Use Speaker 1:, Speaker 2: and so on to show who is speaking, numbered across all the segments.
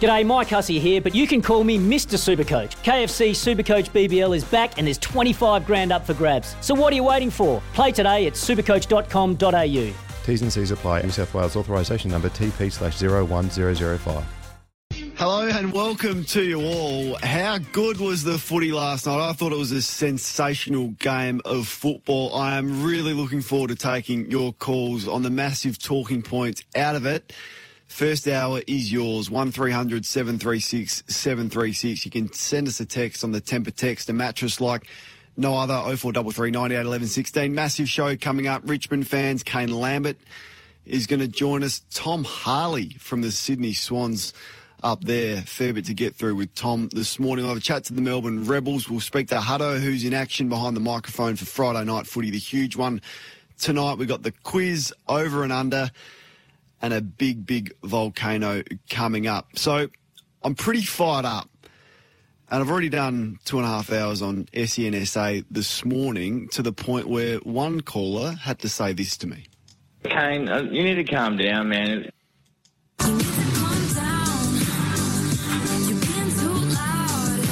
Speaker 1: G'day, Mike Hussey here, but you can call me Mr. Supercoach. KFC Supercoach BBL is back and there's 25 grand up for grabs. So what are you waiting for? Play today at supercoach.com.au.
Speaker 2: T's and C's apply. New South Wales authorisation number TP slash 01005.
Speaker 3: Hello and welcome to you all. How good was the footy last night? I thought it was a sensational game of football. I am really looking forward to taking your calls on the massive talking points out of it. First hour is yours, 1300 736 736. You can send us a text on the Tempur text, a mattress like no other, 0433 98 11 16. Massive show coming up. Richmond fans, Kane Lambert is going to join us. Tom Harley from the Sydney Swans up there. Fair bit to get through with Tom this morning. I'll have a chat to the Melbourne Rebels. We'll speak to Hutto, who's in action behind the microphone for Friday night footy, the huge one. Tonight we've got the quiz over and under and a big, big volcano coming up. So I'm pretty fired up. And I've already done two and a half hours on SEN SA this morning to the point where one caller had to say this to me.
Speaker 4: Kane, uh, you need to calm down, man.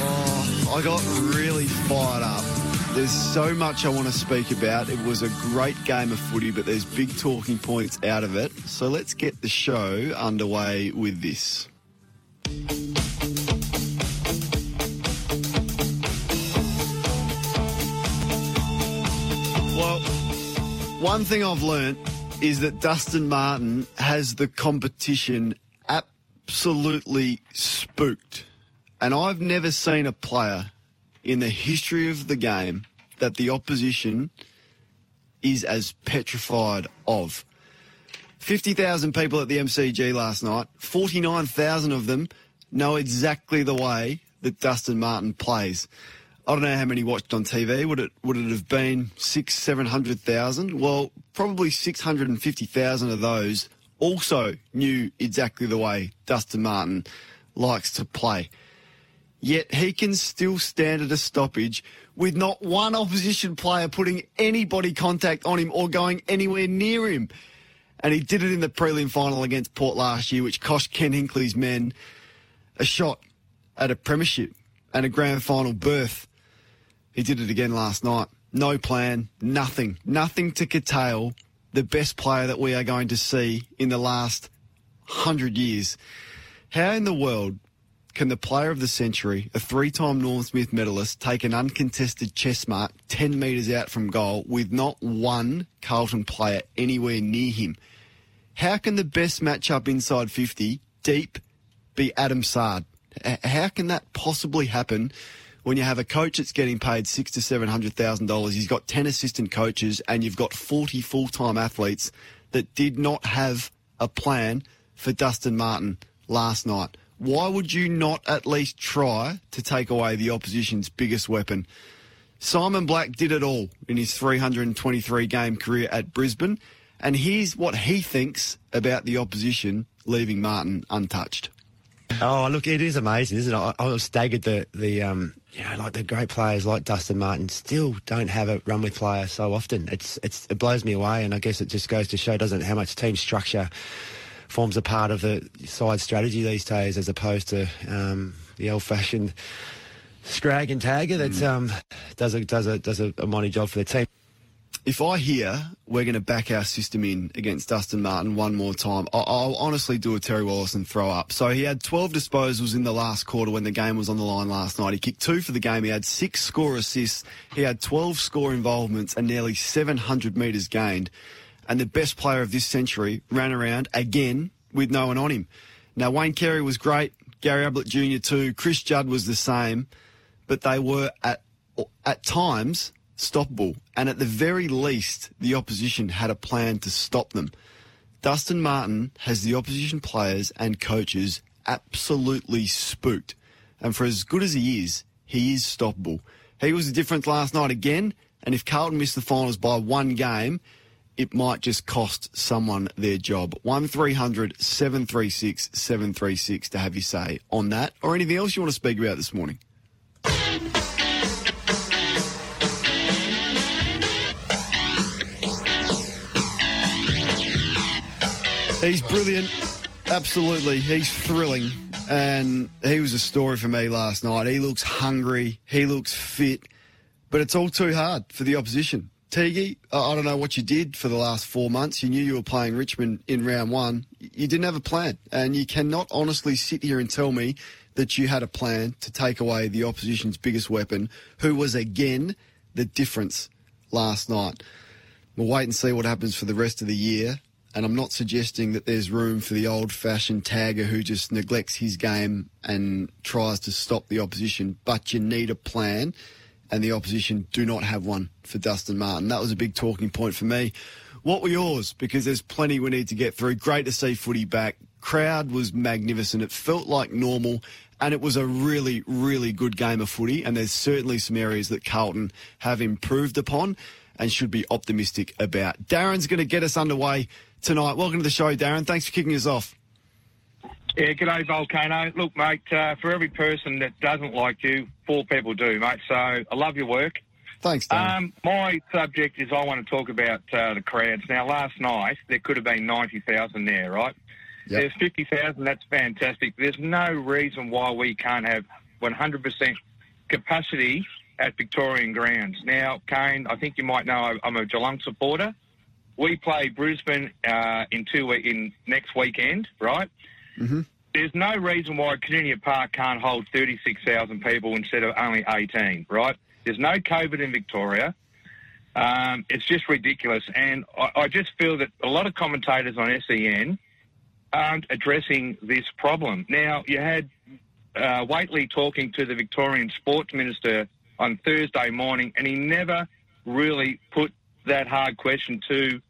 Speaker 3: Oh, I got really fired up. There's so much I want to speak about. It was a great game of footy, but there's big talking points out of it. So let's get the show underway with this. Well, one thing I've learnt is that Dustin Martin has the competition absolutely spooked. And I've never seen a player in the history of the game that the opposition is as petrified of. 50,000 people at the MCG last night, 49,000 of them know exactly the way that Dustin Martin plays. I don't know how many watched on TV. Would it would it have been six, seven hundred thousand? Well, probably six hundred and fifty thousand of those also knew exactly the way Dustin Martin likes to play. Yet he can still stand at a stoppage with not one opposition player putting any body contact on him or going anywhere near him. And he did it in the prelim final against Port last year, which cost Ken Hinkley's men a shot at a premiership and a grand final berth. He did it again last night. No plan, nothing, nothing to curtail the best player that we are going to see in the last hundred years. How in the world can the player of the century, a three-time Norm Smith medalist, take an uncontested chest mark 10 metres out from goal with not one Carlton player anywhere near him? How can the best matchup inside 50, deep, be Adam Saad? How can that possibly happen when you have a coach that's getting paid six to seven hundred thousand dollars? He's got ten assistant coaches, and you've got forty full-time athletes that did not have a plan for Dustin Martin last night. Why would you not at least try to take away the opposition's biggest weapon? Simon Black did it all in his 323 game career at Brisbane, and here's what he thinks about the opposition leaving Martin untouched.
Speaker 5: Oh, look, it is amazing, isn't it? I, I was staggered that the, um, you know, like the great players like Dustin Martin still don't have a run with player so often. It's, it's, it blows me away, and I guess it just goes to show, doesn't it, how much team structure forms a part of the side strategy these days, as opposed to um, the old-fashioned scrag and tagger that um, does a does a does a, a mighty job for the team.
Speaker 3: If I hear we're going to back our system in against Dustin Martin one more time, I- I'll honestly do a Terry Wallace and throw up. So he had 12 disposals in the last quarter when the game was on the line last night. He kicked two for the game. He had six score assists. He had 12 score involvements and nearly 700 metres gained. And the best player of this century ran around again with no one on him. Now, Wayne Carey was great. Gary Ablett Jr. too. Chris Judd was the same. But they were at, at times stoppable. And at the very least, the opposition had a plan to stop them. Dustin Martin has the opposition players and coaches absolutely spooked. And for as good as he is, he is stoppable. He was the difference last night again. And if Carlton missed the finals by one game, it might just cost someone their job. 1300 736 736 to have you say on that or anything else you want to speak about this morning. He's brilliant. Absolutely. He's thrilling. And he was a story for me last night. He looks hungry. He looks fit. But it's all too hard for the opposition. Teague, I don't know what you did for the last four months. You knew you were playing Richmond in round one. You didn't have a plan. And you cannot honestly sit here and tell me that you had a plan to take away the opposition's biggest weapon, who was again the difference last night. We'll wait and see what happens for the rest of the year. And I'm not suggesting that there's room for the old fashioned tagger who just neglects his game and tries to stop the opposition, but you need a plan. And the opposition do not have one for Dustin Martin. That was a big talking point for me. What were yours? Because there's plenty we need to get through. Great to see footy back. Crowd was magnificent. It felt like normal. And it was a really, really good game of footy. And there's certainly some areas that Carlton have improved upon and should be optimistic about. Darren's going to get us underway tonight. Welcome to the show, Darren. Thanks for kicking us off.
Speaker 6: Yeah, g'day, Volcano. Look, mate, uh, for every person that doesn't like you, four people do, mate. So I love your work.
Speaker 3: Thanks.
Speaker 6: Um, my subject is I want to talk about uh, the crowds. Now, last night, there could have been 90,000 there, right?
Speaker 3: Yep.
Speaker 6: There's 50,000, that's fantastic. There's no reason why we can't have 100% capacity at Victorian grounds. Now, Kane, I think you might know I'm a Geelong supporter. We play Brisbane uh, in two in next weekend, right?
Speaker 3: Mm-hmm.
Speaker 6: There's no reason why Kardinia Park can't hold 36,000 people instead of only 18, right? There's no COVID in Victoria. Um, it's just ridiculous. And I, I just feel that a lot of commentators on SEN aren't addressing this problem. Now, you had uh, Whateley talking to the Victorian Sports Minister on Thursday morning, and he never really put that hard question to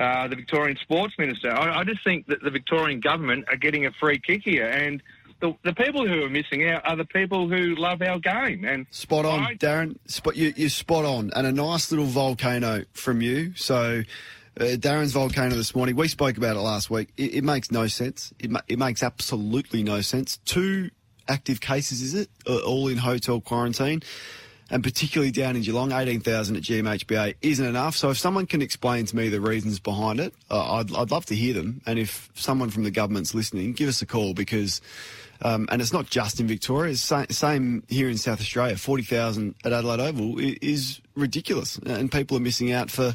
Speaker 6: uh, the Victorian Sports Minister. I, I just think that the Victorian government are getting a free kick here, and the, the people who are missing out are the people who love our game. And
Speaker 3: Spot on,
Speaker 6: I-
Speaker 3: Darren. Spot, you, you're spot on. And a nice little volcano from you. So, uh, Darren's volcano this morning, we spoke about it last week. It, it makes no sense. It, ma- it makes absolutely no sense. Two active cases, is it? Uh, all in hotel quarantine. And particularly down in Geelong, 18,000 at GMHBA isn't enough. So if someone can explain to me the reasons behind it, uh, I'd, I'd love to hear them. And if someone from the government's listening, give us a call because um, and it's not just in Victoria. It's sa- same here in South Australia. Forty thousand at Adelaide Oval is ridiculous, and people are missing out for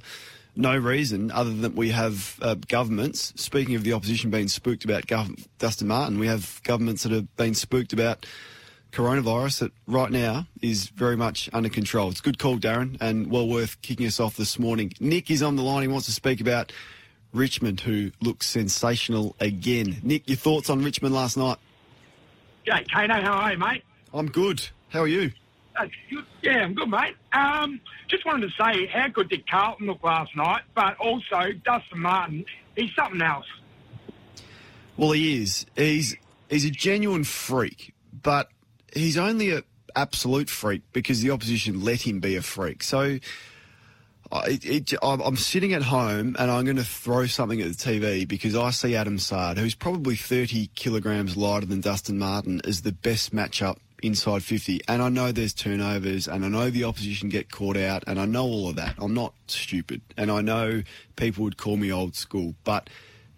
Speaker 3: no reason other than we have uh, governments. Speaking of the opposition being spooked about Gov- Dustin Martin, we have governments that have been spooked about coronavirus that right now is very much under control. It's a good call, Darren, and well worth kicking us off this morning. Nick is on the line. He wants to speak about Richmond, who looks sensational again. Nick, your thoughts on Richmond last night?
Speaker 7: Jake Kano, how are you, mate?
Speaker 3: I'm good. How are you?
Speaker 7: That's. Yeah, I'm good, mate. Um, just wanted to say how good did Carlton look last night, but also Dustin Martin, he's something else.
Speaker 3: Well, he is. He's he's a genuine freak, but he's only a absolute freak because the opposition let him be a freak. So. It, it, I'm I'm sitting at home and I'm going to throw something at the TV because I see Adam Saad, who's probably 30 kilograms lighter than Dustin Martin, as the best matchup inside 50. And I know there's turnovers and I know the opposition get caught out and I know all of that. I'm not stupid and I know people would call me old school, but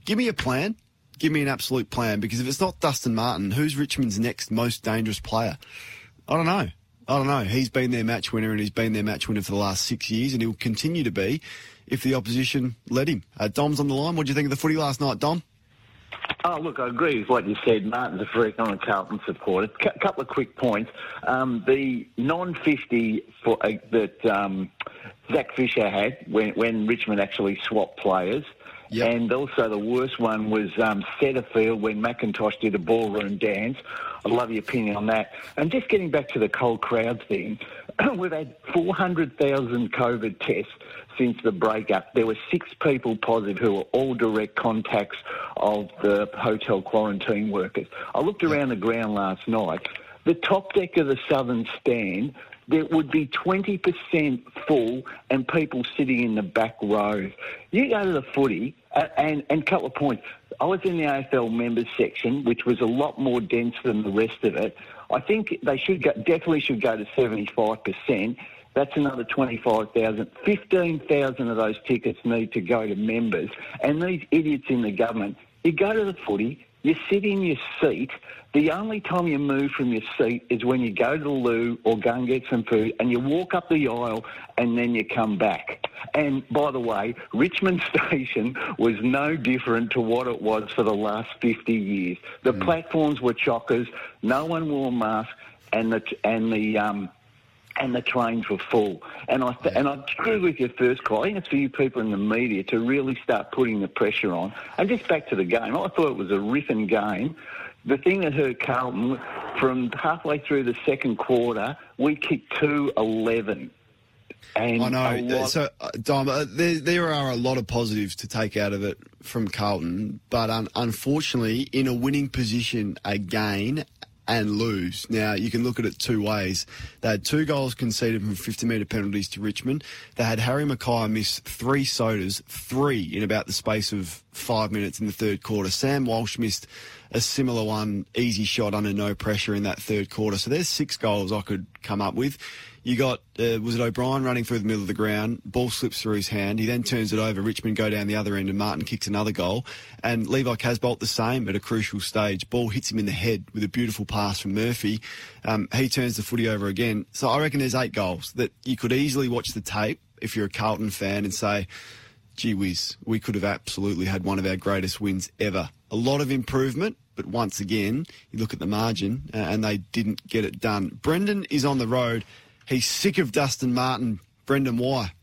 Speaker 3: give me a plan. Give me an absolute plan because if it's not Dustin Martin, who's Richmond's next most dangerous player? I don't know. I don't know. He's been their match winner and he's been their match winner for the last six years and he'll continue to be if the opposition let him. Uh, Dom's on the line. What do you think of the footy last night, Dom?
Speaker 8: Oh, look, I agree with what you said. Martin's a freak. I'm a Carlton supporter. A couple of quick points. Um, the non-50 for, uh, that um, Zac Fisher had when, when Richmond actually swapped players,
Speaker 9: Yep.
Speaker 8: And also the worst one was um, Setterfield when McIntosh did a ballroom dance. I love your opinion on that. And just getting back to the cold crowd thing, we've had 400,000 COVID tests since the breakup. There were six people positive who were all direct contacts of the hotel quarantine workers. I looked around the ground last night. The top deck of the Southern Stand, there would be 20% full and people sitting in the back rows. You go to the footy, uh, and, and a couple of points. I was in the AFL members section, which was a lot more dense than the rest of it. I think they should go, definitely should go to 75%. That's another 25,000. 15,000 of those tickets need to go to members. And these idiots in the government, you go to the footy, you sit in your seat. The only time you move from your seat is when you go to the loo or go and get some food and you walk up the aisle and then you come back. And by the way, Richmond Station was no different to what it was for the last 50 years. The platforms were chockers, no one wore masks, and the, and the, um, and the trains were full. And I th- and I agree with your first call. I think it's for you people in the media to really start putting the pressure on. And just back to the game, I thought it was a riffing game. The thing that hurt Carlton, from halfway through the second quarter, we kicked two eleven. And
Speaker 3: I know.
Speaker 8: lot-
Speaker 3: So, uh, Dom, uh, there, there are a lot of positives to take out of it from Carlton, but un- unfortunately, in a winning position again and lose. Now, you can look at it two ways. They had two goals conceded from 50 metre penalties to Richmond. They had Harry McKay miss three sodas, three in about the space of five minutes in the third quarter. Sam Walsh missed a similar one, easy shot under no pressure in that third quarter. So there's six goals I could come up with. You got, uh, was it O'Brien running through the middle of the ground? Ball slips through his hand. He then turns it over. Richmond go down the other end and Martin kicks another goal. And Levi Casboult the same at a crucial stage. Ball hits him in the head with a beautiful pass from Murphy. Um, he turns the footy over again. So I reckon there's eight goals that you could easily watch the tape if you're a Carlton fan and say, gee whiz, we could have absolutely had one of our greatest wins ever. A lot of improvement, but once again, you look at the margin uh, and they didn't get it done. Brendan is on the road. He's sick of Dustin Martin. Brendan, why?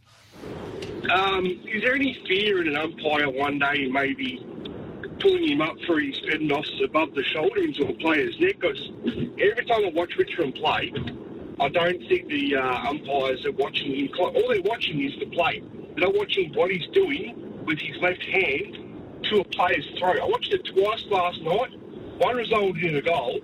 Speaker 7: Um, is there any fear in an umpire one day maybe pulling him up for his head off above the shoulder into a player's neck? Because every time I watch Richmond play, I don't think the uh, umpires are watching him. All they're watching is the play. They're not watching what he's doing with his left hand to a player's throat. I watched it twice last night. One resulted in a goal,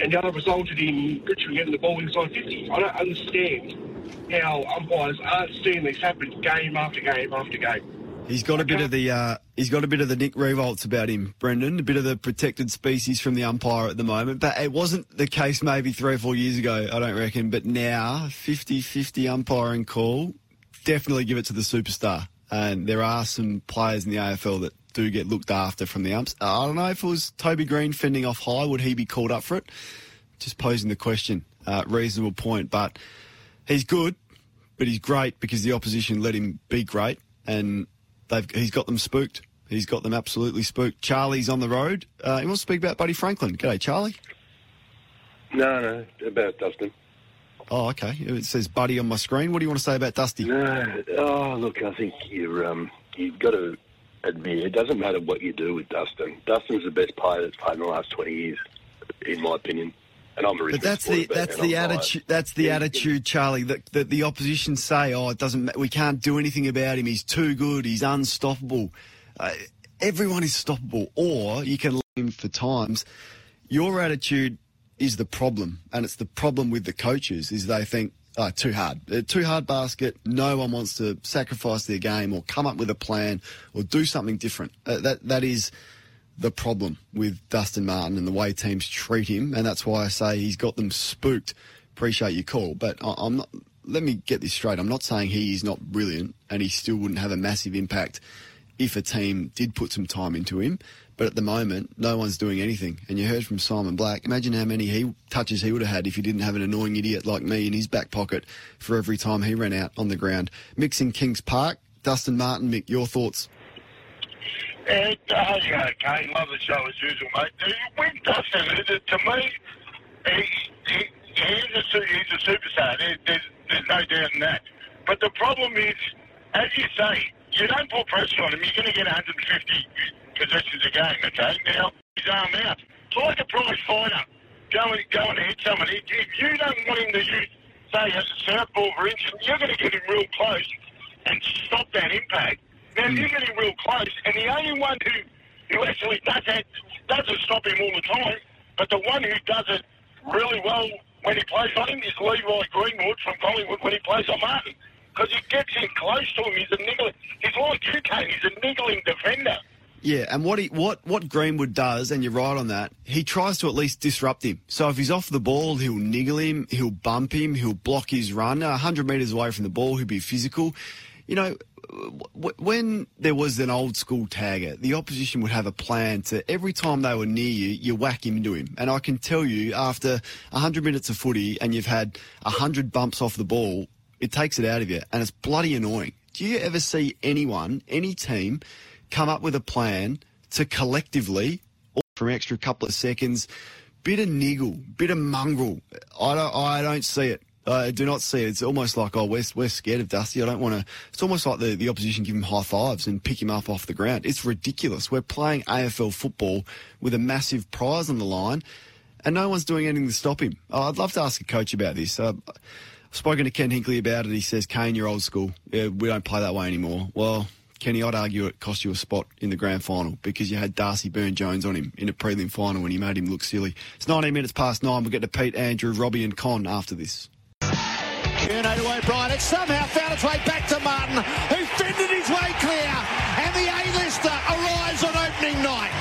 Speaker 7: and the other resulted in Richmond getting the ball inside 50. I don't understand how umpires aren't seeing this happen game after game after game.
Speaker 3: He's got a bit of the uh, he's got a bit of the Nick Riewoldt about him, Brendan. A bit of the protected species from the umpire at the moment. But it wasn't the case maybe three or four years ago, I don't reckon. But now, 50-50 umpiring call, definitely give it to the superstar. And there are some players in the AFL that do get looked after from the umps. I don't know if it was Toby Greene fending off high, would he be called up for it? Just posing the question. Uh, reasonable point, but he's good, but he's great because the opposition let him be great, and they've he's got them spooked. He's got them absolutely spooked. Charlie's on the road. Uh, he wants to speak about Buddy Franklin. G'day, Charlie.
Speaker 10: No, no, about Dustin.
Speaker 3: Oh, okay. It says Buddy on my screen. What do you want to say about Dusty?
Speaker 10: No, oh, look, I think you're, um, you've got to admit it doesn't matter what you do with Dustin. Dustin's the best player that's played in the last 20 years, in my opinion. And I'm a
Speaker 3: But that's the that's the
Speaker 10: I'm
Speaker 3: attitude. That's the attitude, Charlie. That, that the opposition say, "Oh, it doesn't. We can't do anything about him. He's too good. He's unstoppable." Uh, everyone is stoppable, or you can leave him for times. Your attitude is the problem, and it's the problem with the coaches. Is they think, "Oh, too hard. Uh, too hard basket. No one wants to sacrifice their game or come up with a plan or do something different." Uh, that that is the problem with Dustin Martin and the way teams treat him, and that's why I say he's got them spooked. Appreciate your call, but I- I'm not. Let me get this straight. I'm not saying he is not brilliant, and he still wouldn't have a massive impact if a team did put some time into him. But at the moment, no one's doing anything. And you heard from Simon Black. Imagine how many he touches he would have had if he didn't have an annoying idiot like me in his back pocket for every time he ran out on the ground. Mixing Kings Park, Dustin Martin. Mick, your thoughts?
Speaker 11: Yeah, uh, yeah, okay. Love the show as usual, mate. When Dustin, to me, he, he, he's, a, he's a superstar. There's, there's no doubt in that. But the problem is, as you say, you don't put pressure on him, you're going to get 150 possessions a game, okay? Now, his arm out. It's like a prize fighter. going, and, go and hit someone. If, if you don't want him to use, say, a southpaw, for instance, you're going to get him real close and stop that impact. Now, if you hmm. get him real close, and the only one who, who actually does that, doesn't stop him all the time, but the one who does it really well when he plays on him is Levi Greenwood from Collingwood when he plays on Martin. Because he gets in close to him. He's a niggling. He's like you, Kane. He's a niggling defender.
Speaker 3: Yeah, and what he what what Greenwood does, and you're right on that. He tries to at least disrupt him. So if he's off the ball, he'll niggle him, he'll bump him, he'll block his run. A hundred metres away from the ball, he'll be physical. You know, w- when there was an old school tagger, the opposition would have a plan to every time they were near you, you whack him into him. And I can tell you, after 100 minutes of footy and you've had 100 bumps off the ball, it takes it out of you. And it's bloody annoying. Do you ever see anyone, any team, come up with a plan to collectively, for an extra couple of seconds, bit of niggle, bit of mongrel? I don't, I don't see it. I do not see it. It's almost like, oh, we're, we're scared of Dusty. I don't want to. It's almost like the, the opposition give him high fives and pick him up off the ground. It's ridiculous. We're playing AFL football with a massive prize on the line, and no one's doing anything to stop him. Oh, I'd love to ask a coach about this. Uh, I've spoken to Ken Hinkley about it. He says, Kane, you're old school. Yeah, we don't play that way anymore. Well, Kenny, I'd argue it cost you a spot in the grand final because you had Darcy Byrne-Jones on him in a prelim final and he made him look silly. It's 19 minutes past nine. We'll get to Pete, Andrew, Robbie, and Con after this.
Speaker 9: Curnow to O'Brien. It somehow found its way back to Martin, who fended his way clear. And the A-lister arrives on opening night.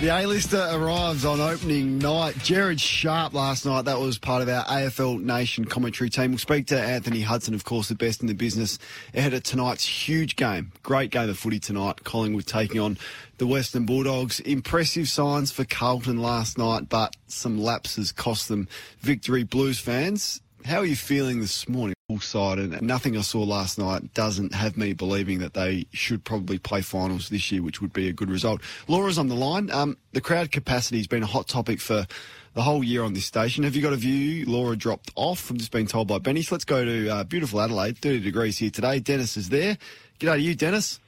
Speaker 3: The A-lister arrives on opening night. Jared Sharp last night, that was part of our AFL Nation commentary team. We'll speak to Anthony Hudson, of course, the best in the business, ahead of tonight's huge game. Great game of footy tonight. Collingwood taking on the Western Bulldogs. Impressive signs for Carlton last night, but some lapses cost them victory. Blues fans, how are you feeling this morning? Side, and nothing I saw last night doesn't have me believing that they should probably play finals this year, which would be a good result. Laura's on the line. Um, the crowd capacity has been a hot topic for the whole year on this station. Have you got a view? Laura dropped off. I'm just being told by Benny. So let's go to uh, beautiful Adelaide. 30 degrees here today. Dennis is there. G'day to you, Dennis.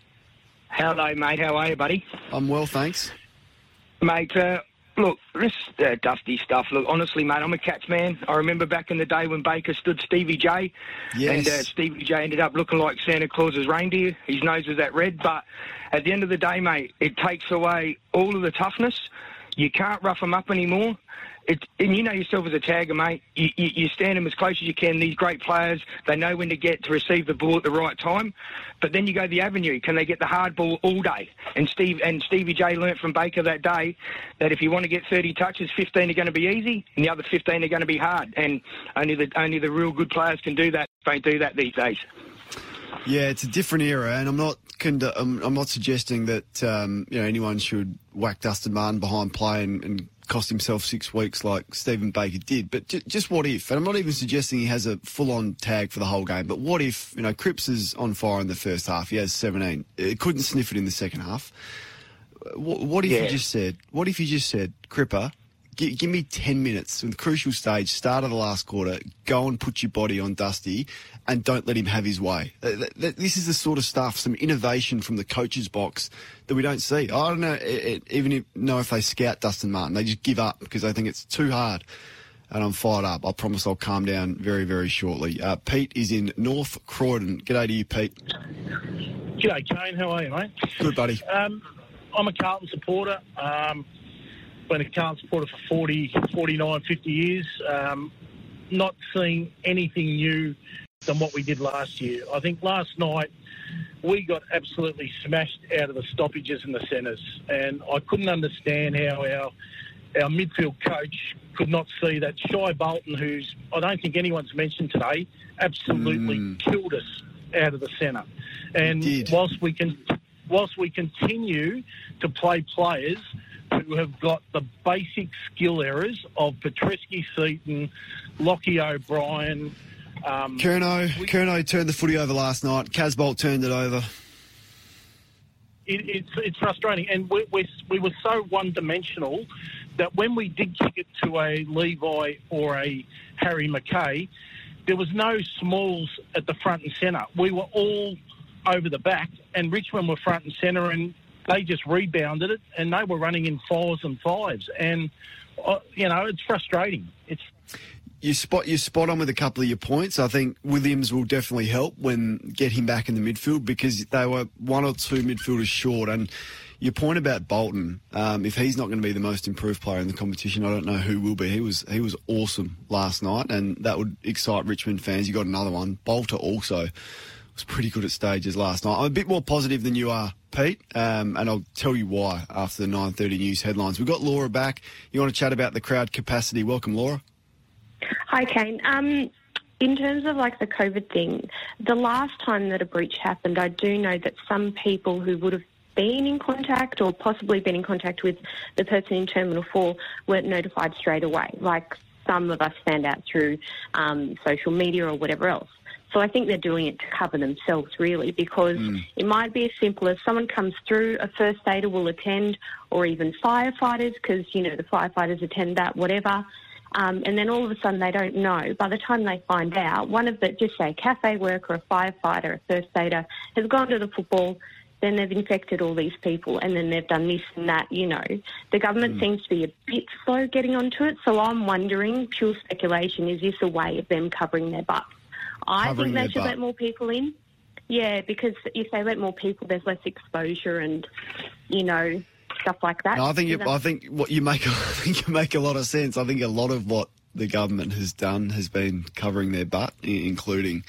Speaker 12: Hello, mate. How are you, buddy?
Speaker 3: I'm well, thanks.
Speaker 12: Mate, uh, look, this uh, dusty stuff. Look, honestly, mate, I'm a Cats man. I remember back in the day when Baker stood Stevie J,
Speaker 3: Yes.
Speaker 12: and uh, Stevie J ended up looking like Santa Claus's reindeer. His nose was that red, but at the end of the day, mate, it takes away all of the toughness. You can't rough them up anymore. It, and you know yourself as a tagger, mate. You, you, you stand them as close as you can. These great players, they know when to get to receive the ball at the right time. But then you go the avenue. Can they get the hard ball all day? And Steve and Stevie J learnt from Baker that day that if you want to get 30 touches, 15 are going to be easy, and the other 15 are going to be hard. And only the only the real good players can do that. Don't do that these days.
Speaker 3: Yeah, it's a different era, and I'm not I'm not suggesting that um, you know anyone should whack Dustin Martin behind play and, and cost himself six weeks like Steven Baker did. But ju- just what if? And I'm not even suggesting he has a full-on tag for the whole game. But what if you know Cripps is on fire in the first half? He has 17. It couldn't sniff it in the second half. What, what if
Speaker 12: Yeah.
Speaker 3: you just said? What if you just said, Cripper? Gi- give me 10 minutes in the crucial stage, start of the last quarter, go and put your body on Dusty and don't let him have his way. Uh, th- th- This is the sort of stuff, some innovation from the coach's box that we don't see. I don't know, it, even if, know if they scout Dustin Martin. They just give up because they think it's too hard. And I'm fired up. I promise I'll calm down very, very shortly. Uh, Pete is in North Croydon. G'day to you, Pete.
Speaker 13: G'day, Kane. How are you, mate?
Speaker 3: Good, buddy.
Speaker 13: Um, I'm a Carlton supporter. Um, been a Carlton supporter for 40, 49, 50 years. Um, not seeing anything new than what we did last year. I think last night we got absolutely smashed out of the stoppages in the centres, and I couldn't understand how our our midfield coach could not see that Shai Bolton, who's I don't think anyone's mentioned today, absolutely killed us out of the centre. And whilst we can, whilst we continue to play players who have got the basic skill errors of Petrevski, Seton, Lochie O'Brien. Um,
Speaker 3: Curnow, Curnow turned the footy over last night. Casboult turned it over.
Speaker 13: it, it's it's frustrating, and we, we we were so one dimensional that when we did kick it to a Levi or a Harry McKay, there was no smalls at the front and centre. We were all over the back, and Richmond were front and centre, and they just rebounded it, and they were running in fours and fives, and uh, you know it's frustrating. It's
Speaker 3: You spot you spot on with a couple of your points. I think Williams will definitely help when get him back in the midfield because they were one or two midfielders short. And your point about Bolton, um, if he's not going to be the most improved player in the competition, I don't know who will be. He was he was awesome last night, and that would excite Richmond fans. You got another one. Bolter also was pretty good at stages last night. I'm a bit more positive than you are, Pete, um, and I'll tell you why after the 9:30 news headlines. We've got Laura back. You want to chat about the crowd capacity? Welcome, Laura.
Speaker 14: Hi, Kane. Um, in terms of like the COVID thing, the last time that a breach happened, I do know that some people who would have been in contact or possibly been in contact with the person in Terminal 4 weren't notified straight away. Like some of us found out through um, social media or whatever else. So I think they're doing it to cover themselves, really, because it might be as simple as someone comes through, a first aider will attend, or even firefighters, because, you know, the firefighters attend that, whatever. Um, and then all of a sudden they don't know. By the time they find out, one of the, just say, a cafe worker, a firefighter, a first aider, has gone to the football, then they've infected all these people, and then they've done this and that, you know. The government seems to be a bit slow getting onto it, so I'm wondering, pure speculation, is this a way of them covering their butts? I think they should
Speaker 3: butt.
Speaker 14: let more people in. Yeah, because if they let more people, there's less exposure and, you know, stuff like that.
Speaker 3: No, I think you, I think what you make I think you make a lot of sense. I think a lot of what the government has done has been covering their butt, including.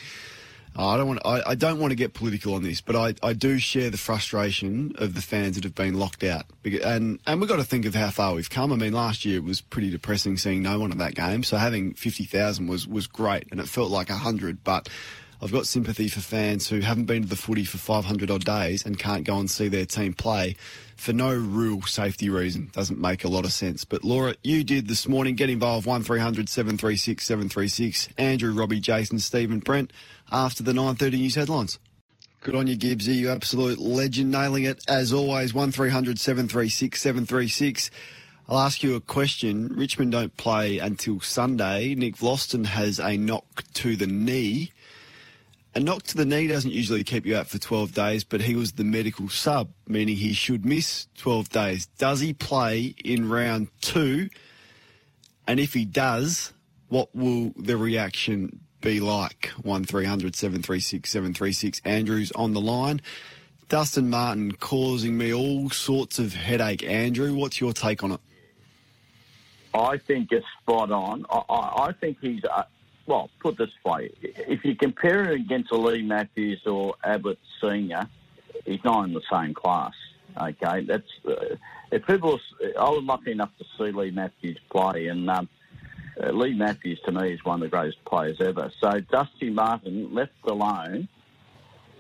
Speaker 3: Uh, I don't want. I, I don't want to get political on this, but I, I do share the frustration of the fans that have been locked out, and and we've got to think of how far we've come. I mean, last year it was pretty depressing seeing no one at that game. So having fifty thousand was was great, and it felt like hundred. But I've got sympathy for fans who haven't been to the footy for 500 odd days and can't go and see their team play for no real safety reason. Doesn't make a lot of sense. But Laura, you did this morning. Get involved 1300 736 736. Andrew, Robbie, Jason, Stephen, Brent after the 9:30 news headlines. Good on you, Gibbsy. You absolute legend, nailing it as always. 1300 736 736. I'll ask you a question. Richmond don't play until Sunday. Nick Vlastuin has a knock to the knee. A knock to the knee doesn't usually keep you out for 12 days, but he was the medical sub, meaning he should miss 12 days. Does he play in round two? And if he does, what will the reaction be like? 1300 736 736. Andrew's on the line. Dustin Martin causing me all sorts of headache. Andrew, what's your take on it?
Speaker 15: I think it's spot on. I, I, I think he's, uh, well, put this way. If you compare him against a Leigh Matthews or Ablett Senior, he's not in the same class. Okay, that's uh, if people. I was lucky enough to see Leigh Matthews play, and um, uh, Leigh Matthews to me is one of the greatest players ever. So Dusty Martin left alone.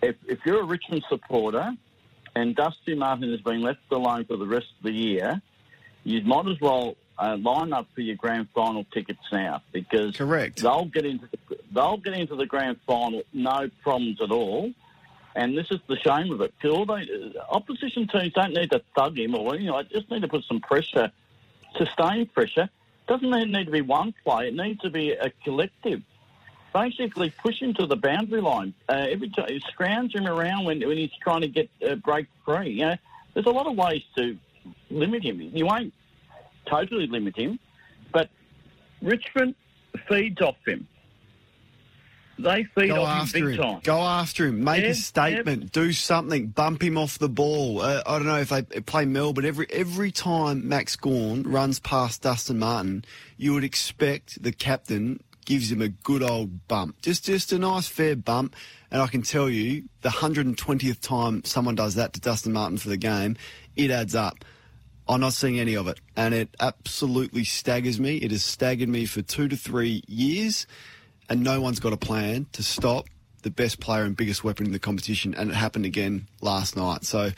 Speaker 15: If, if you're a Richmond supporter, and Dusty Martin has been left alone for the rest of the year, you might as well uh, line up for your grand final tickets now because
Speaker 3: correct
Speaker 15: they'll get into the, they'll get into the grand final no problems at all. And this is the shame of it. They, opposition teams don't need to thug him or you know, just need to put some pressure, sustained pressure. Doesn't need to be one play. It needs to be a collective. Basically, push him to the boundary line. Uh, every time, scrounge him around when, when he's trying to get uh, break free. You know, there's a lot of ways to limit him. You won't totally limit him, but Richmond feeds off him. They feed
Speaker 3: Go
Speaker 15: off him big
Speaker 3: him.
Speaker 15: time.
Speaker 3: Go after him. Make
Speaker 15: Yeah,
Speaker 3: a statement. Do something. Bump him off the ball. Uh, I don't know if they play Melbourne. Every every time Max Gawn runs past Dustin Martin, you would expect the captain gives him a good old bump. Just just a nice fair bump. And I can tell you, the 120th time someone does that to Dustin Martin for the game, it adds up. I'm not seeing any of it. And it absolutely staggers me. It has staggered me for two to three years. And no one's got a plan to stop the best player and biggest weapon in the competition. And it happened again last night. So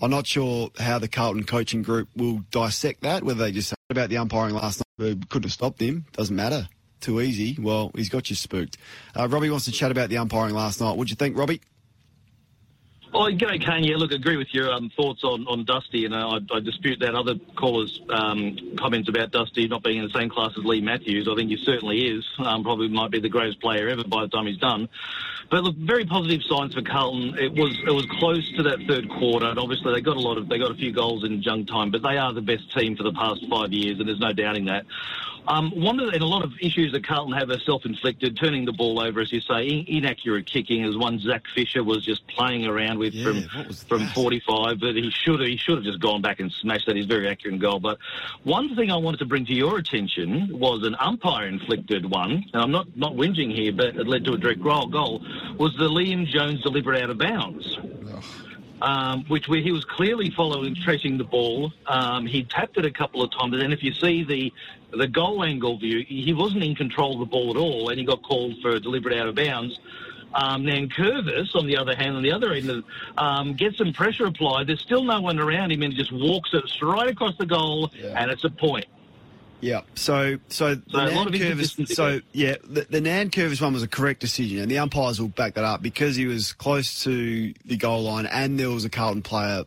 Speaker 3: I'm not sure how the Carlton coaching group will dissect that, whether they just said about the umpiring last night, couldn't have stopped him. Doesn't matter. Too easy. Well, he's got you spooked. Uh, Robbie wants to chat about the umpiring last night. What'd you think, Robbie?
Speaker 16: Oh, g'day, Kane. Yeah, look, I agree with your um, thoughts on, on Dusty, and I, I dispute that other caller's um, comments about Dusty not being in the same class as Leigh Matthews. I think he certainly is. Um, probably might be the greatest player ever by the time he's done. But look, very positive signs for Carlton. It was it was close to that third quarter, and obviously they got a lot of they got a few goals in junk time, but they are the best team for the past five years, and there's no doubting that. Um, one of the, and a lot of issues that Carlton have are self-inflicted, turning the ball over, as you say, in, inaccurate kicking. is one Zac Fisher was just playing around with
Speaker 17: Yeah,
Speaker 16: from from 45, but he should have he should have just gone back and smashed that. He's very accurate in goal. But one thing I wanted to bring to your attention was an umpire-inflicted one, and I'm not not whinging here, but it led to a direct goal. Goal was the Liam Jones deliberate out of bounds um, which where he was clearly following, tracing the ball. Um, he tapped it a couple of times, and if you see the the goal angle view, he wasn't in control of the ball at all, and he got called for a deliberate out of bounds. Um, then Curvis, on the other hand, on the other end, of, um, gets some pressure applied. There's still no one around him, and he just walks it straight across the goal, and it's a point.
Speaker 3: Yeah. So, so the
Speaker 16: So
Speaker 3: Nan
Speaker 16: of
Speaker 3: Curvis. So, yeah, the, the Nan Curvis one was a correct decision, and the umpires will back that up because he was close to the goal line, and there was a Carlton player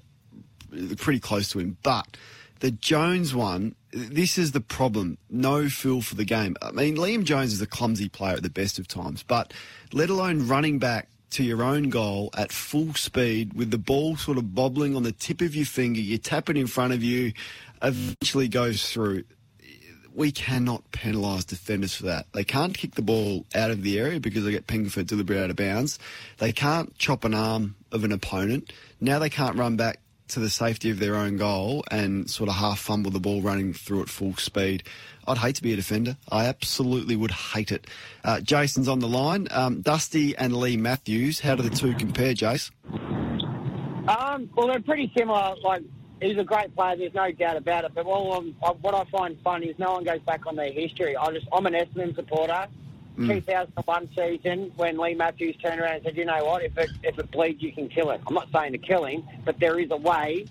Speaker 3: pretty close to him. But the Jones one, this is the problem. No feel for the game. I mean, Liam Jones is a clumsy player at the best of times, but let alone running back to your own goal at full speed with the ball sort of bobbling on the tip of your finger, you tap it in front of you, eventually goes through we cannot penalise defenders for that. They can't kick the ball out of the area because they get pinged for deliberate out of bounds. They can't chop an arm of an opponent. Now they can't run back to the safety of their own goal and sort of half fumble the ball running through at full speed. I'd hate to be a defender. I absolutely would hate it. Uh, Jason's on the line. Um, Dusty and Leigh Matthews. How do the two compare, Jace?
Speaker 17: Um, well, they're pretty similar. Like, he's a great player. There's no doubt about it. But what, I find funny is no one goes back on their history. I just, I'm an Essendon supporter.
Speaker 18: Mm.
Speaker 17: 2001 season, when Leigh Matthews turned around and said, "You know what? If it if it bleeds, you can kill it." I'm not saying to kill him, but there is a way.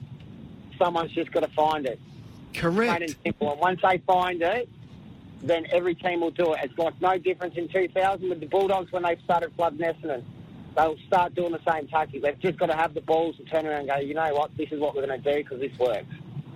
Speaker 17: Someone's just got to find it.
Speaker 3: Correct.
Speaker 17: Plain and simple. And once they find it, then every team will do it. It's like no difference in 2000 with the Bulldogs when they started flooding Essendon. They'll start doing the same tactic. They've just got to have the balls to turn around and go, you know what, this is what we're going to do because this works.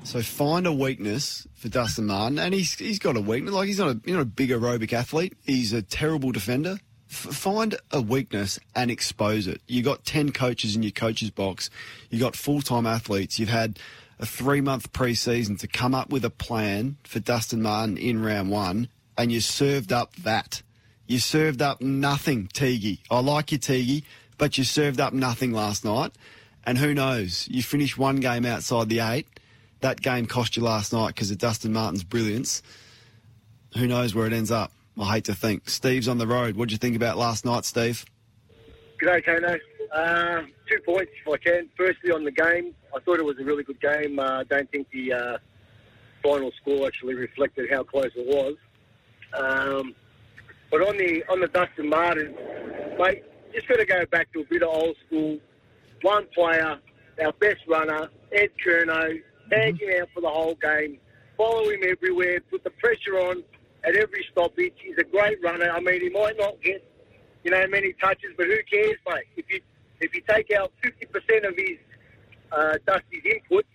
Speaker 3: So find a weakness for Dustin Martin, and he's he's got a weakness. Like he's not a you know a big aerobic athlete. He's a terrible defender. F- find a weakness and expose it. You got ten coaches in your coaches box. You got full time athletes. You've had a three month preseason to come up with a plan for Dustin Martin in round one, and you served up that. You served up nothing, Teague. I like you, Teague, but you served up nothing last night. And who knows? You finished one game outside the eight. That game cost you last night because of Dustin Martin's brilliance. Who knows where it ends up? I hate to think. Steve's on the road. What would you think about last night, Steve?
Speaker 7: G'day, Kano. Uh, two points, if I can. Firstly, on the game, I thought it was a really good game. I uh, don't think the uh, final score actually reflected how close it was. Um, but on the on the Dustin Martin, mate, just got to go back to a bit of old school. One player, our best runner, Ed Curnow, tag him out for the whole game, follow him everywhere, put the pressure on at every stoppage. He's a great runner. I mean, he might not get, you know, many touches, but who cares, mate? If you if you take out 50% of his uh, Dusty's input,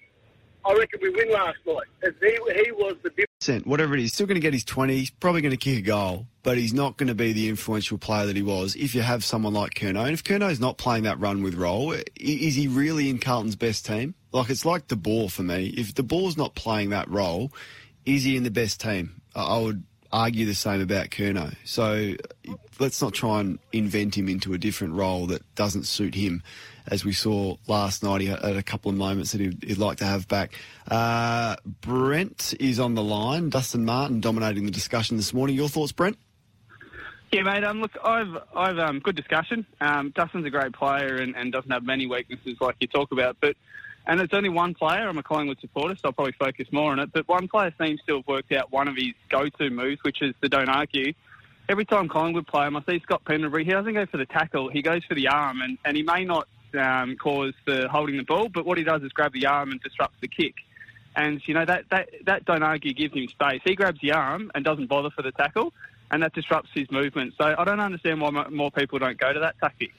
Speaker 7: I reckon we win last night. He, he was the difference.
Speaker 3: Whatever it is, still going to get his 20. He's probably going to kick a goal, but he's not going to be the influential player that he was if you have someone like Curnow. And if Curnow's not playing that run with role, is he really in Carlton's best team? Like, it's like the ball for me. If the ball's not playing that role, is he in the best team? I would argue the same about Curnow. So let's not try and invent him into a different role that doesn't suit him. As we saw last night, he had a couple of moments that he'd, he'd like to have back. Uh, Brent is on the line. Dustin Martin dominating the discussion this morning. Your thoughts, Brent?
Speaker 18: Yeah, mate. Um, look, I've, I've, um, good discussion. Um, Dustin's a great player and, and doesn't have many weaknesses like you talk about, but and it's only one player. I'm a Collingwood supporter, so I'll probably focus more on it. But one player seems to have worked out one of his go-to moves, which is the don't argue. Every time Collingwood play him, I see Scott Pendlebury. He doesn't go for the tackle. He goes for the arm, and, and he may not um, cause the holding the ball, but what he does is grab the arm and disrupts the kick. And you know that that that don't argue gives him space. He grabs the arm and doesn't bother for the tackle, and that disrupts his movement. So I don't understand why more people don't go to that tactic.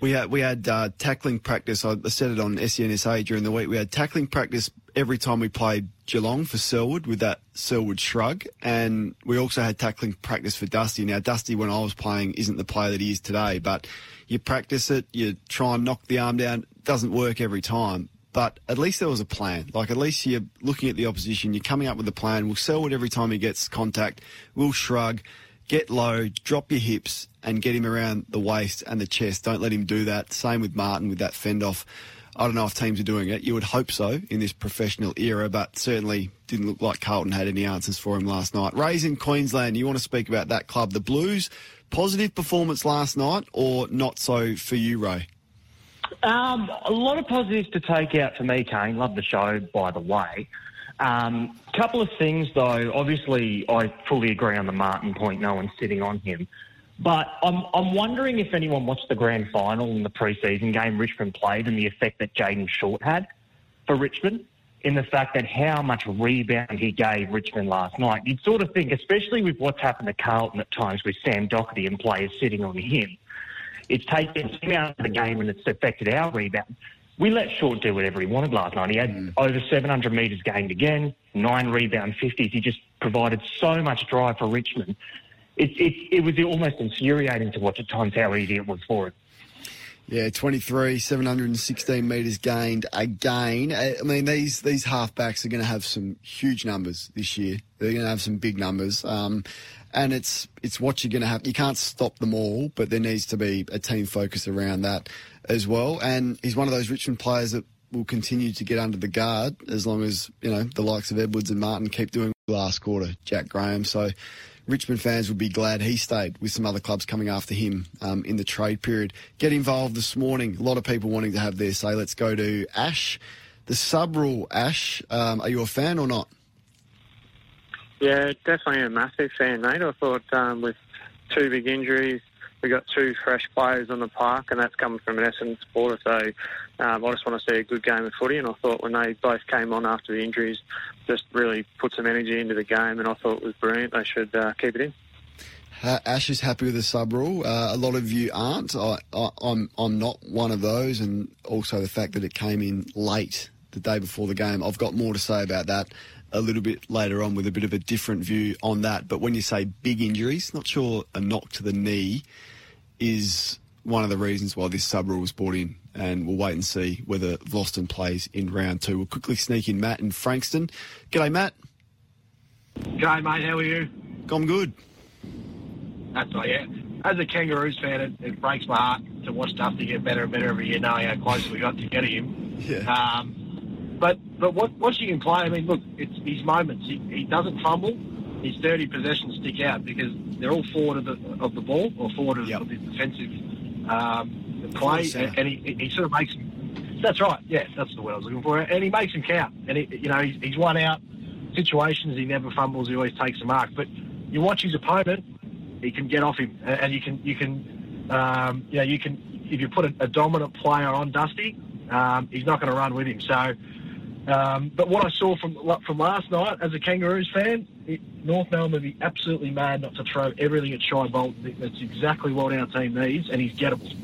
Speaker 3: We had we had uh, tackling practice. I said it on SEN SA during the week. We had tackling practice every time we played Geelong for Selwood with that Selwood shrug, and we also had tackling practice for Dusty. Now Dusty, when I was playing, isn't the player that he is today, but you practice it, you try and knock the arm down. It doesn't work every time. But at least there was a plan. Like at least you're looking at the opposition, you're coming up with a plan. We'll Selwood every time he gets contact. We'll shrug get low, drop your hips, and get him around the waist and the chest. Don't let him do that. Same with Martin with that fend off. I don't know if teams are doing it. You would hope so in this professional era, but certainly didn't look like Carlton had any answers for him last night. Rays in Queensland, you want to speak about that club, the Blues. Positive performance last night, or not so for you, Ray?
Speaker 19: Um, a lot of positives to take out for me, Kane. Love the show, by the way. Um, couple of things, though. Obviously, I fully agree on the Martin point. No one's sitting on him. But I'm, I'm wondering if anyone watched the grand final in the preseason game Richmond played and the effect that Jayden Short had for Richmond in the fact that how much rebound he gave Richmond last night. You'd sort of think, especially with what's happened to Carlton at times with Sam Docherty and players sitting on him, it's taken him out of the game and it's affected our rebound we let Short do whatever he wanted last night. He had mm. over 700 metres gained again, nine rebound 50s. He just provided so much drive for Richmond. It, it, it was almost infuriating to watch at times how easy it was for him.
Speaker 3: Yeah, 23, 716 metres gained again. I mean, these these halfbacks are going to have some huge numbers this year. They're going to have some big numbers. Um, and it's it's what you're going to have. You can't stop them all, but there needs to be a team focus around that as well. And he's one of those Richmond players that will continue to get under the guard as long as, you know, the likes of Edwards and Martin keep doing last quarter, Jack Graham. So Richmond fans would be glad he stayed with some other clubs coming after him um, in the trade period. Get involved this morning. A lot of people wanting to have their say. Let's go to Ash. The sub rule, Ash, um, are you a fan or not?
Speaker 20: Yeah, definitely a massive fan, mate. I thought um, with two big injuries, we got two fresh players on the park, and that's coming from an Essendon supporter. So um, I just want to see a good game of footy. And I thought when they both came on after the injuries, just really put some energy into the game, and I thought it was brilliant. They should uh, keep it in.
Speaker 3: Ash is happy with the sub rule. Uh, a lot of you aren't. I, I'm I'm not one of those, and also the fact that it came in late the day before the game. I've got more to say about that a little bit later on with a bit of a different view on that. But when you say big injuries, not sure a knock to the knee is one of the reasons why this sub rule was brought in. And we'll wait and see whether Vlastuin plays in round two. We'll quickly sneak in Matt in Frankston. G'day, Matt.
Speaker 21: G'day, mate. How are you?
Speaker 3: I'm good.
Speaker 21: That's right, yeah. As a Kangaroos fan, it, it, breaks my heart to watch Dusty get better and better every year, knowing how close we got to getting him.
Speaker 3: Yeah.
Speaker 21: Um, but but what, watching him play, I mean, look, it's his moments. He, he doesn't fumble his 30 possessions stick out because they're all forward of the, of the ball or forward of, yep. of the defensive um, play, and, and he, he, sort of makes. That's right. Yeah, that's the word I was looking for. And he makes them count. And he, you know, he's, he's won out situations. He never fumbles. He always takes a mark. But you watch his opponent, he can get off him, and you can you can um, you know you can if you put a, a dominant player on Dusty, um, he's not going to run with him. So um, but what I saw from from last night as a Kangaroos fan, it, North Melbourne would be absolutely mad not to throw everything at Shai Bolton. That's exactly what our team needs, and he's gettable.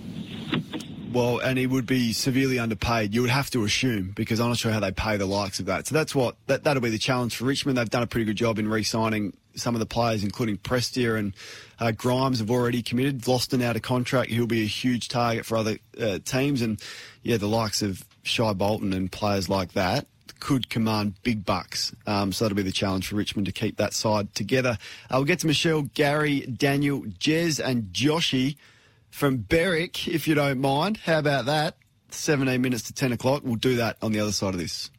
Speaker 3: Well, and he would be severely underpaid. You would have to assume because I'm not sure how they pay the likes of that. So that's what that that'll be the challenge for Richmond. They've done a pretty good job in re-signing some of the players, including Prestia and uh, Grimes, have already committed. Vlastuin out of contract. He'll be a huge target for other uh, teams, and yeah, the likes of Shai Bolton and players like that could command big bucks. Um, so that'll be the challenge for Richmond to keep that side together. Uh, we'll get to Michelle, Gary, Daniel, Jez, and Joshy from Berwick, if you don't mind. How about that? 17 minutes to 10 o'clock. We'll do that on the other side of this.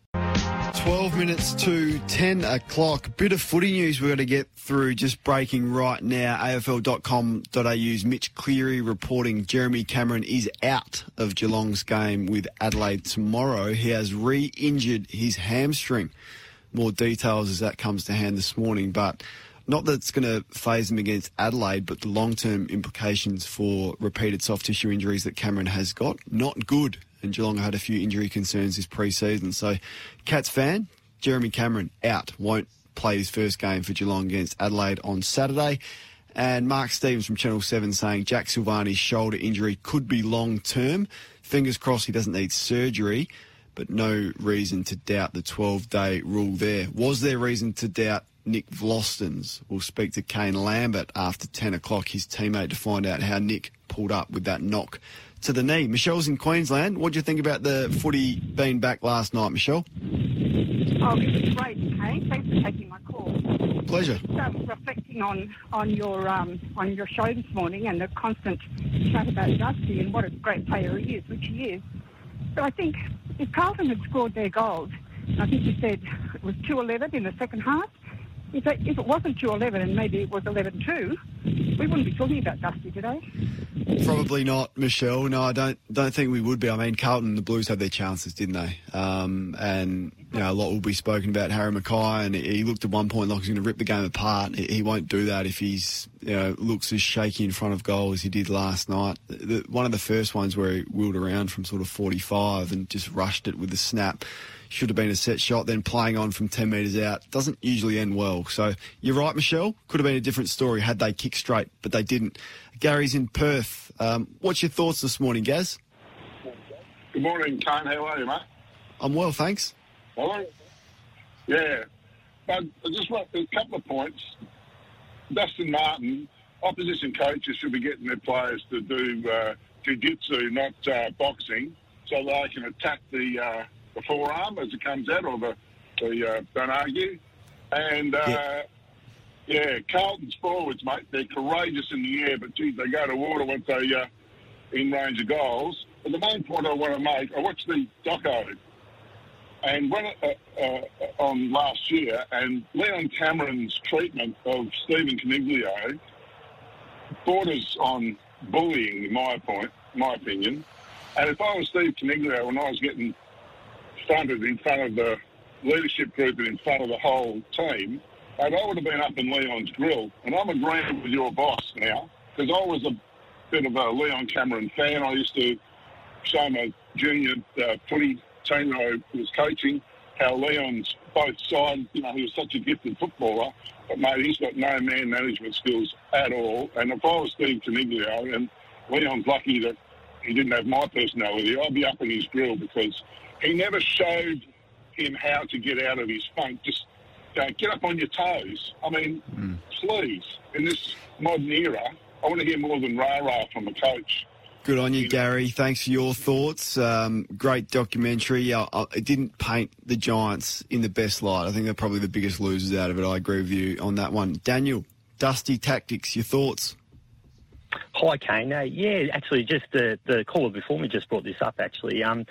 Speaker 3: 12 minutes to 10 o'clock. Bit of footy news we're going to get through just breaking right now. AFL.com.au's Mitch Cleary reporting Jeremy Cameron is out of Geelong's game with Adelaide tomorrow. He has re injured his hamstring. More details as that comes to hand this morning, but not that it's going to phase him against Adelaide, but the long term implications for repeated soft tissue injuries that Cameron has got, not good and Geelong had a few injury concerns this pre-season. So, Cats fan, Jeremy Cameron out, won't play his first game for Geelong against Adelaide on Saturday. And Mark Stevens from Channel 7 saying Jack Silvagni's shoulder injury could be long term. Fingers crossed he doesn't need surgery, but no reason to doubt the 12 day rule there. Was there reason to doubt Nick Vlastuin? We'll speak to Kane Lambert after 10 o'clock, his teammate, to find out how Nick pulled up with that knock to the knee. Michelle's in Queensland. What do you think about the footy being back last night, Michelle?
Speaker 22: Oh, it was great, Kane. Thanks for taking my call.
Speaker 3: Pleasure.
Speaker 22: Just um, reflecting on on your um, on your show this morning and the constant chat about Dusty and what a great player he is, which he is. But I think if Carlton had scored their goals, I think you said it was two eleven in the second half. If it, if it wasn't two eleven and maybe it was eleven two, we wouldn't be talking about Dusty today.
Speaker 3: Probably not, Michelle. No, I don't don't think we would be. I mean, Carlton, the Blues had their chances, didn't they? Um, and you know, a lot will be spoken about Harry McKay, and he looked at one point like he's going to rip the game apart. He, he won't do that if he's you know looks as shaky in front of goal as he did last night. The, one of the first ones where he wheeled around from sort of 45 and just rushed it with a snap. Should have been a set shot, then playing on from 10 metres out. Doesn't usually end well. So you're right, Michelle. Could have been a different story had they kicked straight, but they didn't. Gary's in Perth. Um, what's your thoughts this morning, Gaz?
Speaker 11: Good morning, Kane. How are you, mate?
Speaker 3: I'm well, thanks.
Speaker 11: Hello? Yeah. But I just want a couple of points. Dustin Martin, opposition coaches should be getting their players to do uh, jiu-jitsu, not uh, boxing, so they can attack the, uh, the forearm as it comes out, or the, the uh, don't argue. And, uh, yeah. Carlton's forwards, mate, they're courageous in the air, but, geez, they go to water once they uh, in range of goals. But the main point I want to make, I watched the doco and when uh, uh, on last year, and Leon Cameron's treatment of Stephen Coniglio borders on bullying, in my point, my opinion. And if I was Steve Coniglio when I was getting in front of the leadership group and in front of the whole team, and I would have been up in Leon's grill. And I'm agreeing with your boss now because I was a bit of a Leon Cameron fan. I used to show my junior uh, footy team I was coaching how Leon's both sides, you know, he was such a gifted footballer, but mate, he's got no man management skills at all. And if I was Steve Coniglio, and Leon's lucky that he didn't have my personality, I'd be up in his grill because he never showed him how to get out of his funk. Just get up on your toes. I mean, please, in this modern era, I want to hear more than rah rah from a coach.
Speaker 3: Good on you, Gary. Thanks for your thoughts. Um, great documentary. Uh, uh, it didn't paint the Giants in the best light. I think they're probably the biggest losers out of it. I agree with you on that one. Daniel, Dusty Tactics, your thoughts?
Speaker 23: Hi, Kane. Uh, yeah, actually, just the, the caller before me just brought this up, actually. Um,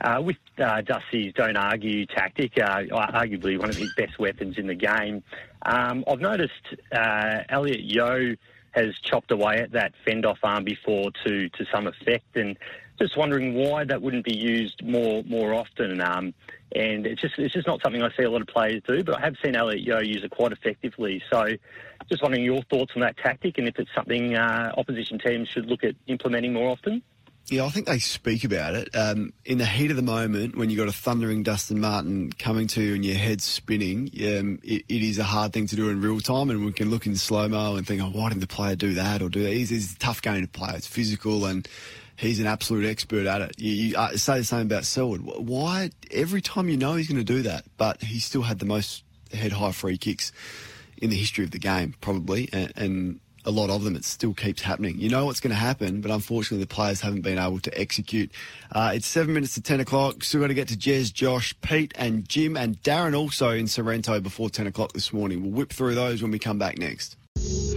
Speaker 23: uh, with uh, Dusty's don't argue tactic, uh, arguably one of his best weapons in the game, um, I've noticed uh, Elliot Yeo has chopped away at that fend off arm before to, to some effect, and just wondering why that wouldn't be used more more often. Um, and it's just it's just not something I see a lot of players do, but I have seen Elliot Yeo use it quite effectively. So, just wondering your thoughts on that tactic, and if it's something uh, opposition teams should look at implementing more often.
Speaker 3: Yeah, I think they speak about it. Um, in the heat of the moment, when you've got a thundering Dustin Martin coming to you and your head's spinning, um, it, it is a hard thing to do in real time. And we can look in slow mo and think, oh, why didn't the player do that or do that? He's, he's a tough game to play. It's physical and he's an absolute expert at it. You, you uh, say the same about Selwood. Why, every time you know he's going to do that, but he still had the most head high free kicks in the history of the game, probably. and, and a lot of them, it still keeps happening. You know what's going to happen, but unfortunately the players haven't been able to execute. Uh, it's seven minutes to 10 o'clock. Still got to get to Jez, Josh, Pete and Jim and Darren also in Sorrento before 10 o'clock this morning. We'll whip through those when we come back next.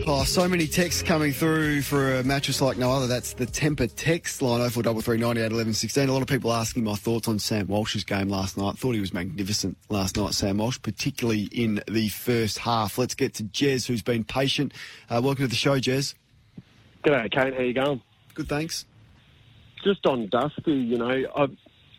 Speaker 3: Oh, so many texts coming through for a mattress like no other. That's the Tempur text line 0433 98 11 16. A lot of people asking my thoughts on Sam Walsh's game last night. Thought he was magnificent last night, Sam Walsh, particularly in the first half. Let's get to Jez, who's been patient. Uh, welcome to the show, Jez.
Speaker 24: G'day, Kate. How you going?
Speaker 3: Good, thanks.
Speaker 24: Just on Dusty, you know, I,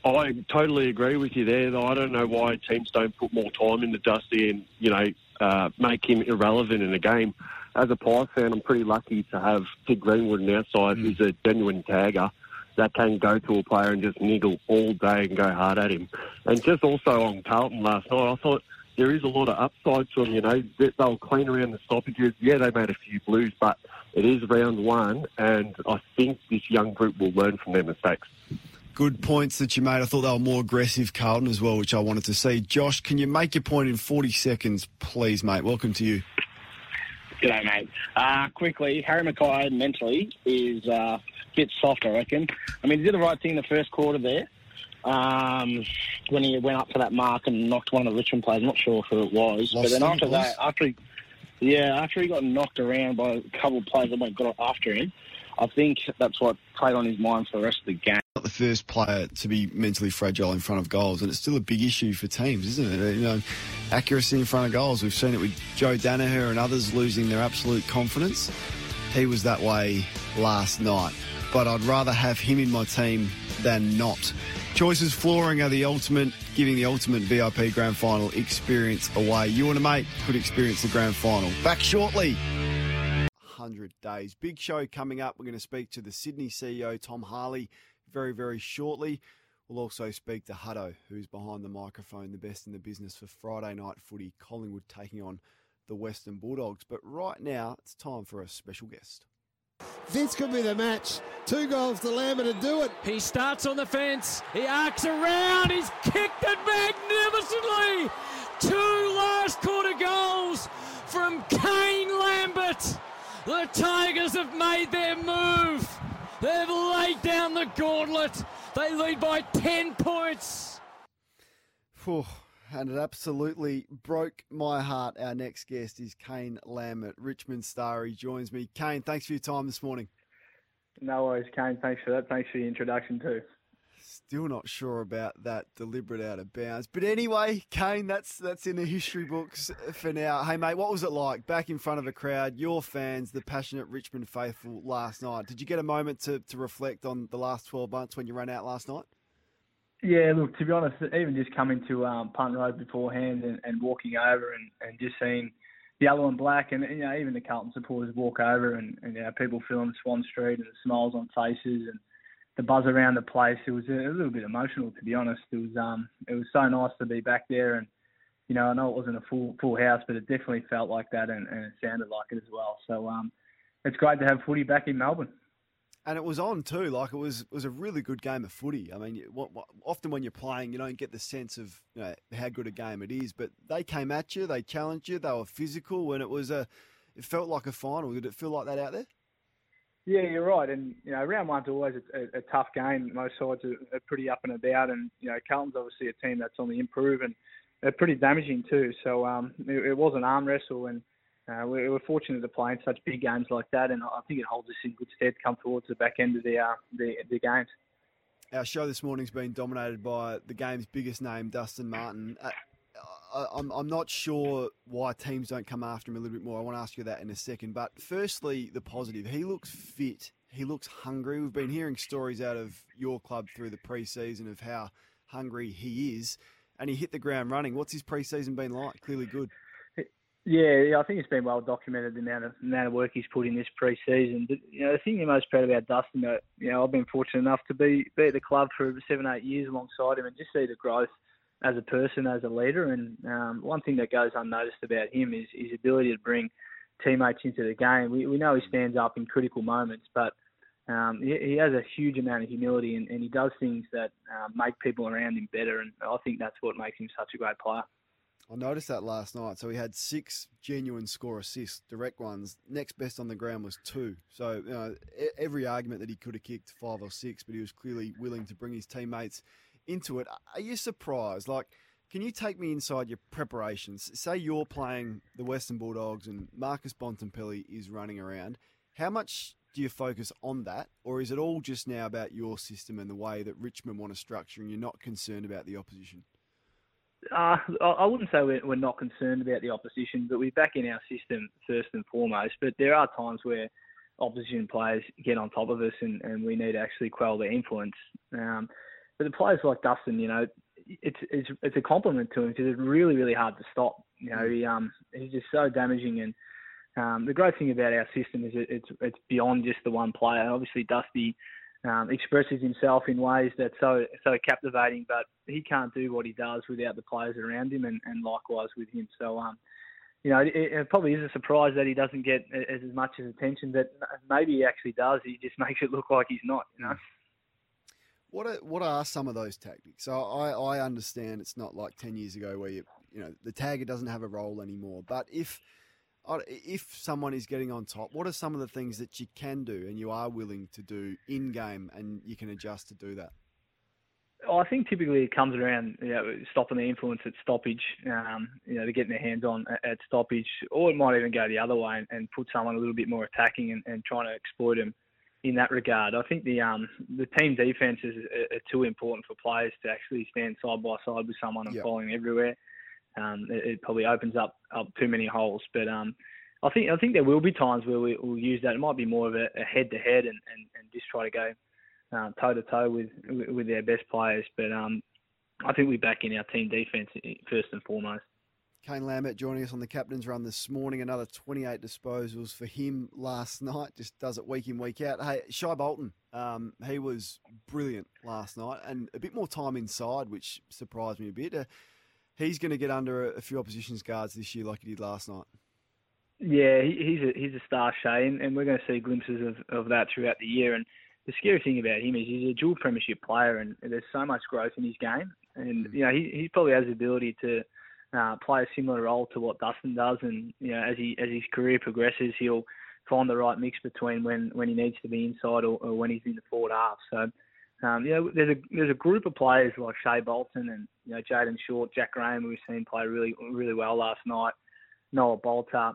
Speaker 24: I totally agree with you there. Though I don't know why teams don't put more time into Dusty and you know uh, make him irrelevant in a game. As a Pies fan, I'm pretty lucky to have Sid Greenwood on our side, who's a genuine tagger that can go to a player and just niggle all day and go hard at him. And just also on Carlton last night, I thought there is a lot of upside to them. You know, they, they'll clean around the stoppages. Yeah, they made a few blues, but it is round one, and I think this young group will learn from their mistakes.
Speaker 3: Good points that you made. I thought they were more aggressive, Carlton, as well, which I wanted to see. Josh, can you make your point in 40 seconds, please, mate? Welcome to you.
Speaker 25: G'day, mate. Uh, quickly, Harry McKay mentally is uh, a bit soft, I reckon. I mean, he did the right thing in the first quarter there um, when he went up for that mark and knocked one of the Richmond players. I'm not sure who it was. but then after that, after he, yeah, after he got knocked around by a couple of players that went got after him, I think that's what played on his mind for the rest of the game.
Speaker 3: Not the first player to be mentally fragile in front of goals, and it's still a big issue for teams, isn't it? You know, accuracy in front of goals. We've seen it with Joe Daniher and others losing their absolute confidence. He was that way last night, but I'd rather have him in my team than not. Choices Flooring are the ultimate, giving the ultimate VIP Grand Final experience away. You and a mate could experience the Grand Final. Back shortly. 100 days. Big show coming up. We're going to speak to the Sydney CEO, Tom Harley, very, very shortly. We'll also speak to Huddo, who's behind the microphone, the best in the business for Friday night footy, Collingwood taking on the Western Bulldogs. But right now, it's time for a special guest.
Speaker 26: This could be the match. Two goals to Lambert to do it.
Speaker 27: He starts on the fence. He arcs around. He's kicked it magnificently. Two last quarter goals from Kane Lambert. The Tigers have made their move. They've laid down the gauntlet. They lead by 10 points.
Speaker 3: Phew, and it absolutely broke my heart. Our next guest is Kane Lambert, Richmond star. He joins me. Kane, thanks for your time this morning.
Speaker 28: No worries, Kane. Thanks for that. Thanks for the introduction too.
Speaker 3: Still not sure about that deliberate out of bounds. But anyway, Kane, that's that's in the history books for now. Hey mate, what was it like back in front of a crowd, your fans, the passionate Richmond faithful last night? Did you get a moment to, to reflect on the last twelve months when you ran out last night?
Speaker 28: Yeah, look, to be honest, even just coming to um, Punt Road beforehand and, and walking over and, and just seeing the yellow and black, and you know even the Carlton supporters walk over and, and you know, people filling Swan Street and the smiles on faces and the buzz around the place. It was a, little bit emotional, to be honest. It was um it was so nice to be back there, and you know I know it wasn't a full full house, but it definitely felt like that, and, and it sounded like it as well. So um, it's great to have footy back in Melbourne.
Speaker 3: And it was on too. Like it was was a really good game of footy. I mean, often when you're playing, you don't get the sense of you know, how good a game it is. But they came at you, they challenged you, they were physical, and it was a. It felt like a final. Did it feel like that out there?
Speaker 28: Yeah, you're right. And you know, round one's always a, a, a tough game. Most sides are, are pretty up and about, and you know, Carlton's obviously a team that's on the improve, and they're pretty damaging too. So um, it, it was an arm wrestle, and uh, we were fortunate to play in such big games like that, and I think it holds us in good stead come towards the back end of the uh, the, the games.
Speaker 3: Our show this morning's been dominated by the game's biggest name, Dustin Martin. I, I'm, I'm not sure why teams don't come after him a little bit more. I want to ask you that in a second. But firstly, the positive. He looks fit. He looks hungry. We've been hearing stories out of your club through the preseason of how hungry he is, and he hit the ground running. What's his preseason been like? Clearly good.
Speaker 28: Yeah, I think it's been well documented the amount of amount of work he's put in this pre-season. But you know, the thing you're most proud about Dustin, you know, I've been fortunate enough to be be at the club for seven, eight years alongside him, and just see the growth as a person, as a leader. And um, one thing that goes unnoticed about him is his ability to bring teammates into the game. We we know he stands up in critical moments, but um, he, he, has a huge amount of humility, and, and he does things that uh, make people around him better. And I think that's what makes him such a great player.
Speaker 3: I noticed that last night. So he had six genuine score assists, direct ones. Next best on the ground was two. So you know, every argument that he could have kicked five or six, but he was clearly willing to bring his teammates into it. Are you surprised? Like, can you take me inside your preparations? Say you're playing the Western Bulldogs and Marcus Bontempelli is running around. How much do you focus on that, or is it all just now about your system and the way that Richmond want to structure, and you're not concerned about the opposition?
Speaker 28: Uh, I wouldn't say we're, not concerned about the opposition, but we're back in our system first and foremost. But there are times where opposition players get on top of us, and, and we need to actually quell their influence. Um, but the players like Dustin, you know, it's it's it's a compliment to him because it's really really hard to stop. You know, he um he's just so damaging, and um, the great thing about our system is it, it's it's beyond just the one player. Obviously, Dusty um, expresses himself in ways that so so captivating. But he can't do what he does without the players around him, and, and likewise with him. So. Um, you know, it, it probably is a surprise that he doesn't get as, as much as attention. But maybe he actually does. He just makes it look like he's not. You know.
Speaker 3: What are, what are some of those tactics? So I, I understand it's not like ten years ago where you you know the tagger doesn't have a role anymore. But if if someone is getting on top, what are some of the things that you can do and you are willing to do in game and you can adjust to do that?
Speaker 28: I think typically it comes around you know, stopping the influence at stoppage, um, you know, to getting their hands on at, at stoppage, or it might even go the other way and, and put someone a little bit more attacking and, and trying to exploit them in that regard. I think the um, the team defenses are, are too important for players to actually stand side by side with someone and
Speaker 3: Yep.
Speaker 28: following everywhere. Um, it, it probably opens up, up too many holes. But um, I think I think there will be times where we, we'll use that. It might be more of a, a head-to-head and, and, and just try to go um, toe-to-toe with with their best players. But um, I think we back in our team defense first and foremost.
Speaker 3: Kane Lambert joining us on the captain's run this morning. Another 28 disposals for him last night. Just does it week in, week out. Hey, Shai Bolton, um, he was brilliant last night and a bit more time inside, which surprised me a bit. Uh, he's going to get under a, a few opposition's guards this year like he did last night.
Speaker 28: Yeah, he, he's a he's a star, Shai, and, and we're going to see glimpses of, of that throughout the year. And the scary thing about him is he's a dual premiership player, and there's so much growth in his game. And you know, he he probably has the ability to uh, play a similar role to what Dustin does. And you know, as he as his career progresses, he'll find the right mix between when, when he needs to be inside or, or when he's in the forward half. So. Um, you know, there's a there's a group of players like Shai Bolton and you know Jayden Short, Jack Graham, we've seen play really really well last night. Noah Balta,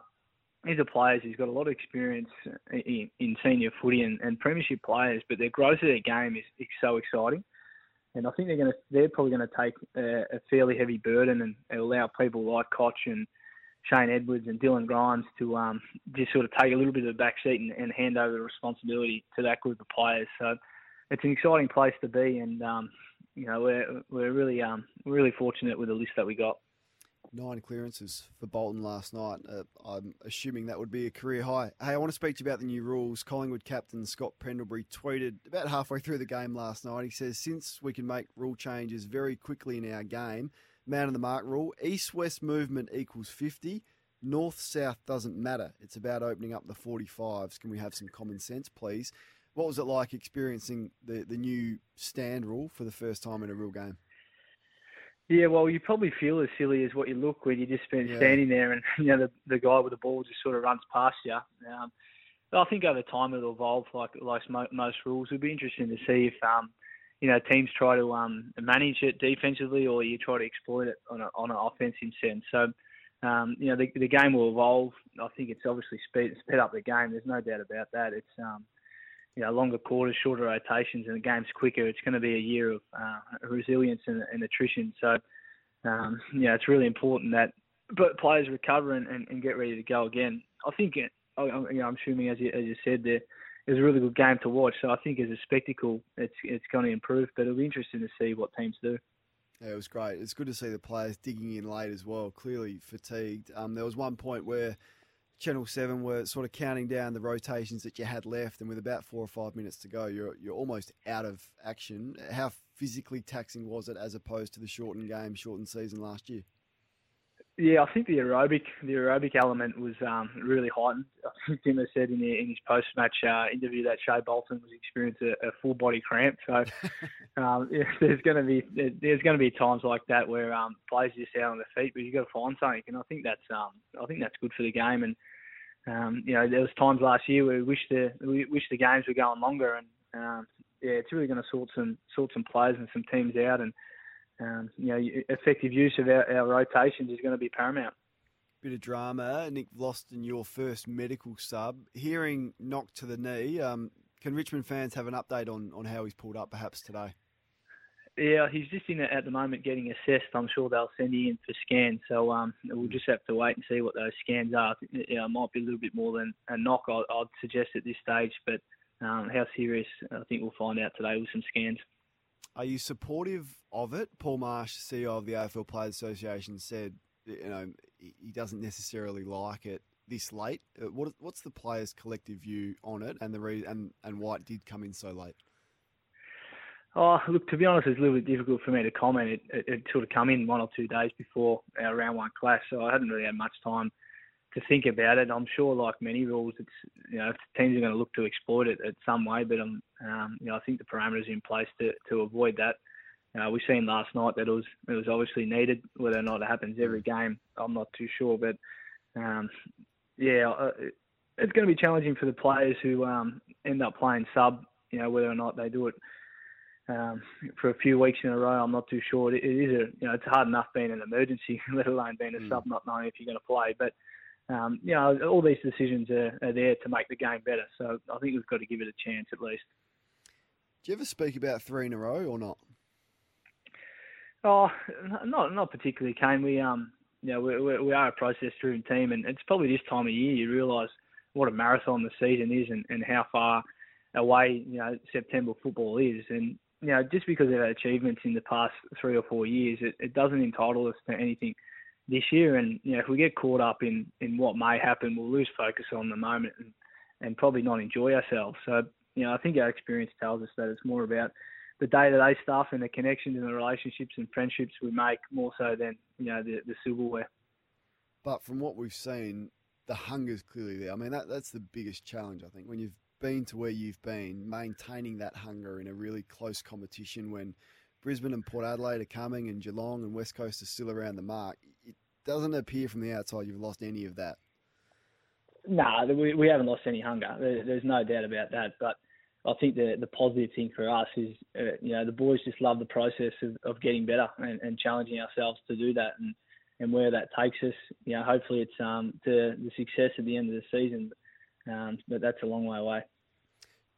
Speaker 28: these are players who's got a lot of experience in, in senior footy and, and premiership players, but their growth of their game is, is so exciting. And I think they're going to they're probably going to take a, a fairly heavy burden and allow people like Cotch and Shane Edwards and Dylan Grimes to um, just sort of take a little bit of the back seat and, and hand over the responsibility to that group of players. So it's an exciting place to be, and um, you know we're we're really um, really fortunate with the list that we got.
Speaker 3: Nine clearances for Bolton last night. Uh, I'm assuming that would be a career high. Hey, I want to speak to you about the new rules. Collingwood captain Scott Pendlebury tweeted about halfway through the game last night. He says, Since we can make rule changes very quickly in our game, man of the mark rule, east west movement equals 50, north south doesn't matter. It's about opening up the 45s. Can we have some common sense, please? What was it like experiencing the, the new stand rule for the first time in a real game?
Speaker 28: Yeah, well, you probably feel as silly as what you look when you just been
Speaker 3: Yeah.
Speaker 28: standing there and you know the, the guy with the ball just sort of runs past you. Um, but I think over time it'll evolve like like most rules. It'll be interesting to see if um, you know teams try to um, manage it defensively or you try to exploit it on a, on an offensive sense. So um, you know the, the game will evolve. I think it's obviously speed sped up the game. There's no doubt about that. It's um, you know, longer quarters, shorter rotations, and the game's quicker. It's going to be a year of uh, resilience and, and attrition. So, um, it's really important that players recover and, and, and get ready to go again. I think, it, I, you know, I'm assuming as you, as you said there, was a really good game to watch. So I think as a spectacle, it's it's going to improve. But it'll be interesting to see what teams do.
Speaker 3: Yeah, it was great. It's good to see the players digging in late as well. Clearly fatigued. Um, there was one point where Channel Seven were sort of counting down the rotations that you had left, and with about four or five minutes to go, you're you're almost out of action. How physically taxing was it as opposed to the shortened game, shortened season last year?
Speaker 28: Yeah, I think the aerobic the aerobic element was um, really heightened. I think Dimma said in, the, in his post match uh, interview that Shai Bolton was experiencing a, a full body cramp. So um, yeah, there's going to be there's going to be times like that where um, players just out on their feet, but you've got to find something. And I think that's um, I think that's good for the game. And um, you know, there was times last year where we wish the we wish the games were going longer. And um, yeah, it's really going to sort some sort some players and some teams out. And um, you know, effective use of our, our rotations is going to be paramount.
Speaker 3: Bit of drama. Nick Vlastuin, your first medical sub, hearing knocked to the knee. Um, can Richmond fans have an update on, on how he's pulled up perhaps today?
Speaker 28: Yeah, he's just in at the moment getting assessed. I'm sure they'll send him in for scans. So um, we'll just have to wait and see what those scans are. Yeah, it might be a little bit more than a knock, I'd, I'd suggest at this stage. But um, how serious, I think we'll find out today with some scans.
Speaker 3: Are you supportive of it? Paul Marsh, CEO of the AFL Players Association, said you know he doesn't necessarily like it this late. Uh, What, what's the players' collective view on it, and the re- and and why it did come in so late?
Speaker 28: Oh, look, to be honest, it's a little bit difficult for me to comment. It, it, it sort of come in one or two days before our round one clash, so I hadn't really had much time to think about it. I'm sure, like many rules, it's you know teams are going to look to exploit it in some way, but um, um, you know I think the parameters in place to, to avoid that. Uh, we seen last night that it was it was obviously needed. Whether or not it happens every game, I'm not too sure, but um, yeah, uh, it's going to be challenging for the players who um, end up playing sub. You know whether or not they do it um, for a few weeks in a row. I'm not too sure. It, it is a you know it's hard enough being an emergency, let alone being a
Speaker 29: Mm.
Speaker 28: sub, not knowing if you're going to play. But um, you know all these decisions are, are there to make the game better. So I think we've got to give it a chance at least.
Speaker 3: Do you ever speak about three in a row or not?
Speaker 28: Oh, not not particularly, Kane. We um, you know, we we, we are a process-driven team, and it's probably this time of year you realise what a marathon the season is, and, and how far away you know September football is, and you know just because of our achievements in the past three or four years, it, it doesn't entitle us to anything this year. And you know if we get caught up in in what may happen, we'll lose focus on the moment and and probably not enjoy ourselves. So you know I think our experience tells us that it's more about the day-to-day stuff and the connections and the relationships and friendships we make more so than you know the, the silverware.
Speaker 3: But from what we've seen, the hunger's clearly there. I mean, that that's the biggest challenge, I think. When you've been to where you've been, maintaining that hunger in a really close competition when Brisbane and Port Adelaide are coming and Geelong and West Coast are still around the mark, it doesn't appear from the outside you've lost any of that.
Speaker 28: Nah, we, we haven't lost any hunger. There, there's no doubt about that. But I think the the positive thing for us is, uh, you know, the boys just love the process of, of getting better and, and challenging ourselves to do that. And, and where that takes us, you know, hopefully it's um, to the success at the end of the season. Um, but that's a long way away.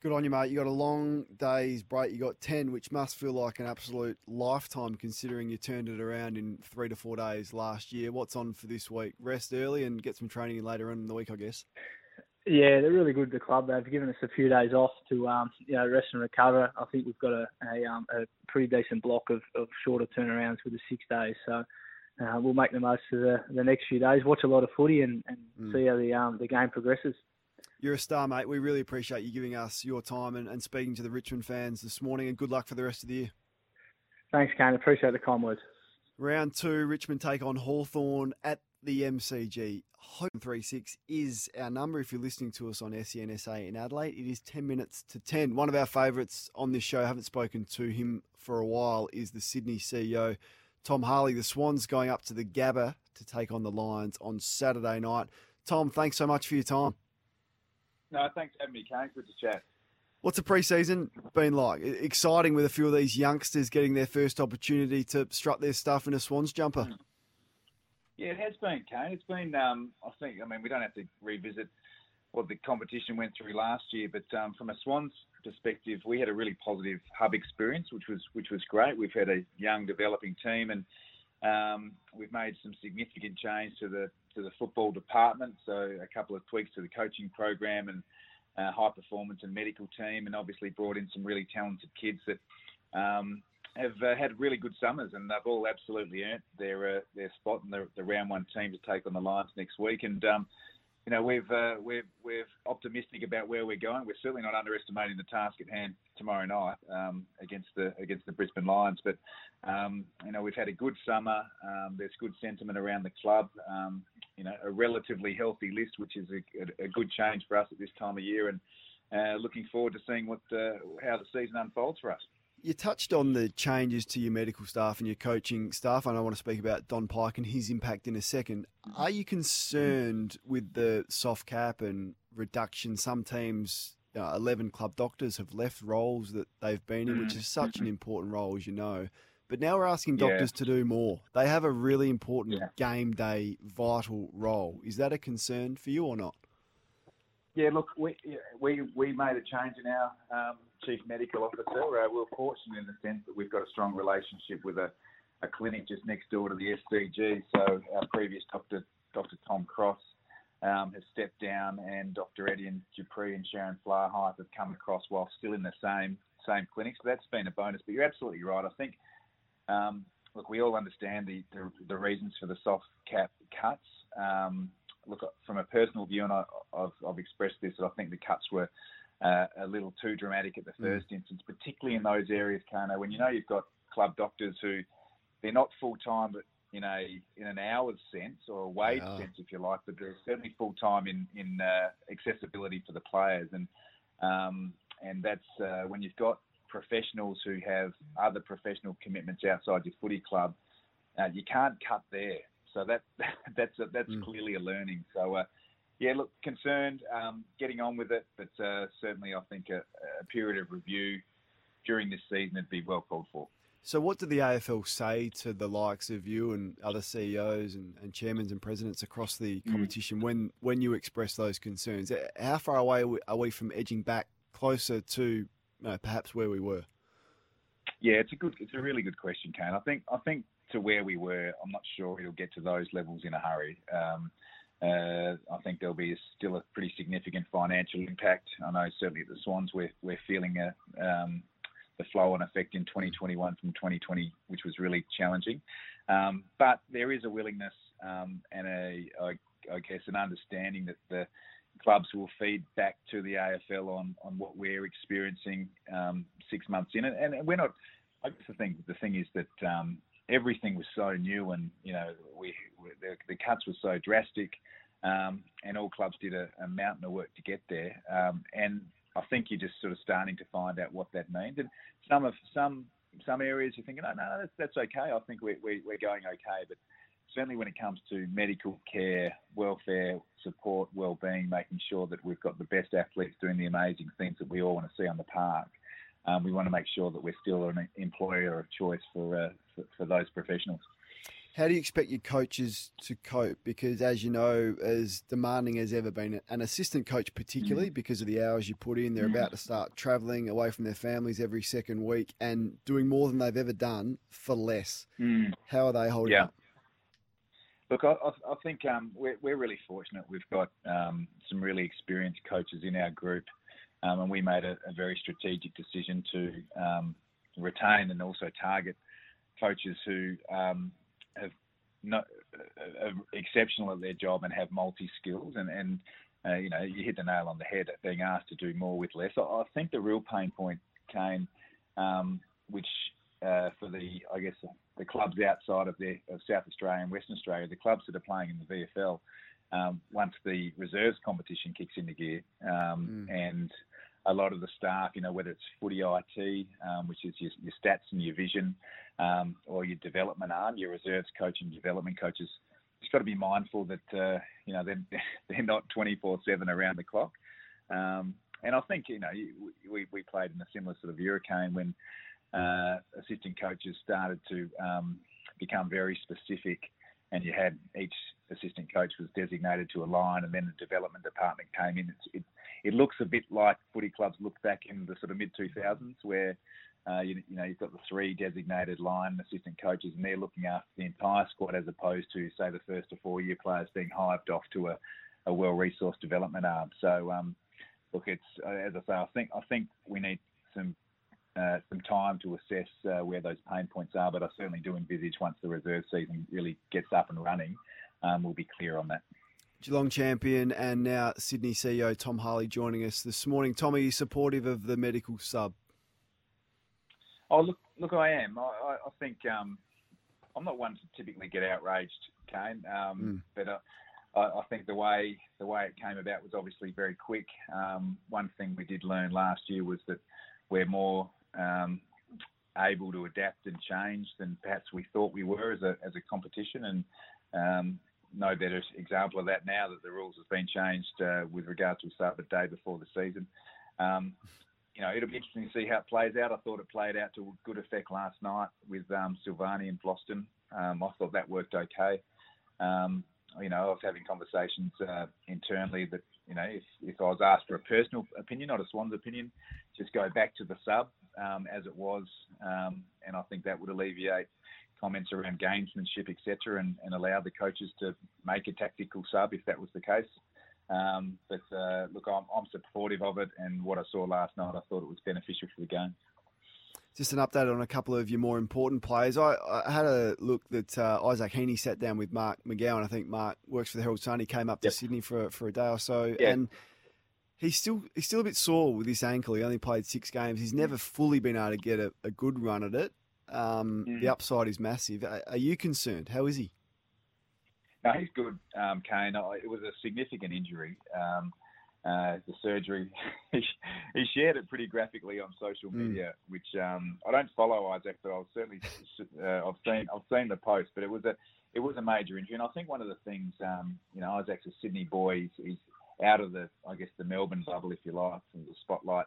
Speaker 3: Good on you, mate. You got a long day's break. You got ten, which must feel like an absolute lifetime considering you turned it around in three to four days last year. What's on for this week? Rest early and get some training later on in the week, I guess.
Speaker 28: Yeah, they're really good. The club they've given us a few days off to um, you know rest and recover. I think we've got a a, um, a pretty decent block of, of shorter turnarounds with the six days. So uh, we'll make the most of the, the next few days. Watch a lot of footy and, and
Speaker 3: Mm.
Speaker 28: see how the um, the game progresses.
Speaker 3: You're a star, mate. We really appreciate you giving us your time and, and speaking to the Richmond fans this morning, and good luck for the rest of the year.
Speaker 28: Thanks, Kane. Appreciate the kind words.
Speaker 3: Round two, Richmond take on Hawthorn at the MCG. Hope 36 is our number if you're listening to us on SEN SA in Adelaide. It is 10 minutes to 10. One of our favourites on this show, haven't spoken to him for a while, is the Sydney CEO, Tom Harley. The Swans going up to the Gabba to take on the Lions on Saturday night. Tom, thanks so much for your time.
Speaker 29: No, thanks for having me, Kane. Good to chat.
Speaker 3: What's the preseason been like? Exciting with a few of these youngsters getting their first opportunity to strut their stuff in a Swans jumper.
Speaker 29: Yeah, it has been, Kane. It's been, um, I think, I mean, we don't have to revisit what the competition went through last year, but um, from a Swans perspective, we had a really positive hub experience, which was which was great. We've had a young developing team, and um, we've made some significant change to the to the football department. So a couple of tweaks to the coaching program and uh, high performance and medical team, and obviously brought in some really talented kids that um, have uh, had really good summers, and they've all absolutely earned their uh, their spot in the, the round one team to take on the Lions next week. And um, you know we've uh, we're we're optimistic about where we're going. We're certainly not underestimating the task at hand tomorrow night um, against the against the Brisbane Lions. But um, you know we've had a good summer. Um, there's good sentiment around the club. You know a relatively healthy list, which is a, a, a good change for us at this time of year, and uh, looking forward to seeing what uh, how the season unfolds for us.
Speaker 3: You touched on the changes to your medical staff and your coaching staff, and I want to speak about Don Pyke and his impact in a second. Are you concerned with the soft cap and reduction? Some teams, uh, 11 club doctors, have left roles that they've been in, which is such an important role, as you know. But now we're asking
Speaker 29: Yeah.
Speaker 3: doctors to do more. They have a really important game day, vital role. Is that a concern for you or not?
Speaker 29: Yeah, look, we we we made a change in our um, chief medical officer. Uh, we're fortunate in the sense that we've got a strong relationship with a, a clinic just next door to the SCG. So our previous doctor, Dr. Tom Cross, um, has stepped down, and Dr. Edian Dupree and Sharon Flyhythe have come across while still in the same same clinic. So that's been a bonus. But you're absolutely right. I think. Um, look, we all understand the, the, the reasons for the soft cap cuts. Um, look, from a personal view, and I, I've, I've expressed this, that I think the cuts were uh, a little too dramatic at the
Speaker 3: Mm.
Speaker 29: first instance, particularly in those areas, Kano, when you know you've got club doctors who they're not full time, but in a in an hour's sense or a wage
Speaker 3: Yeah.
Speaker 29: sense, if you like, but they're certainly full time in in uh, accessibility for the players, and um, and that's uh, when you've got professionals who have other professional commitments outside your footy club, uh, you can't cut there. So that that's a, that's clearly a learning. So. Uh, yeah, look, concerned, um, getting on with it, but uh, certainly I think a, a period of review during this season would be well called for.
Speaker 3: So, what did the AFL say to the likes of you and other CEOs and, and chairmen and presidents across the
Speaker 29: Mm.
Speaker 3: competition when, when you express those concerns? How far away are we, are we from edging back closer to know, perhaps where we were?
Speaker 29: Yeah, it's a good, it's a really good question, Kane. I think, I think to where we were, I'm not sure it'll get to those levels in a hurry. Um, uh, I think there'll be still a pretty significant financial impact. I know certainly at the Swans we're we're feeling a, um, the flow and effect in 2021 from 2020, which was really challenging. Um, but there is a willingness um, and a, I guess, an understanding that the clubs will feed back to the AFL on, on what we're experiencing um, six months in, and, and we're not. I guess the thing the thing is that um, everything was so new, and you know we, we the, the cuts were so drastic, um, and all clubs did a, a mountain of work to get there. Um, and I think you're just sort of starting to find out what that means. And some of some some areas you're thinking, oh no, that's, that's okay. I think we, we, we're going okay, but certainly when it comes to medical care, welfare, support, well-being, making sure that we've got the best athletes doing the amazing things that we all want to see on the park. Um, we want to make sure that we're still an employer of choice for, uh, for, for those professionals.
Speaker 3: How do you expect your coaches to cope? Because, as you know, as demanding as ever been, an assistant coach, particularly because of the hours you put in, they're
Speaker 29: Mm.
Speaker 3: about to start travelling away from their families every second week and doing more than they've ever done for less.
Speaker 29: Mm.
Speaker 3: How are they holding
Speaker 29: Yeah.
Speaker 3: up?
Speaker 29: Look, I, I think um, we're, we're really fortunate. We've got um, some really experienced coaches in our group, um, and we made a, a very strategic decision to um, retain and also target coaches who um, have not, uh, are exceptional at their job and have multi skills. And, and uh, you know, you hit the nail on the head at being asked to do more with less. I, I think the real pain point came, um, which uh, for the, I guess, the clubs outside of the of South Australia and Western Australia, the clubs that are playing in the VFL, um, once the reserves competition kicks into gear, um, and a lot of the staff, you know, whether it's footy IT, um, which is your, your stats and your vision, um, or your development arm, your reserves coach and development coaches, just got to be mindful that uh, you know they're, they're not 24/7 around the clock. Um, and I think you know we, we played in a similar sort of hurricane when uh, assistant coaches started to um, become very specific, and you had each assistant coach was designated to a line, and then the development department came in. It's, it, it looks a bit like footy clubs looked back in the sort of mid 2000s, where uh, you, you know you've got the three designated line assistant coaches, and they're looking after the entire squad, as opposed to say the first or four year players being hived off to a, a well resourced development arm. So um, look, it's uh, as I say, I think I think we need some uh, some time to assess uh, where those pain points are, but I certainly do envisage once the reserve season really gets up and running, um, we'll be clear on that.
Speaker 3: Geelong champion and now Sydney CEO Tom Harley joining us this morning. Tom, are you supportive of the medical sub?
Speaker 29: Oh, look, look, I am. I, I, think um, I'm not one to typically get outraged, Kane, um, but uh, I, I think the way the way it came about was obviously very quick. Um, one thing we did learn last year was that we're more um, able to adapt and change than perhaps we thought we were as a as a competition, and um, no better example of that now that the rules have been changed uh, with regard to start the day before the season. Um, you know, it'll be interesting to see how it plays out. I thought it played out to good effect last night with um, Silvagni and Boston. Um, I thought that worked okay. Um, you know, I was having conversations uh, internally that, you know, if, if I was asked for a personal opinion, not a Swans opinion, just go back to the sub um, as it was. Um, and I think that would alleviate comments around gamesmanship, etc., and, and allow the coaches to make a tactical sub if that was the case. Um, but uh, look, I'm, I'm supportive of it, and what I saw last night, I thought it was beneficial for the game.
Speaker 3: Just an update on a couple of your more important players. I, I had a look that uh, Isaac Heaney sat down with Mark McGowan. I think Mark works for the Herald Sun. He came up to Sydney for for a day or so,
Speaker 29: Yeah.
Speaker 3: and He's still he's still a bit sore with this ankle. He only played six games. He's never fully been able to get a, a good run at it. Um,
Speaker 29: Mm.
Speaker 3: The upside is massive. Are, are you concerned? How is he?
Speaker 29: No, he's good, um, Kane. It was a significant injury. Um, uh, the surgery, he shared it pretty graphically on social
Speaker 3: Mm.
Speaker 29: media, which um, I don't follow Isaac, but I've certainly uh, I've seen I've seen the post. But it was a it was a major injury, and I think one of the things, um, you know, Isaac's a Sydney boy. He's, he's out of the I guess the Melbourne bubble, if you like, from the spotlight.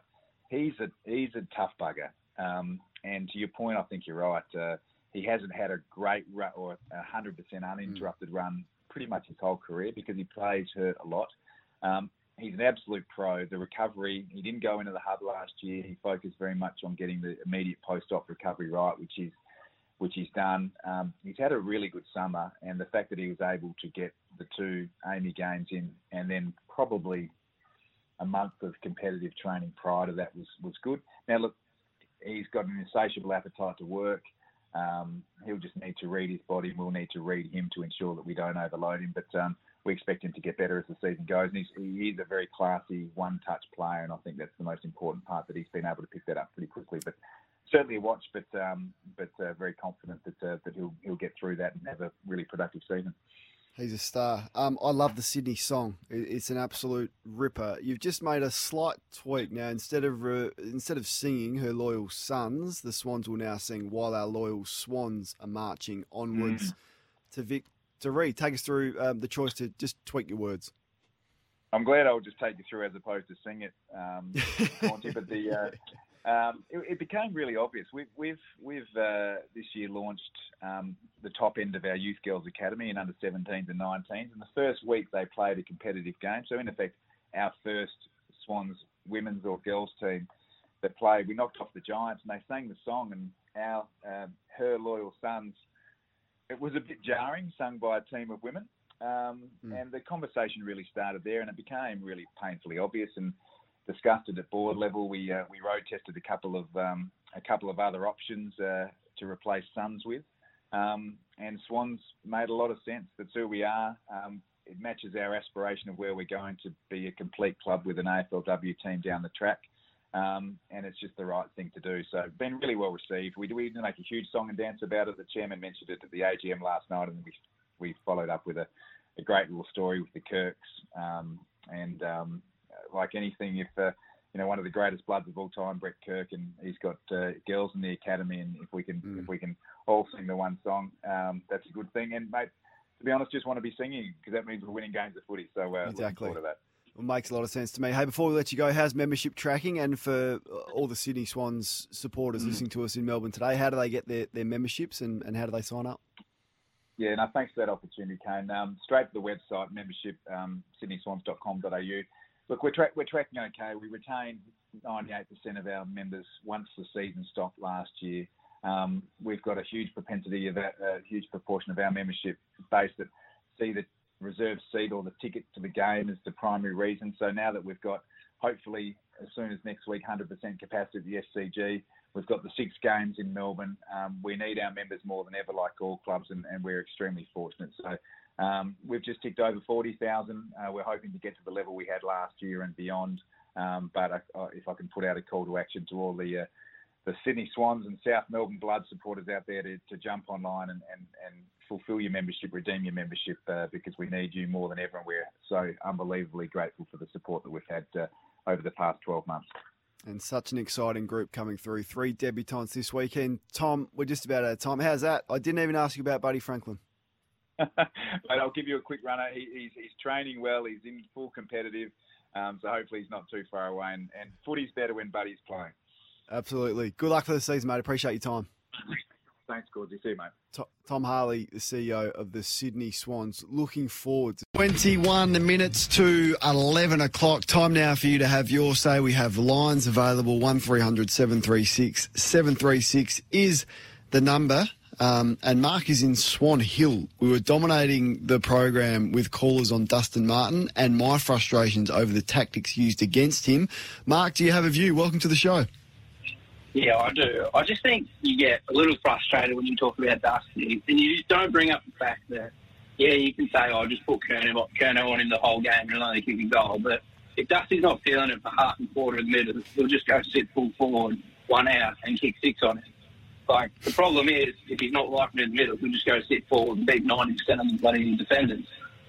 Speaker 29: He's a he's a tough bugger. Um, and to your point, I think you're right. Uh, he hasn't had a great run or a hundred percent uninterrupted run pretty much his whole career because he plays hurt a lot. Um, he's an absolute pro. The recovery, he didn't go into the hub last year. He focused very much on getting the immediate post-op recovery right, which is which he's done. Um, he's had a really good summer, and the fact that he was able to get the two AAMI games in, and then probably a month of competitive training prior to that was was good. Now look, he's got an insatiable appetite to work. Um, he'll just need to read his body. We'll need to read him to ensure that we don't overload him. But um, we expect him to get better as the season goes. And he's, he is a very classy one-touch player, and I think that's the most important part that he's been able to pick that up pretty quickly. But certainly a watch, but um, but uh, very confident that uh, that he'll he'll get through that and have a really productive season.
Speaker 3: He's a star. Um, I love the Sydney song. It's an absolute ripper. You've just made a slight tweak now. Instead of uh, instead of singing "Her Loyal Sons," the Swans will now sing "While Our Loyal Swans Are Marching Onwards." To Vic, to Reed, take us through um, the choice to just tweak your words.
Speaker 29: I'm glad I'll just take you through as opposed to sing it, um, Monty. But the uh, um, it, it became really obvious. We've we've we've uh, this year launched um, the top end of our youth girls academy in under 17s and 19s. And the first week they played a competitive game. So in effect, our first Swans women's or girls team that played, we knocked off the Giants and they sang the song. And our um her loyal sons, it was a bit jarring, sung by a team of women. Um, And the conversation really started there, and it became really painfully obvious and discussed it at board level. We uh, we road tested a couple of um, a couple of other options uh, to replace Suns with, um, and Swans made a lot of sense. That's who we are. Um, it matches our aspiration of where we're going to be a complete club with an AFLW team down the track. Um, and it's just the right thing to do. So, been really well received. We, we didn't make a huge song and dance about it. The chairman mentioned it at the AGM last night, and we we followed up with a, a great little story with the Kirks. Um, and um, like anything, if uh, you know one of the greatest bloods of all time, Brett Kirk, and he's got uh, girls in the academy, and if we can if we can all sing the one song, um, that's a good thing. And mate, to be honest, just want to be singing because that means we're winning games of footy. So uh, looking
Speaker 3: Exactly.
Speaker 29: forward to that.
Speaker 3: It makes a lot of sense to me. Hey, before we let you go, how's membership tracking? And for all the Sydney Swans supporters
Speaker 29: Mm.
Speaker 3: listening to us in Melbourne today, how do they get their, their memberships and, and how do they sign up?
Speaker 29: Yeah, no, thanks for that opportunity, Kane. Um, straight to the website, membership, um, sydneyswans.com.au. Look, we're, tra- we're tracking okay. We retained 98% of our members once the season stopped last year. Um, we've got a huge propensity of a, a huge proportion of our membership base that see the reserve seat or the ticket to the game as the primary reason. So now that we've got, hopefully, as soon as next week, 100% capacity at the SCG, we've got the six games in Melbourne. Um, we need our members more than ever, like all clubs, and, and we're extremely fortunate. So um, we've just ticked over 40,000. Uh, we're hoping to get to the level we had last year and beyond. Um, but I, I, if I can put out a call to action to all the uh, the Sydney Swans and South Melbourne Blood supporters out there to, to jump online and, and, and fulfil your membership, redeem your membership, uh, because we need you more than ever. And we're so unbelievably grateful for the support that we've had uh, over the past 12 months.
Speaker 3: And such an exciting group coming through. Three debutantes this weekend. Tom, we're just about out of time. How's that? I didn't even ask you about Buddy Franklin.
Speaker 29: Mate, I'll give you a quick runner. He, he's, he's training well. He's in full competitive. Um, so hopefully he's not too far away. And, and footy's better when Buddy's playing.
Speaker 3: Absolutely. Good luck for the season, mate. Appreciate your time.
Speaker 29: Thanks, Gordy. See you, mate.
Speaker 3: Tom Harley, the CEO of the Sydney Swans, looking forward to 21 minutes to 11 o'clock. Time now for you to have your say. We have lines available 1300 736 736 is the number. Um, and Mark is in Swan Hill. We were dominating the program with callers on Dustin Martin and my frustrations over the tactics used against him. Mark, do you have a view? Welcome to the show.
Speaker 30: Yeah, I do. I just think you get a little frustrated when you talk about Dusty, and you just don't bring up the fact that, yeah, you can say, oh, just put Curnow, Curnow on him the whole game and he'll only kick a goal, but if Dusty's not feeling it for half and quarter of the middle, he'll just go sit full forward one out and kick six on it. Like the problem is, if he's not liking it in the middle, he'll just go sit forward and beat ninety percent of the bloody defenders.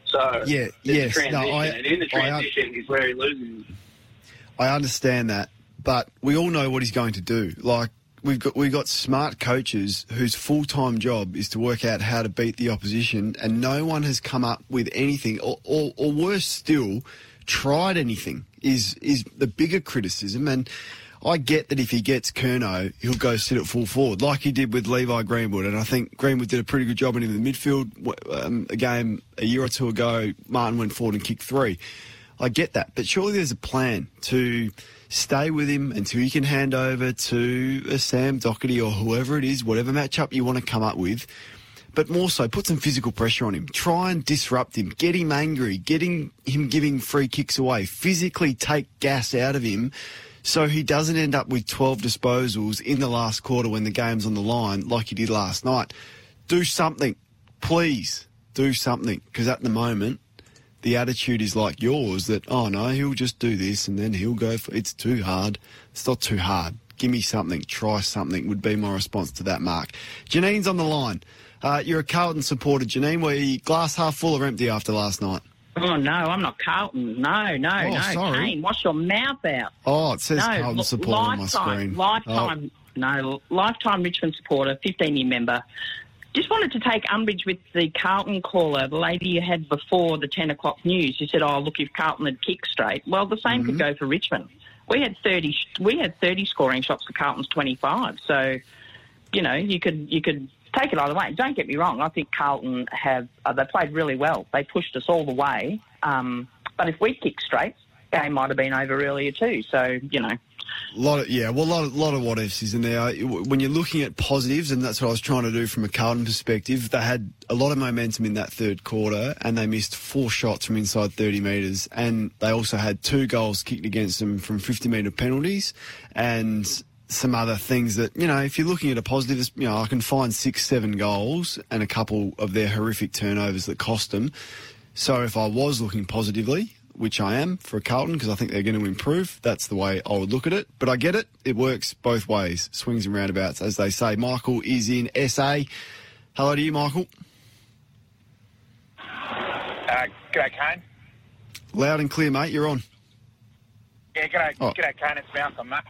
Speaker 30: So
Speaker 3: Yeah, yes, no, I-
Speaker 30: and in the
Speaker 3: I-
Speaker 30: transition is where he loses.
Speaker 3: I understand that, but we all know what he's going to do. Like we've got we've got smart coaches whose full time job is to work out how to beat the opposition, and no one has come up with anything, or, or, or worse still, tried anything. Is is the bigger criticism and. I get that if he gets Curnow, he'll go sit at full forward, like he did with Levi Greenwood. And I think Greenwood did a pretty good job in the midfield. Um, a game a year or two ago, Martin went forward and kicked three. I get that, but surely there's a plan to stay with him until you can hand over to a Sam Docherty or whoever it is, whatever matchup you want to come up with. But more so, put some physical pressure on him. Try and disrupt him. Get him angry. Getting him giving free kicks away. Physically take gas out of him so he doesn't end up with 12 disposals in the last quarter when the game's on the line like he did last night. Do something. Please do something. Because at the moment, the attitude is like yours that, oh no, he'll just do this and then he'll go for it's too hard. It's not too hard. Give me something, try something would be my response to that, Mark. Janine's on the line. Uh, you're a Carlton supporter, Janine. Were you glass half full or empty after last night?
Speaker 31: Oh no, I'm not Carlton. No, no,
Speaker 3: Oh,
Speaker 31: no.
Speaker 3: sorry.
Speaker 31: Kane, wash your mouth out.
Speaker 3: Oh, it says
Speaker 31: no,
Speaker 3: Carlton supporter on my screen.
Speaker 31: Lifetime, no, lifetime Richmond supporter, 15 year member. Just wanted to take umbrage with the Carlton caller, the lady you had before the 10 o'clock news. You said, "Oh, look, if Carlton had kicked straight, well, the same
Speaker 3: Mm-hmm.
Speaker 31: could go for Richmond. We had 30. We had 30 scoring shots for Carlton's 25. So, you know, you could you could take it either way. Don't get me wrong. I think Carlton have uh, they played really well. They pushed us all the way. Um, but if we kicked straight, game might have been over earlier too. So you know,
Speaker 3: lot of yeah, well, a lot of lot of what ifs is in there. When you're looking at positives, and that's what I was trying to do from a Carlton perspective. They had a lot of momentum in that third quarter, and they missed four shots from inside 30 metres, and they also had two goals kicked against them from 50 metre penalties, and some other things that you know. If you're looking at a positive, you know, I can find six, seven goals and a couple of their horrific turnovers that cost them. So if I was looking positively, which I am for Carlton because I think they're going to improve, that's the way I would look at it. But I get it; it works both ways, swings and roundabouts, as they say. Michael is in SA. Hello to you, Michael.
Speaker 32: Uh, g'day, Kane.
Speaker 3: Loud and clear, mate. You're on.
Speaker 32: Yeah, g'day,
Speaker 3: Oh.
Speaker 32: g'day, Kane. It's Malcolm, mate.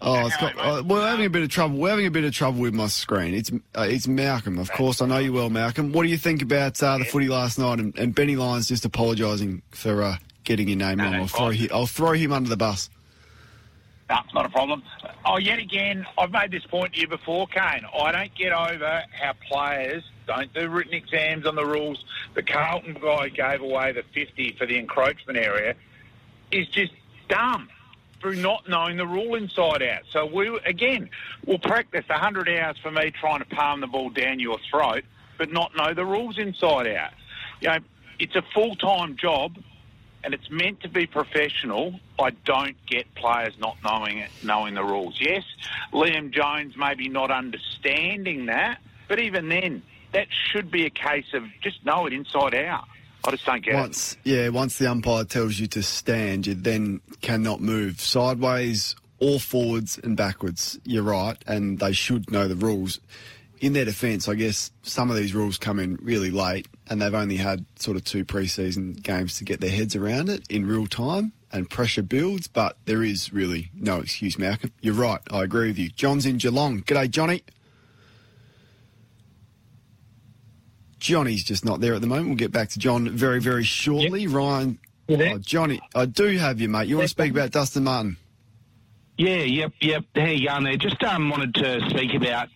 Speaker 3: Oh, it's got, uh, we're having a bit of trouble. We're having a bit of trouble with my screen. It's uh, it's Malcolm, of course. I know you well, Malcolm. What do you think about uh, the footy last night and, and Benny Lyons just apologising for uh, getting your name wrong? I'll throw him, I'll throw him under the bus.
Speaker 32: No, it's not a problem. Oh, yet again, I've made this point to you before, Kane. I don't get over how players don't do written exams on the rules. The Carlton guy gave away the 50 for the encroachment area is just dumb through not knowing the rule inside out. So we, again, we'll practice 100 hours for me trying to palm the ball down your throat, but not know the rules inside out. You know, it's a full-time job and it's meant to be professional. I don't get players not knowing it, knowing the rules. Yes, Liam Jones maybe not understanding that, but even then, that should be a case of just know it inside out. I just don't get it.
Speaker 3: Once, yeah, once the umpire tells you to stand, you then cannot move sideways or forwards and backwards. You're right, and they should know the rules. In their defence, I guess some of these rules come in really late, and they've only had sort of two pre-season games to get their heads around it in real time, and pressure builds. But there is really no excuse, Malcolm. You're right. I agree with you. John's in Geelong. G'day, Johnny. Johnny's just not there at the moment. We'll get back to John very, very shortly. Ryan, oh, Johnny, I do have you, mate. You want to speak about Dustin Martin?
Speaker 33: Yeah, yep, yep. How you going there? Just um, wanted to speak about.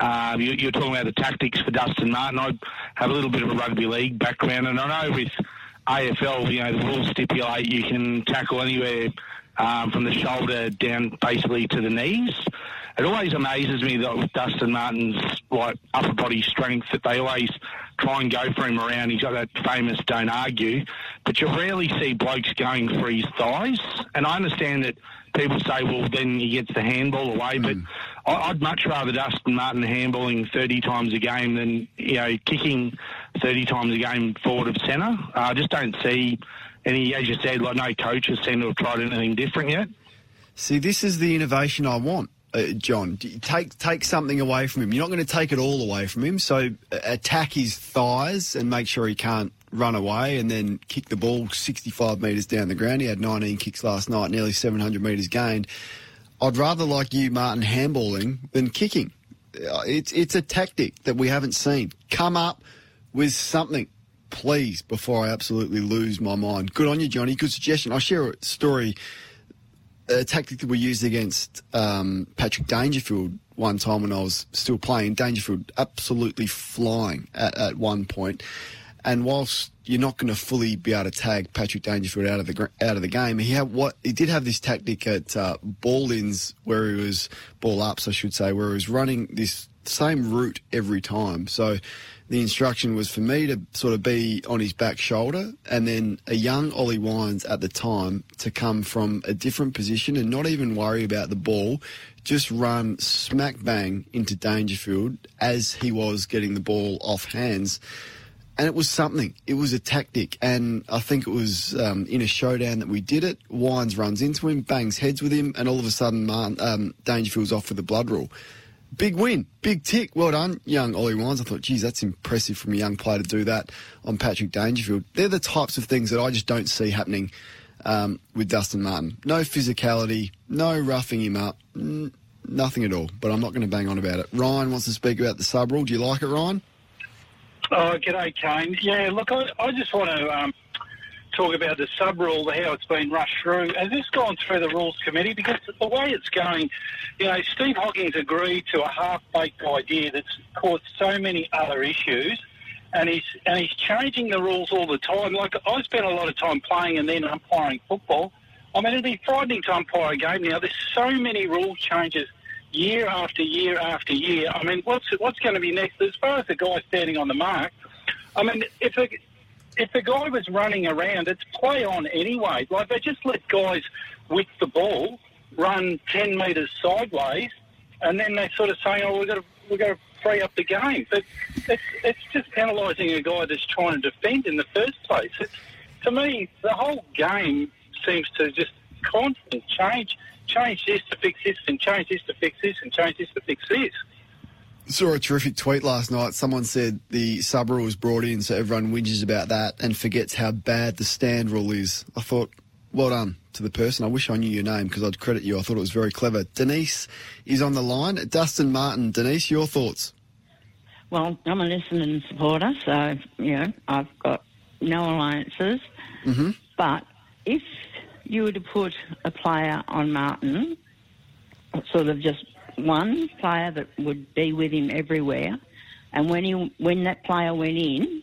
Speaker 33: Uh, you, you're talking about the tactics for Dustin Martin. I have a little bit of a rugby league background, and I know with AFL, you know, the rules stipulate you can tackle anywhere um, from the shoulder down basically to the knees. It always amazes me that with Dustin Martin's like upper body strength that they always try and go for him around. He's got that famous "don't argue," but you rarely see blokes going for his thighs. And I understand that people say, "Well, then he gets the handball away," but hmm. I- I'd much rather Dustin Martin handballing 30 times a game than you know kicking 30 times a game forward of centre. I just don't see any, as you said, like no coach has seem to have tried anything different yet.
Speaker 3: See, this is the innovation I want, uh, John. Take take something away from him. You're not going to take it all away from him. So uh, attack his thighs and make sure he can't run away, and then kick the ball 65 metres down the ground. He had 19 kicks last night, nearly 700 metres gained. I'd rather like you, Martin, handballing than kicking. Uh, It's it's a tactic that we haven't seen. Come up with something, please, before I absolutely lose my mind. Good on you, Johnny. Good suggestion. I'll share a story a tactic that we used against um, Patrick Dangerfield one time when I was still playing. Dangerfield absolutely flying at, at one point, and whilst you're not going to fully be able to tag Patrick Dangerfield out of the out of the game, he had what he did have this tactic at uh, ball ins where he was ball ups, I should say, where he was running this same route every time. So the instruction was for me to sort of be on his back shoulder and then a young Ollie Wines at the time to come from a different position and not even worry about the ball, just run smack bang into Dangerfield as he was getting the ball off hands. And it was something. It was a tactic. And I think it was um, in a showdown that we did it. Wines runs into him, bangs heads with him, and all of a sudden Martin, um, Dangerfield's off with the blood rule. Big win, big tick. Well done, young Ollie Wines. I thought, geez, that's impressive from a young player to do that on Patrick Dangerfield. They're the types of things that I just don't see happening um, with Dustin Martin. No physicality, no roughing him up, n- nothing at all. But I'm not going to bang on about it. Ryan wants to speak about the sub rule. Do you like it, Ryan?
Speaker 13: Oh, g'day, Kane. Yeah, look, I, I just want to um, talk about the sub rule, how it's been rushed through. Has this gone through the Rules Committee? Because the way it's going, you know, Steve Hocking agreed to a half-baked idea that's caused so many other issues, and he's and he's changing the rules all the time. Like I spent a lot of time playing and then umpiring football. I mean, it'd be frightening to umpire a game now. There's so many rule changes year after year after year. I mean, what's what's going to be next? As far as the guy standing on the mark, I mean, if a, if the guy was running around, it's play on anyway. Like they just let guys with the ball run ten metres sideways, and then they sort of say, "Oh, we've got to we've got to free up the game." But it's it's just penalising a guy that's trying to defend in the first place. It's, to me, the whole game seems to just constantly change, change this to fix this, and change this to fix this, and change this to fix this.
Speaker 3: Saw a terrific tweet last night. Someone said the sub rule was brought in, so everyone whinges about that and forgets how bad the stand rule is. I thought, well done to the person. I wish I knew your name because I'd credit you. I thought it was very clever. Denise is on the line. Dustin Martin. Denise, your thoughts?
Speaker 34: Well, I'm a listening supporter, so, you know, I've got no alliances.
Speaker 3: Mm-hmm.
Speaker 34: But if you were to put a player on Martin, sort of just one player that would be with him everywhere, and when he when that player went in,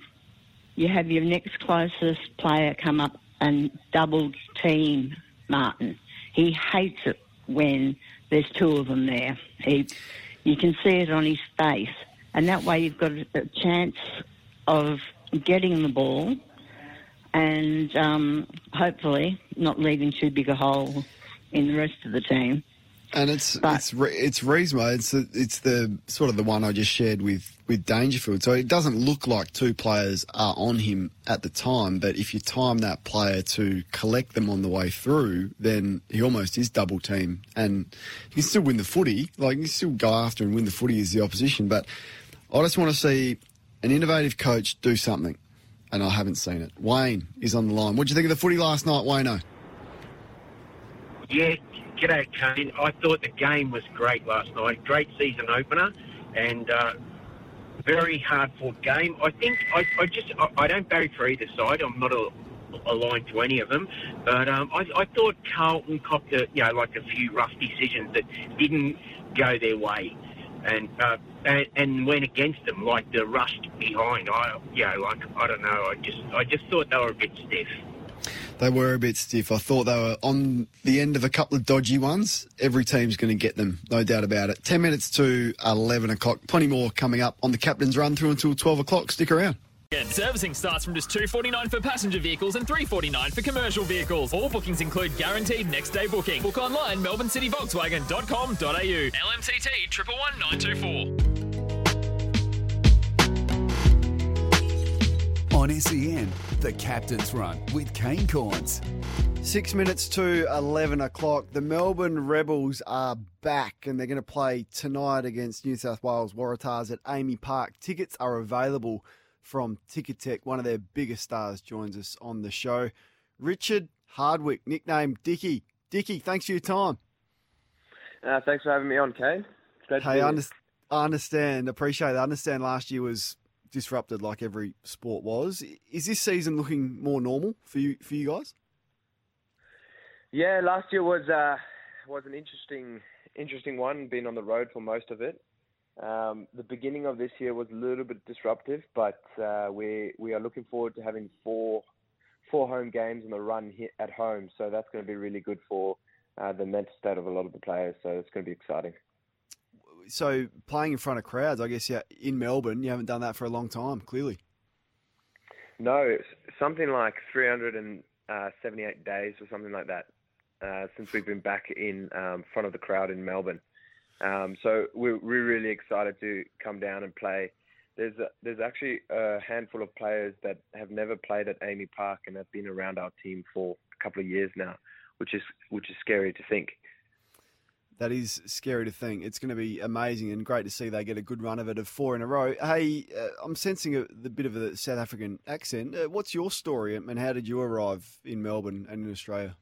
Speaker 34: you have your next closest player come up and double team Martin. He hates it when there's two of them there. He, you can see it on his face, and that way you've got a, chance of getting the ball and um, hopefully not leaving too big a hole in the rest of the team.
Speaker 3: And it's it's it's Reesmo. It's the, it's the sort of the one I just shared with with Dangerfield. So it doesn't look like two players are on him at the time. But if you time that player to collect them on the way through, then he almost is double team, and he can still win the footy. Like he can still go after and win the footy as the opposition. But I just want to see an innovative coach do something, and I haven't seen it. Wayne is on the line. What do you think of the footy last night, Wayno?
Speaker 35: Yeah, g'day, Kane. I thought the game was great last night. Great season opener and uh, very hard fought game. I think I, I just I, I don't barry for either side. I'm not a, aligned to any of them, but um, I, I thought Carlton copped a you know like a few rough decisions that didn't go their way. And, uh, and and went against them like the rushed behind. I you know like I don't know. I just I just thought they were a bit stiff.
Speaker 3: They were a bit stiff. I thought they were on the end of a couple of dodgy ones. Every team's going to get them, no doubt about it. 10 minutes to 11 o'clock. Plenty more coming up on the captain's run through until 12 o'clock. Stick around.
Speaker 36: Servicing starts from just two forty nine for passenger vehicles and three forty nine for commercial vehicles. All bookings include guaranteed next day booking. Book online melbournecityvolkswagen.com.au. LMCT 111924. On SEN, the Captain's Run with Kane Cornes.
Speaker 3: Six minutes to 11 o'clock. The Melbourne Rebels are back and they're going to play tonight against New South Wales Waratahs at AAMI Park. Tickets are available from Ticketek. One of their biggest stars joins us on the show. Richard Hardwick, nicknamed Dicky. Dicky, thanks for your time.
Speaker 37: Uh, thanks for having me on, Kane. Great to
Speaker 3: Hey,
Speaker 37: be
Speaker 3: I
Speaker 37: here.
Speaker 3: underst- I understand, appreciate that. I understand last year was disrupted like every sport was. Is this season looking more normal for you for you guys?
Speaker 37: Yeah, last year was uh, was an interesting interesting one. Being on the road for most of it. Um, the beginning of this year was a little bit disruptive, but uh, we we are looking forward to having four four home games in the run here at home. So that's going to be really good for uh, the mental state of a lot of the players. So it's going to be exciting.
Speaker 3: So playing in front of crowds, I guess yeah, in Melbourne, you haven't done that for a long time, clearly.
Speaker 37: No, something like 378 days or something like that uh, since we've been back in um, front of the crowd in Melbourne. Um, so we're, we're really excited to come down and play. There's a, there's actually a handful of players that have never played at AAMI Park and have been around our team for a couple of years now, which is which is scary to think.
Speaker 3: That is scary to think. It's going to be amazing and great to see they get a good run of it of four in a row. Hey, uh, I'm sensing a, bit of a South African accent. Uh, what's your story and how did you arrive in Melbourne and in Australia?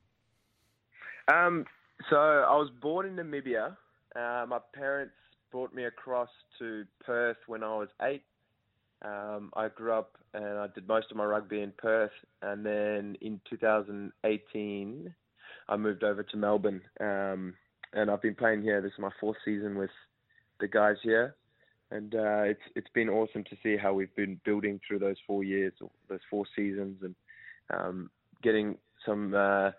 Speaker 37: Um, so I was born in Namibia. Uh, my parents brought me across to Perth when I was eight. Um, I grew up and I did most of my rugby in Perth, and then in 2018, I moved over to Melbourne. Um, and I've been playing here. This is my fourth season with the guys here, and uh, it's it's been awesome to see how we've been building through those four years, those four seasons, and um, getting some uh,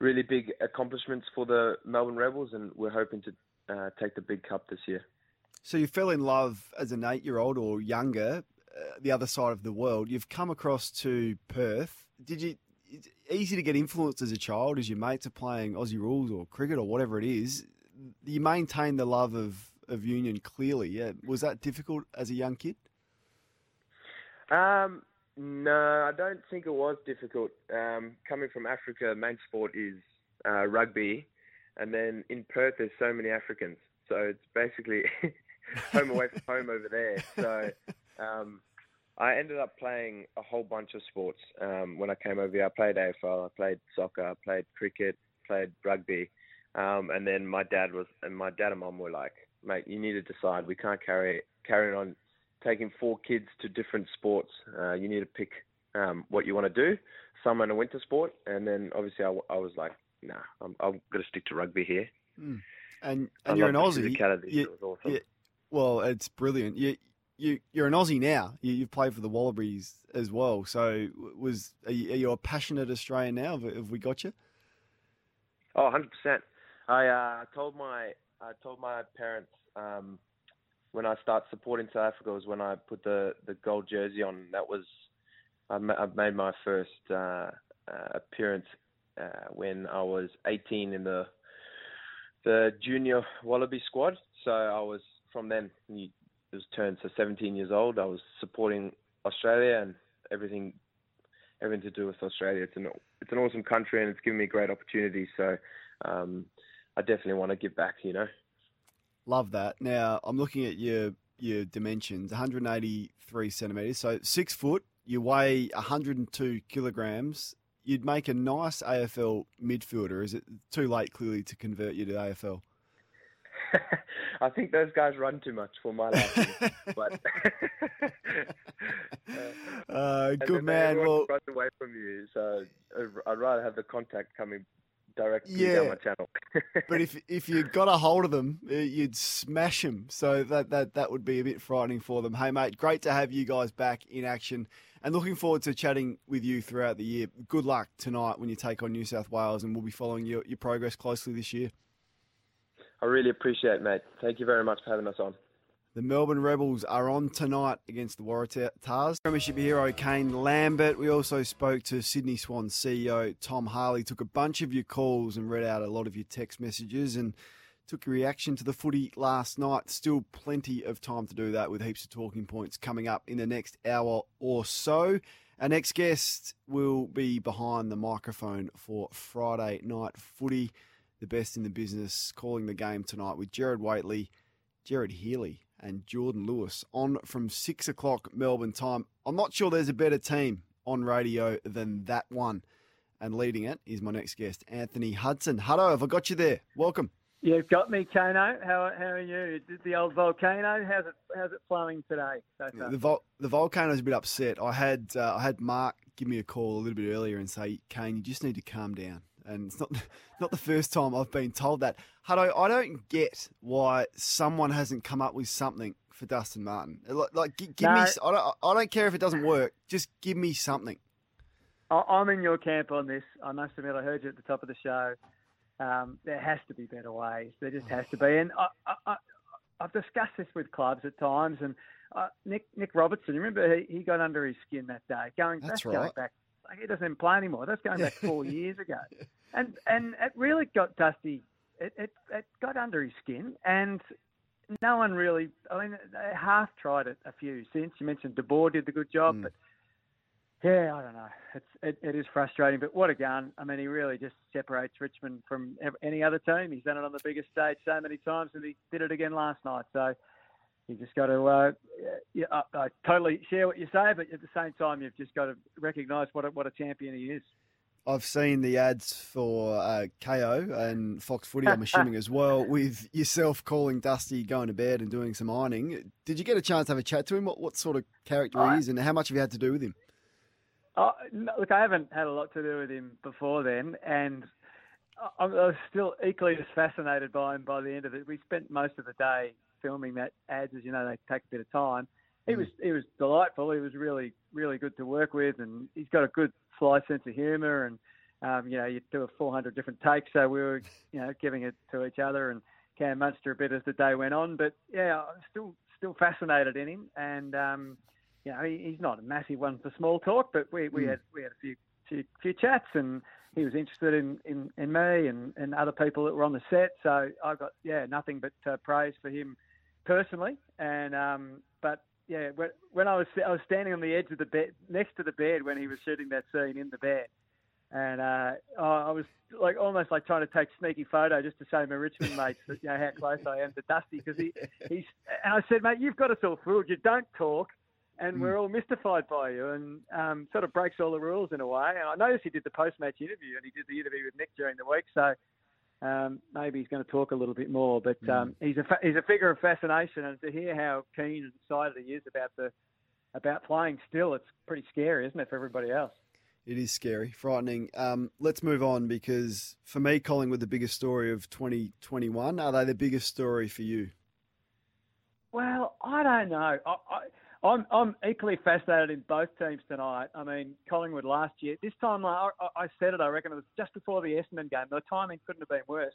Speaker 37: really big accomplishments for the Melbourne Rebels, and we're hoping to uh, take the big cup this year.
Speaker 3: So you fell in love as an eight-year-old or younger, uh, the other side of the world. You've come across to Perth. Did you? It's easy to get influenced as a child, as your mates are playing Aussie rules or cricket or whatever it is. You maintain the love of, of Union clearly. Yeah, was that difficult as a young kid?
Speaker 37: Um, no, I don't think it was difficult. Um, coming from Africa, main sport is uh, rugby, and then in Perth there's so many Africans, so it's basically home away from home over there. So um, I ended up playing a whole bunch of sports um, when I came over here. I played AFL, I played soccer, I played cricket, played rugby, um, and then my dad was and my dad and mum were like, "Mate, you need to decide. We can't carry carry on taking four kids to different sports. Uh, you need to pick um, what you want to do, summer and a winter sport." And then obviously I was like, "Nah, I'm, I'm going to stick to rugby here."
Speaker 3: Mm. And
Speaker 37: I
Speaker 3: and you're an Aussie. You-
Speaker 37: it was awesome.
Speaker 3: you- well, it's brilliant. You you you're an Aussie now. You, you've played for the Wallabies as well. So was are you, are you a passionate Australian now? Have, have we got you?
Speaker 37: Oh, 100%. I uh, told my I told my parents um, when I start supporting South Africa was when I put the, the gold jersey on. That was I, ma- I made my first uh, uh, appearance uh, when I was 18 in the the junior Wallaby squad. So I was from then it was turned to 17 years old. I was supporting Australia and everything everything to do with Australia. It's an it's an awesome country and it's given me great opportunities. So um, I definitely want to give back. You know.
Speaker 3: Love that. Now I'm looking at your your dimensions: 183 centimeters, so six foot. You weigh 102 kilograms. You'd make a nice AFL midfielder. Is it too late, clearly, to convert you to AFL?
Speaker 37: I think those guys run too much for my liking. but
Speaker 3: Uh,
Speaker 37: and
Speaker 3: good man. Well,
Speaker 37: runs away from you. So I'd- rather have the contact coming directly
Speaker 3: Yeah.
Speaker 37: down my channel.
Speaker 3: but if if you got a hold of them, uh, you'd smash them. So that that that would be a bit frightening for them. Hey, mate, great to have you guys back in action, and looking forward to chatting with you throughout the year. Good luck tonight when you take on New South Wales, and we'll be following your your progress closely this year.
Speaker 37: I really appreciate it, mate. Thank you very much for having us on.
Speaker 3: The Melbourne Rebels are on tonight against the Waratahs. Premiership hero Kane Lambert. We also spoke to Sydney Swans CEO Tom Harley. Took a bunch of your calls and read out a lot of your text messages. And took your reaction to the footy last night. Still plenty of time to do that with heaps of talking points coming up in the next hour or so. Our next guest will be behind the microphone for Friday night footy, the best in the business, calling the game tonight with Gerard Whateley, Gerard Healy, and Jordan Lewis on from six o'clock Melbourne time. I'm not sure there's a better team on radio than that one. And leading it is my next guest, Anthony Hudson. Huddo, have I got you there? Welcome.
Speaker 38: You've got me, Kano. How, how are you? The old volcano. How's it How's it flowing today? So?
Speaker 3: The vol- the volcano's a bit upset. I had uh, I had Mark give me a call a little bit earlier and say, Kane, you just need to calm down. And it's not not the first time I've been told that. Huddo, I don't get why someone hasn't come up with something for Dustin Martin. Like, like gi- give
Speaker 38: No.
Speaker 3: me. I don't, I don't care if it doesn't work. Just give me something.
Speaker 38: I'm in your camp on this. I must admit, I heard you at the top of the show. Um, there has to be better ways. There just has to be. And I, I've discussed this with clubs at times. And uh, Nick Nick Robertson, remember he, he got under his skin that day. Going
Speaker 3: That's
Speaker 38: going
Speaker 3: right.
Speaker 38: back. Like he doesn't even play anymore. That's going back four years ago. And and it really got Dusty. It, it it got under his skin. And no one really. I mean, they half tried it a few since. You mentioned De Boer did the good job, mm. but yeah, I don't know. It's it, it is frustrating, but what a gun! I mean, he really just separates Richmond from any other team. He's done it on the biggest stage so many times, and he did it again last night. So you just got to. Uh, yeah, I, I totally share what you say, but at the same time, you've just got to recognise what a, what a champion he is.
Speaker 3: I've seen the ads for uh, Kayo and Fox Footy, I'm assuming as well, with yourself calling Dusty going to bed and doing some ironing. Did you get a chance to have a chat to him? What, what sort of character he is and how much have you had to do with him?
Speaker 38: Oh, no, look, I haven't had a lot to do with him before then, and I, I was still equally as fascinated by him by the end of it. We spent most of the day filming that ads, as you know, they take a bit of time. He was he was delightful. He was really really good to work with, and he's got a good sly sense of humour. And um, you know, you do a 400 different takes, so we were you know giving it to each other and Cam Munster a bit as the day went on. But yeah, I'm still still fascinated in him, and um, you know, he, he's not a massive one for small talk, but we, we
Speaker 3: Mm.
Speaker 38: had we had a few, few few chats, and he was interested in, in, in me and, and other people that were on the set. So I got yeah nothing but uh, praise for him personally, and um, but yeah, when, when I was I was standing on the edge of the bed next to the bed when he was shooting that scene in the bed. And uh, I was like almost like trying to take a sneaky photo just to show my Richmond mates that, you know, how close I am to Dusty because he, he's. And I said, mate, you've got us all fooled. You don't talk, and we're all mystified by you, and um, sort of breaks all the rules in a way. And I noticed he did the post-match interview, and he did the interview with Nick during the week, so um, maybe he's going to talk a little bit more. But um, he's a fa- he's a figure of fascination, and to hear how keen and excited he is about the about playing still, it's pretty scary, isn't it, for everybody else?
Speaker 3: It is scary, frightening. Um, let's move on because for me, Collingwood, the biggest story of 2021. Are they the biggest story for you?
Speaker 38: Well, I don't know. I, I, I'm I'm equally fascinated in both teams tonight. I mean, Collingwood last year. This time, I, I I said it. I reckon it was just before the Essendon game. The timing couldn't have been worse.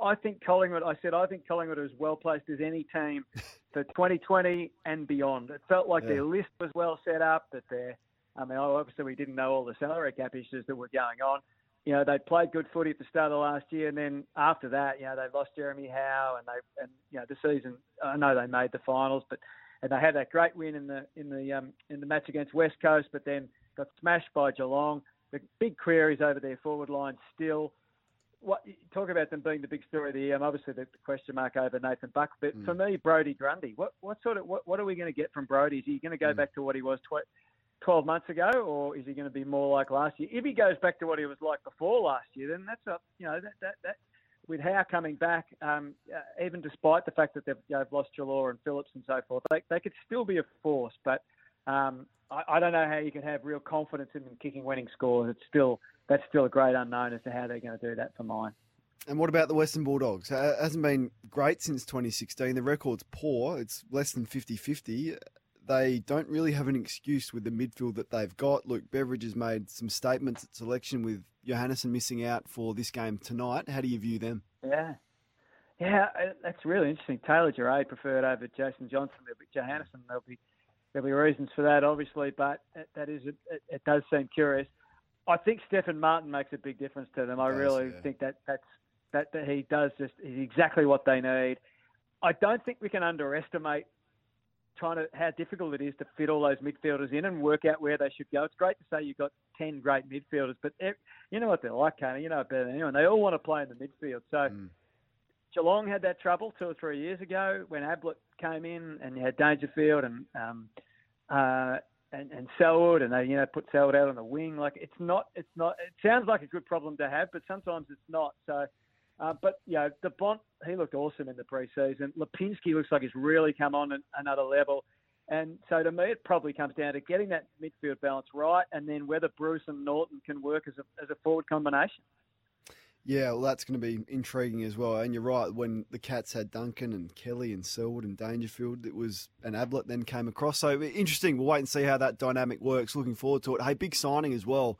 Speaker 38: I think Collingwood. I said I think Collingwood is as well placed as any team for 2020 and beyond. It felt like
Speaker 3: Yeah.
Speaker 38: their list was well set up. That their, I mean, oh, obviously we didn't know all the salary cap issues that were going on. You know, they played good footy at the start of last year, and then after that, you know, they lost Jeremy Howe, and they, and you know, the season. I know they made the finals, but and they had that great win in the in the um, in the match against West Coast, but then got smashed by Geelong. The big queries over their forward line still. What talk about them being the big story of the year? and Obviously, the, the question mark over Nathan Buck, but mm. for me, Brodie Grundy. What what sort of what, what are we going to get from Brodie? Is he going to go mm. back to what he was tw- 12 months ago, or is he going to be more like last year? If he goes back to what he was like before last year, then that's a you know that that, that with Howe coming back, um, uh, even despite the fact that they've, they've lost Treloar and Phillips and so forth, they, they could still be a force. But um, I, I don't know how you can have real confidence in them kicking winning scores. It's still that's still a great unknown as to how they're going to do that for mine.
Speaker 3: And what about the Western Bulldogs? It hasn't been great since 2016. The record's poor. It's less than 50 50. They don't really have an excuse with the midfield that they've got. Luke Beveridge has made some statements at selection with Johannisen missing out for this game tonight. How do you view them?
Speaker 38: Yeah. Yeah, uh, that's really interesting. Taylor Gerard preferred over Jason Johnson. There'll be Johannisen. There'll be there'll be reasons for that, obviously, but that is it, it does seem curious. I think Stefan Martin makes a big difference to them. I
Speaker 39: Does,
Speaker 38: really
Speaker 39: yeah.
Speaker 38: think that that's that, that he does just is exactly what they need. I don't think we can underestimate trying to how difficult it is to fit all those midfielders in and work out where they should go. It's great to say you've got ten great midfielders, but you know what they're like, Kane. You know it better than anyone. They all want to play in the midfield. So Geelong had that trouble two or three years ago when Ablett came in and you had Dangerfield and um, uh, and, and Selwood and they you know put Selwood out on the wing. Like it's not it's not. It sounds like a good problem to have, but sometimes it's not. So. Uh, but you know, the Bont he looked awesome in the preseason. Lipinski looks like he's really come on an, another level. And so to me, it probably comes down to getting that midfield balance right, and then whether Bruce and Naughton can work as a as a forward combination.
Speaker 3: Yeah, well, that's going to be intriguing as well. And you're right, when the Cats had Duncan and Kelly and Selwood and Dangerfield, it was an Ablett then came across. So interesting. We'll wait and see how that dynamic works. Looking forward to it. Hey, big signing as well.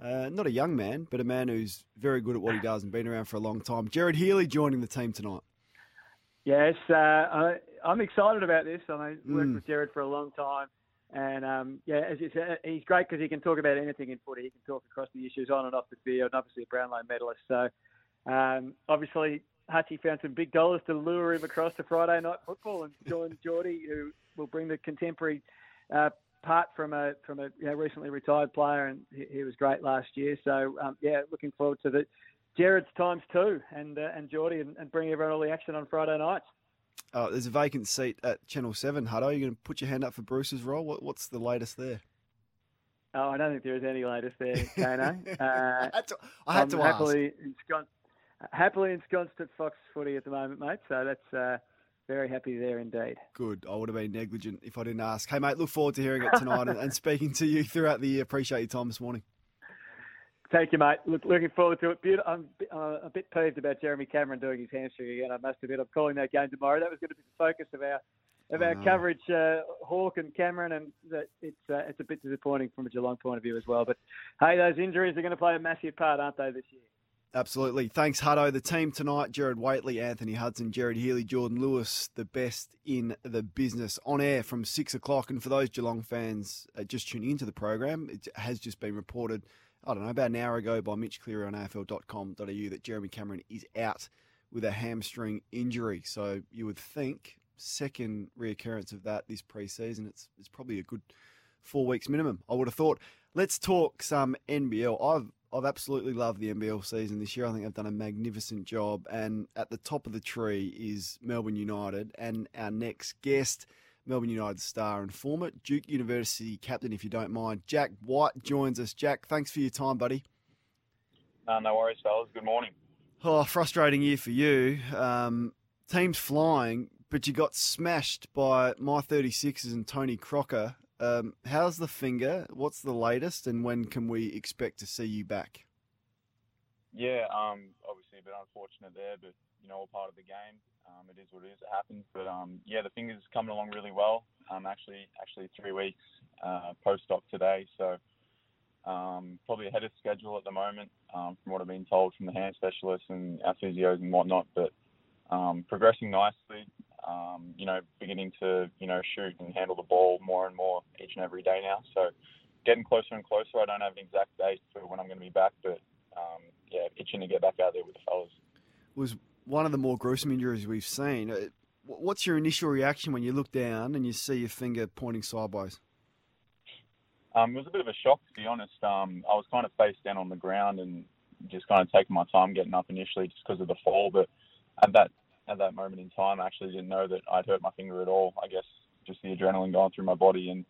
Speaker 3: Uh, not a young man, but a man who's very good at what he does and been around for a long time. Gerard Healy joining the team tonight.
Speaker 38: Yes, uh, I, I'm excited about this. I worked
Speaker 3: Mm.
Speaker 38: with Gerard for a long time, and um, yeah, as you said, he's great because he can talk about anything in footy. He can talk across the issues on and off the field, and obviously a Brownlow medalist. So, um, obviously, Hutchie found some big dollars to lure him across to Friday night football, and join Geordie, who will bring the contemporary uh, part from a from a you know, recently retired player, and he, he was great last year. So, um, yeah, looking forward to the Jared's times too, and uh, and Geordie, and, and bring everyone all the action on Friday night.
Speaker 3: Oh, there's a vacant seat at Channel 7. Huddo, are you going to put your hand up for Bruce's role? What, what's the latest there?
Speaker 38: Oh, I don't think there is any latest there, Kano. Uh,
Speaker 3: I had to, I had
Speaker 38: I'm
Speaker 3: to ask.
Speaker 38: happily ensconced, happily ensconced at Fox Footy at the moment, mate. So that's uh, very happy there indeed.
Speaker 3: Good. I would have been negligent if I didn't ask. Hey, mate, look forward to hearing it tonight and, and speaking to you throughout the year. Appreciate your time this morning.
Speaker 38: Thank you, mate. Look, looking forward to it. I'm uh, a bit peeved about Jeremy Cameron doing his hamstring again. I must admit, I'm calling that game tomorrow. That was going to be the focus of our of our coverage, uh, Hawk and Cameron, and that it's uh, it's a bit disappointing from a Geelong point of view as well. But hey, those injuries are going to play a massive part, aren't they, this year?
Speaker 3: Absolutely. Thanks, Huddo. The team tonight, Gerard Whateley, Anthony Hudson, Gerard Healy, Jordan Lewis, the best in the business, on air from 6 o'clock. And for those Geelong fans uh, just tuning into the program, it has just been reported, I don't know, about an hour ago by Mitch Cleary on AFL.com.au that Jeremy Cameron is out with a hamstring injury. So you would think second reoccurrence of that this pre-season, it's, it's probably a good four weeks minimum, I would have thought. Let's talk some NBL. I've I've absolutely loved the NBL season this year. I think they've done a magnificent job. And at the top of the tree is Melbourne United. And our next guest, Melbourne United star and former Duke University captain, if you don't mind, Jack White joins us. Jack, thanks for your time, buddy.
Speaker 40: Uh, no worries, fellas. Good morning.
Speaker 3: Oh, frustrating year for you. Um, team's flying, but you got smashed by my 36ers and Tony Crocker. Um, how's the finger? What's the latest, and when can we expect to see you back?
Speaker 40: Yeah, um, obviously a bit unfortunate there, but you know, all part of the game. Um, it is what it is. It happens. But um, yeah, the finger's coming along really well. Um, actually, actually three weeks uh, post-op today, so um, probably ahead of schedule at the moment, um, from what I've been told from the hand specialists and our physios and whatnot. But um, progressing nicely. Um, you know, beginning to you know shoot and handle the ball more and more each and every day now. So getting closer and closer. I don't have an exact date for when I'm going to be back, but um, yeah, itching to get back out there with the fellas.
Speaker 3: was one of the more gruesome injuries we've seen. Uh, What's your initial reaction when you look down and you see your finger pointing sideways?
Speaker 40: Um, it was a bit of a shock, to be honest. Um, I was kind of face down on the ground and just kind of taking my time getting up initially just because of the fall. But at that at that moment in time, I actually didn't know that I'd hurt my finger at all. I guess just the adrenaline going through my body and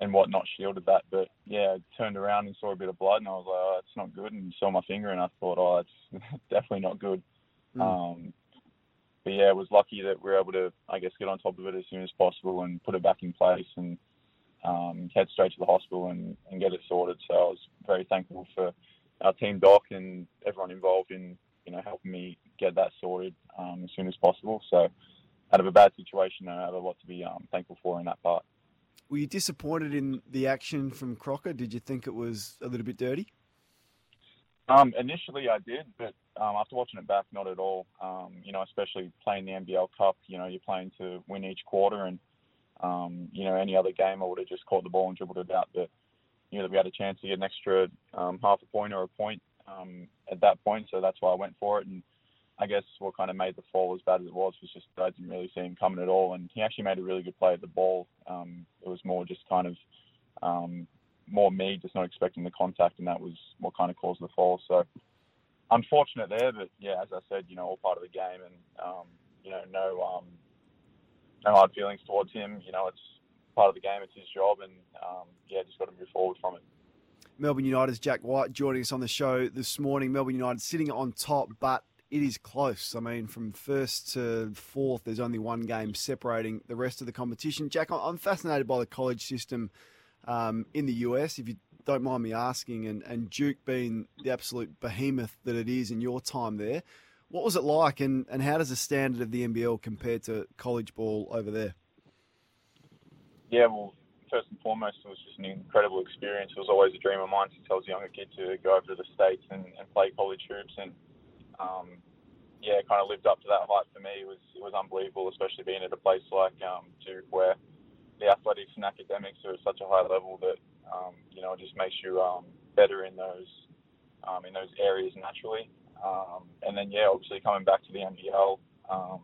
Speaker 40: and whatnot shielded that. But yeah, I turned around and saw a bit of blood, and I was like, oh, it's not good. And saw my finger, and I thought, oh, it's definitely not good. Um, but yeah, it was lucky that we were able to, I guess, get on top of it as soon as possible and put it back in place and um, head straight to the hospital and, and get it sorted. So I was very thankful for our team doc and everyone involved in, you know, helping me get that sorted um, as soon as possible. So out of a bad situation, I have a lot to be um, thankful for in that part.
Speaker 3: Were you disappointed in the action from Crocker? Did you think it was a little bit dirty?
Speaker 40: Um, initially, I did, but um, after watching it back, not at all. Um, you know, especially playing the NBL Cup, you know, you're playing to win each quarter, and um, you know, any other game, I would have just caught the ball and dribbled it out. But you know, we had a chance to get an extra um, half a point or a point um, at that point, so that's why I went for it. And I guess what kind of made the fall as bad as it was was just I didn't really see him coming at all, and he actually made a really good play at the ball. Um, it was more just kind of um, more me just not expecting the contact, and that was what kind of caused the fall. So unfortunate there, but yeah, as I said, you know, all part of the game, and um, you know, no um, no hard feelings towards him. You know, it's part of the game, it's his job, and um, yeah, just got to move forward from it.
Speaker 3: Melbourne United's Jack White joining us on the show this morning. Melbourne United sitting on top, but it is close. I mean, from first to fourth, there's only one game separating the rest of the competition. Jack, I'm fascinated by the college system um, in the US, if you don't mind me asking, and, and Duke being the absolute behemoth that it is in your time there. What was it like, and, and how does the standard of the NBL compare to college ball over there?
Speaker 40: Yeah, well, first and foremost, it was just an incredible experience. It was always a dream of mine since I was a younger kid to go over to the States and, and play college hoops. And um, yeah, kind of lived up to that hype for me. It was it was unbelievable, especially being at a place like um, Duke where the athletics and academics are at such a high level that um, you know it just makes you um, better in those um, in those areas naturally. Um, and then yeah, obviously coming back to the NBL, um,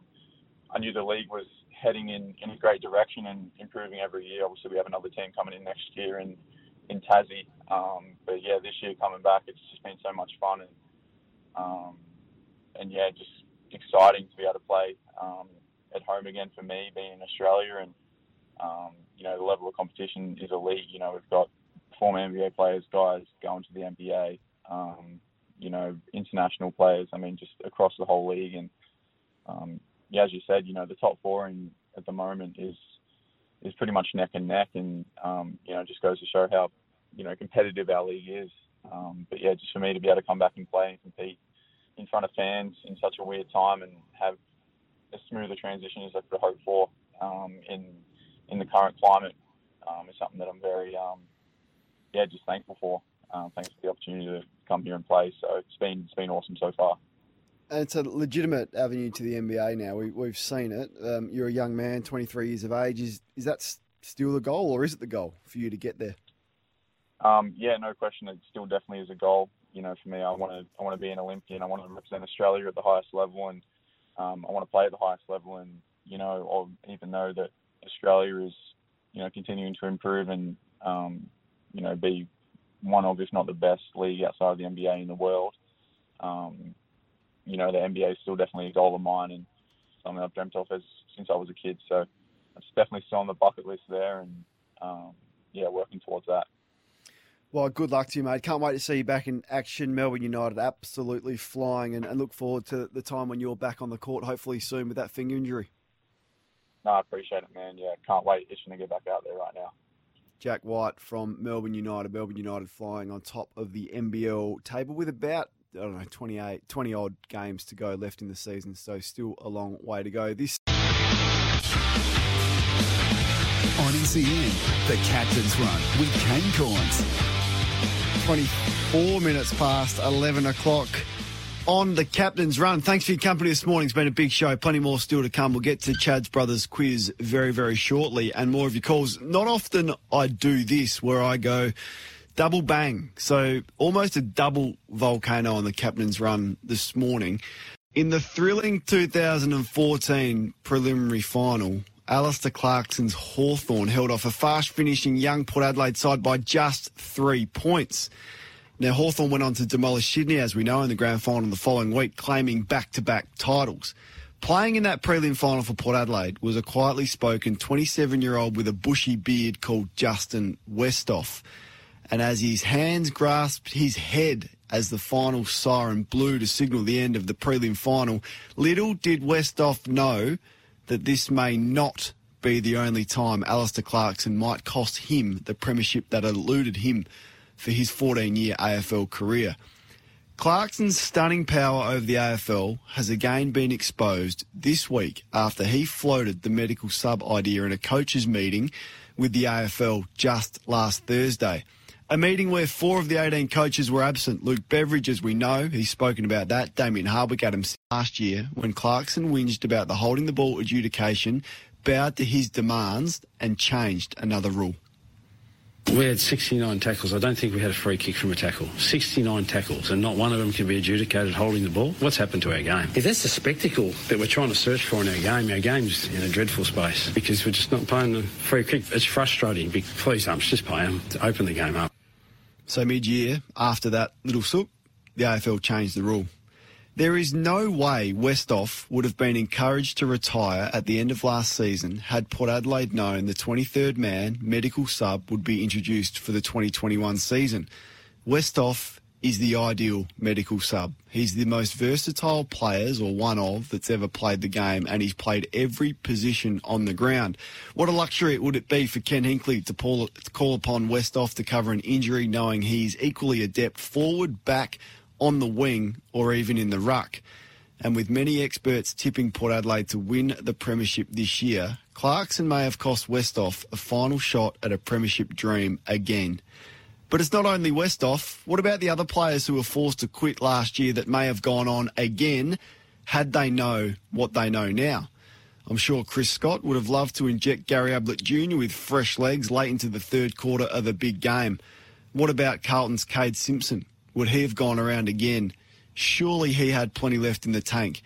Speaker 40: I knew the league was heading in, in a great direction and improving every year. Obviously, we have another team coming in next year in in Tassie. Um, but yeah, this year coming back, it's just been so much fun and um, and yeah, just exciting to be able to play um, at home again for me, being in Australia and um, you know, the level of competition is elite. You know, we've got former NBA players, guys going to the NBA, um, you know, international players. I mean, just across the whole league. And um, yeah, as you said, you know, the top four in, at the moment is is pretty much neck and neck, and um, you know, just goes to show how you know competitive our league is. Um, but yeah, just for me to be able to come back and play and compete in front of fans in such a weird time and have as smooth a transition as I could hope for um, in in the current climate um, is something that I'm very, um, yeah, just thankful for. Um, thanks for the opportunity to come here and play. So it's been it's been awesome so far.
Speaker 3: And it's a legitimate avenue to the NBA now. We, we've seen it. Um, you're a young man, 23 years of age. Is is that still the goal, or is it the goal for you to get there?
Speaker 40: Um, yeah, no question. It still definitely is a goal. You know, for me, I want to I want to be an Olympian. I want to represent Australia at the highest level, and um, I want to play at the highest level. And you know, or even though that Australia is, you know, continuing to improve and, um, you know, be one of, if not the best league outside of the NBA in the world. Um, you know, the NBA is still definitely a goal of mine and something I've dreamt of as, since I was a kid. So it's definitely still on the bucket list there and, um, yeah, working towards that.
Speaker 3: Well, good luck to you, mate. Can't wait to see you back in action. Melbourne United absolutely flying and, and look forward to the time when you're back on the court, hopefully soon with that finger injury.
Speaker 40: No, I appreciate it, man. Yeah, can't wait. Itching to get back out there right now.
Speaker 3: Jack White from Melbourne United. Melbourne United flying on top of the NBL table with about, I don't know, 28, 20 odd games to go left in the season. So still a long way to go. This.
Speaker 36: On SEN, the Captain's Run with Kane Cornes.
Speaker 3: 24 minutes past 11 o'clock on the captain's run. Thanks for your company this morning. It's been a big show. Plenty more still to come. We'll get to Chad's Brothers quiz very, very shortly and more of your calls. Not often I do this where I go double bang. So almost a double volcano on the captain's run this morning. In the thrilling 2014 preliminary final, Alastair Clarkson's Hawthorn held off a fast finishing young Port Adelaide side by just three points. Now, Hawthorn went on to demolish Sydney, as we know, in the grand final the following week, claiming back to back titles. Playing in that prelim final for Port Adelaide was a quietly spoken 27 year old with a bushy beard called Justin Westhoff. And as his hands grasped his head as the final siren blew to signal the end of the prelim final, little did Westhoff know that this may not be the only time Alastair Clarkson might cost him the premiership that eluded him for his 14 year AFL career. Clarkson's stunning power over the AFL has again been exposed this week after he floated the medical sub idea in a coaches meeting with the AFL just last Thursday. A meeting where four of the 18 coaches were absent. Luke Beveridge, as we know, he's spoken about that. Damien Hardwick, Adam last year, when Clarkson whinged about the holding the ball adjudication, bowed to his demands and changed another rule.
Speaker 41: We had 69 tackles. I don't think we had a free kick from a tackle. 69 tackles, and not one of them can be adjudicated holding the ball. What's happened to our game? If that's the spectacle that we're trying to search for in our game, our game's in a dreadful space because we're just not playing the free kick. It's frustrating. Be- Please, umps, just play them to open the game up.
Speaker 3: So mid year, after that little sook, the AFL changed the rule. There is no way Westhoff would have been encouraged to retire at the end of last season had Port Adelaide known the 23rd man medical sub would be introduced for the 2021 season. Westhoff is the ideal medical sub. He's the most versatile players or one of that's ever played the game and he's played every position on the ground. What a luxury it would it be for Ken Hinkley to, pull, to call upon Westhoff to cover an injury knowing he's equally adept forward, back, on the wing or even in the ruck. And with many experts tipping Port Adelaide to win the Premiership this year, Clarkson may have cost Westhoff a final shot at a Premiership dream again. But it's not only Westhoff. What about the other players who were forced to quit last year that may have gone on again had they know what they know now? I'm sure Chris Scott would have loved to inject Gary Ablett Jr. with fresh legs late into the third quarter of a big game. What about Carlton's Kade Simpson? Would he have gone around again? Surely he had plenty left in the tank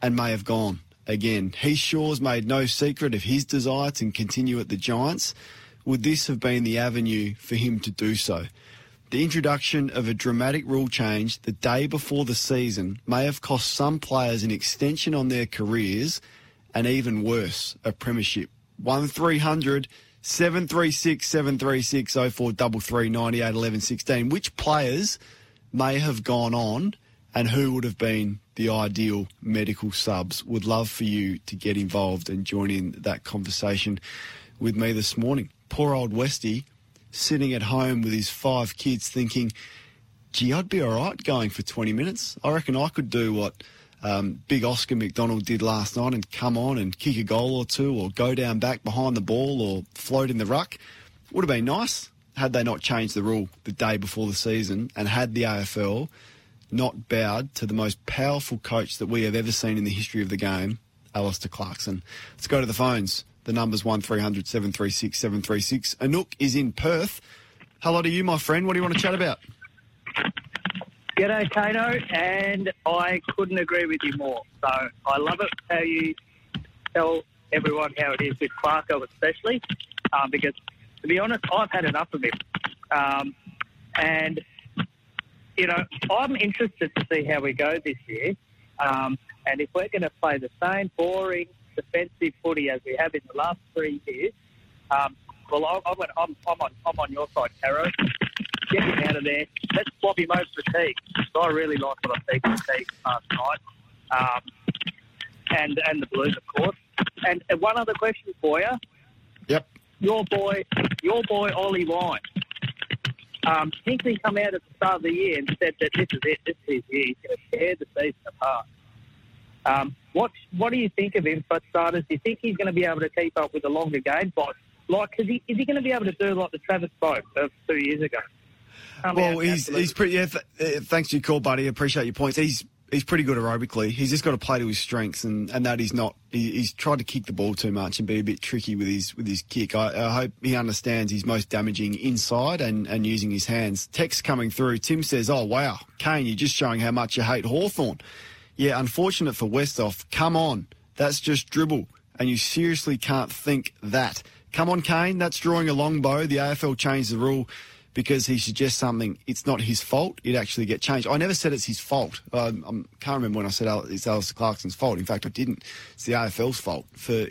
Speaker 3: and may have gone again. Heath Shaw's made no secret of his desire to continue at the Giants. Would this have been the avenue for him to do so? The introduction of a dramatic rule change the day before the season may have cost some players an extension on their careers and even worse, a premiership. 1300 736 736 0433 98 11 16. Which players may have gone on and who would have been the ideal medical subs? Would love for you to get involved and join in that conversation with me this morning. Poor old Westy sitting at home with his five kids thinking, gee, I'd be all right going for 20 minutes. I reckon I could do what um, big Oscar McDonald did last night and come on and kick a goal or two or go down back behind the ball or float in the ruck. Would have been nice had they not changed the rule the day before the season and had the AFL not bowed to the most powerful coach that we have ever seen in the history of the game, Alastair Clarkson. Let's go to the phones. The number's 1300 736 736. Anouk is in Perth. Hello to you, my friend. What do you want to chat about?
Speaker 39: G'day, Kano, and I couldn't agree with you more. So I love it how you tell everyone how it is with Clarko, especially, um, because to be honest, I've had enough of him. Um, and, you know, I'm interested to see how we go this year. Um, and if we're going to play the same boring defensive footy as we have in the last three years, um, well, I'm, I'm, I'm, I'm, on, I'm on your side, Caro. Get him out of there. Let's swap him over to Teague. So I really like what I see from Teague last night. Um, and, and the Blues, of course. And, and one other question for you.
Speaker 3: Yep.
Speaker 39: Your boy, your boy Ollie Wine. Um, Hinkley come out at the start of the year and said that this is it, this is his year. He's going to tear the season apart. Um, what what do you think of him for starters? Do you think he's going to be able to keep up with the longer game? Like, like is he, is he going to be able to do like the Travis Boak of two years ago? Come
Speaker 3: well, he's
Speaker 39: absolutely-
Speaker 3: he's pretty. Yeah, th- uh, thanks for your call, buddy. Appreciate your points. He's he's pretty good aerobically. He's just got to play to his strengths, and, and that he's not. He, he's tried to kick the ball too much and be a bit tricky with his with his kick. I, I hope he understands he's most damaging inside and, and using his hands. Text coming through. Tim says, "Oh wow, Kane, you're just showing how much you hate Hawthorn. Yeah, unfortunate for Westhoff. Come on, that's just dribble, and you seriously can't think that. Come on, Kane, that's drawing a long bow. The AFL changed the rule because he suggests something. It's not his fault. It actually get changed. I never said it's his fault. I um, can't remember when I said it's Alastair Clarkson's fault. In fact, I didn't. It's the AFL's fault for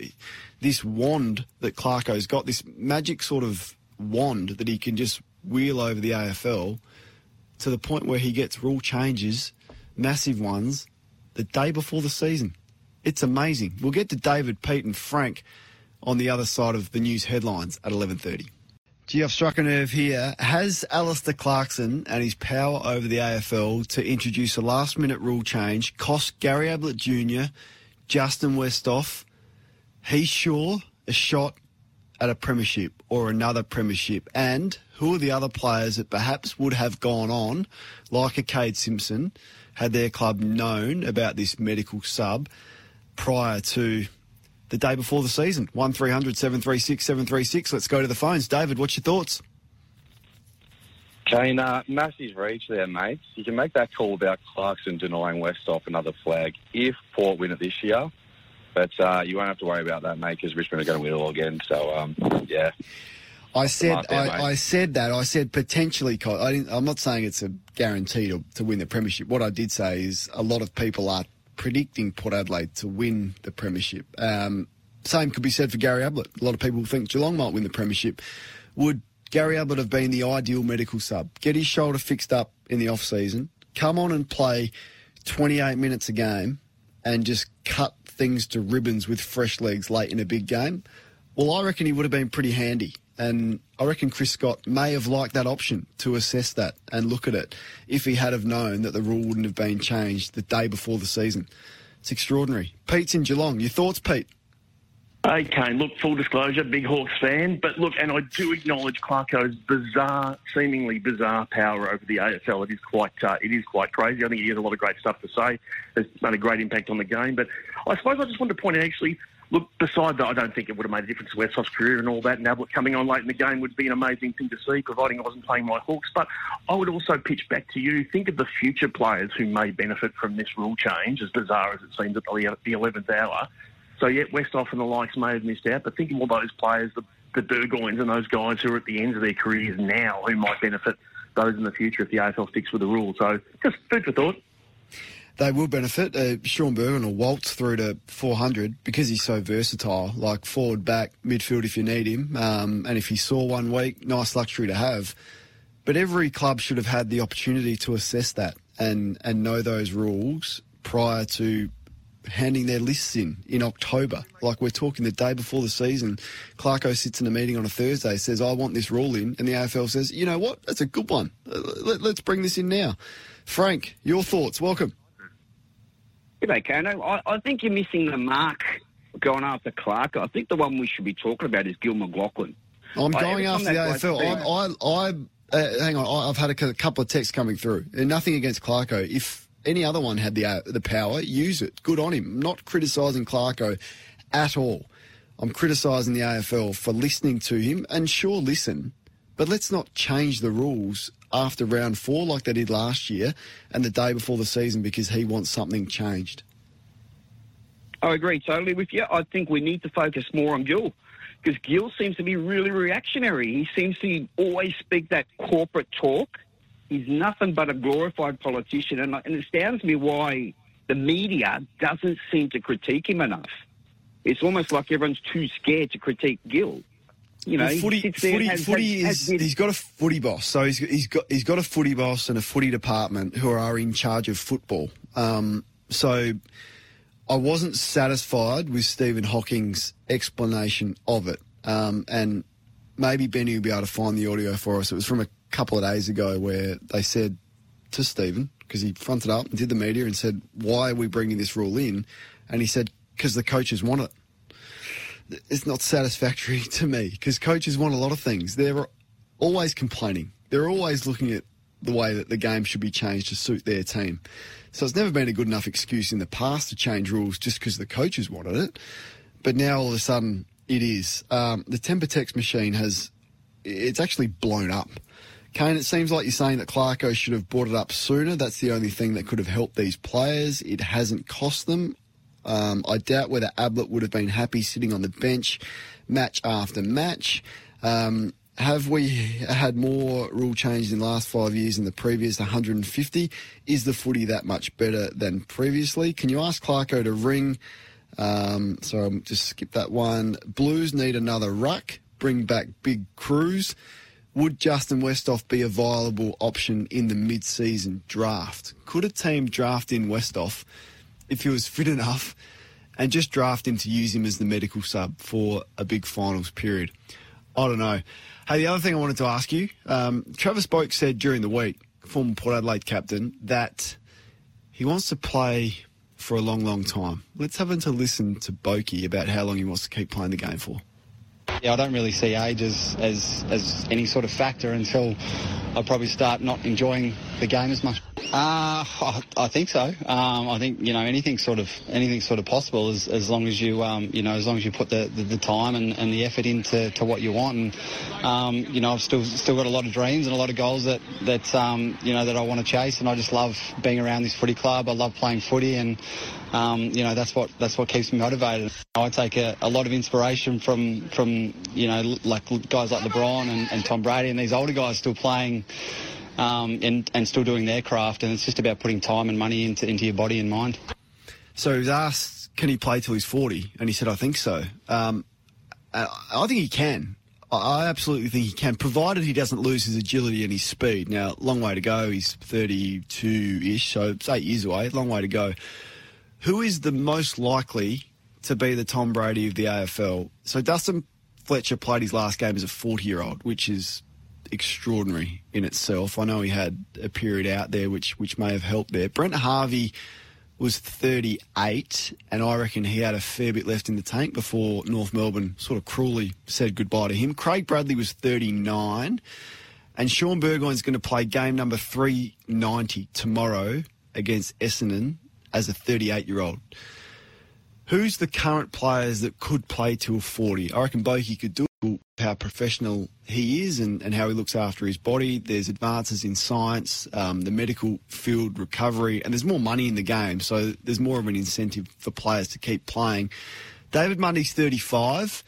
Speaker 3: this wand that Clarko's got. This magic sort of wand that he can just wheel over the AFL to the point where he gets rule changes, massive ones, the day before the season. It's amazing. We'll get to David, Pete, and Frank on the other side of the news headlines at 11.30. Gee, I've struck a nerve here. Has Alastair Clarkson and his power over the AFL to introduce a last-minute rule change cost Gary Ablett Jr., Justin Westhoff, he's sure a shot at a premiership or another premiership? And who are the other players that perhaps would have gone on, like a Kade Simpson, had their club known about this medical sub prior to the day before the season? 1300 736 736. Let's go to the phones. David, what's your thoughts?
Speaker 42: Kane, uh, massive reach there, mate. You can make that call about Clarkson denying Westhoff another flag if Port win it this year. But uh, you won't have to worry about that, mate, because Richmond are going to win it all again. So, um, yeah.
Speaker 3: I said
Speaker 42: there.
Speaker 3: I, I said that I said potentially. I didn't, I'm not saying it's a guarantee to, to win the premiership. What I did say is a lot of people are predicting Port Adelaide to win the premiership. Um, same could be said for Gary Ablett. A lot of people think Geelong might win the premiership. Would Gary Ablett have been the ideal medical sub? Get his shoulder fixed up in the off season, come on and play 28 minutes a game, and just cut things to ribbons with fresh legs late in a big game. Well, I reckon he would have been pretty handy. And I reckon Chris Scott may have liked that option to assess that and look at it if he had have known that the rule wouldn't have been changed the day before the season. It's extraordinary. Pete's in Geelong. Your thoughts, Pete?
Speaker 43: Kane, look, full disclosure, big Hawks fan, but look, and I do acknowledge Clarko's bizarre, seemingly bizarre power over the AFL. It is quite, uh, it is quite crazy. I think he has a lot of great stuff to say. Has made a great impact on the game. But I suppose I just wanted to point out, actually, look, beside that, I don't think it would have made a difference to Westhoff's career and all that. And Ablett coming on late in the game would be an amazing thing to see, providing I wasn't playing my Hawks. But I would also pitch back to you. Think of the future players who may benefit from this rule change, as bizarre as it seems at the the 11th hour. So, yeah, Westhoff and the likes may have missed out, but think of all those players, the, the Burgoynes and those guys who are at the ends of their careers now who might benefit those in the future if the AFL sticks with the rule. So, just food for thought.
Speaker 3: They will benefit. Uh, Shaun Burgoyne will waltz through to 400 because he's so versatile, like forward, back, midfield if you need him. Um, and if he saw one week, nice luxury to have. But every club should have had the opportunity to assess that and, and know those rules prior to handing their lists in in October. Like we're talking the day before the season. Clarko sits in a meeting on a Thursday, says, I want this rule in. And the AFL says, you know what? That's a good one. Let, let's bring this in now. Frank, your thoughts. Welcome.
Speaker 44: G'day, Kano. I, I think you're missing the mark going after Clark. I think the one we should be talking about is Gil McLachlan.
Speaker 3: I'm going
Speaker 44: every
Speaker 3: after the AFL. I, I, I uh, hang on. I, I've had a couple of texts coming through. Nothing against Clarko. If any other one had the uh, the power, use it. Good on him. Not criticising Clarko at all. I'm criticising the AFL for listening to him. And sure, listen, but let's not change the rules after round four like they did last year and the day before the season because he wants something changed.
Speaker 44: I agree totally with you. I think we need to focus more on Gill because Gill seems to be really reactionary. He seems to always speak that corporate talk. He's nothing but a glorified politician, and, and it astounds me why the media doesn't seem to critique him enough. It's almost like everyone's too scared to critique Gil. You know,
Speaker 3: Well, footy,
Speaker 44: sits there and
Speaker 3: footy,
Speaker 44: has-
Speaker 3: footy
Speaker 44: has-
Speaker 3: is
Speaker 44: has-
Speaker 3: he's got a footy boss. So he's he's got he's got a footy boss and a footy department who are in charge of football. Um, so I wasn't satisfied with Stephen Hocking's explanation of it, um, and maybe Benny will be able to find the audio for us. It was from a couple of days ago where they said to Stephen because he fronted up and did the media and said, "Why are we bringing this rule in?" And he said, "Because the coaches want it." It's not satisfactory to me because coaches want a lot of things. They're always complaining. They're always looking at the way that the game should be changed to suit their team. So it's never been a good enough excuse in the past to change rules just because the coaches wanted it. But now all of a sudden it is. Um, the Tempur text machine has, it's actually blown up. Kane, it seems like you're saying that Clarko should have brought it up sooner. That's the only thing that could have helped these players. It hasn't cost them. Um, I doubt whether Ablett would have been happy sitting on the bench match after match. Um, have we had more rule changes in the last five years than the previous 150? Is the footy that much better than previously? Can you ask Clarko to ring? Um, so I'll just skip that one. Blues need another ruck. Bring back Big Cruz. Would Justin Westhoff be a viable option in the mid-season draft? Could a team draft in Westhoff if he was fit enough and just draft him to use him as the medical sub for a big finals period? I don't know. Hey, the other thing I wanted to ask you, um, Travis Boak said during the week, former Port Adelaide captain, that he wants to play for a long, long time. Let's have him to listen to Boakey about how long he wants to keep playing the game for.
Speaker 45: Yeah, I don't really see age as, as, as any sort of factor until I probably start not enjoying the game as much. Uh, I, I think so. Um, I think you know anything sort of anything sort of possible as, as long as you um, you know as long as you put the, the, the time and, and the effort into to what you want. And um, you know I've still still got a lot of dreams and a lot of goals that that um, you know that I want to chase. And I just love being around this footy club. I love playing footy and. Um, you know that's what that's what keeps me motivated. I take a, a lot of inspiration from from you know like guys like LeBron and, and Tom Brady and these older guys still playing um, and, and still doing their craft. And it's just about putting time and money into, into your body and mind.
Speaker 3: So he was asked, can he play till he's 40? And he said, I think so. Um, I I think he can. I- absolutely think he can, provided he doesn't lose his agility and his speed. Now, long way to go. He's 32-ish, so it's eight years away. Long way to go. Who is the most likely to be the Tom Brady of the AFL? So Dustin Fletcher played his last game as a 40-year-old, which is extraordinary in itself. I know he had a period out there which which may have helped there. Brent Harvey was 38, and I reckon he had a fair bit left in the tank before North Melbourne sort of cruelly said goodbye to him. Craig Bradley was 39, and Shaun Burgoyne's going to play game number 390 tomorrow against Essendon as a 38 year old. Who's the current players that could play till 40? I reckon Boki could do it. How professional he is and, and how he looks after his body. There's advances in science, um, the medical field recovery, and there's more money in the game, so there's more of an incentive for players to keep playing. David Mundy's 35.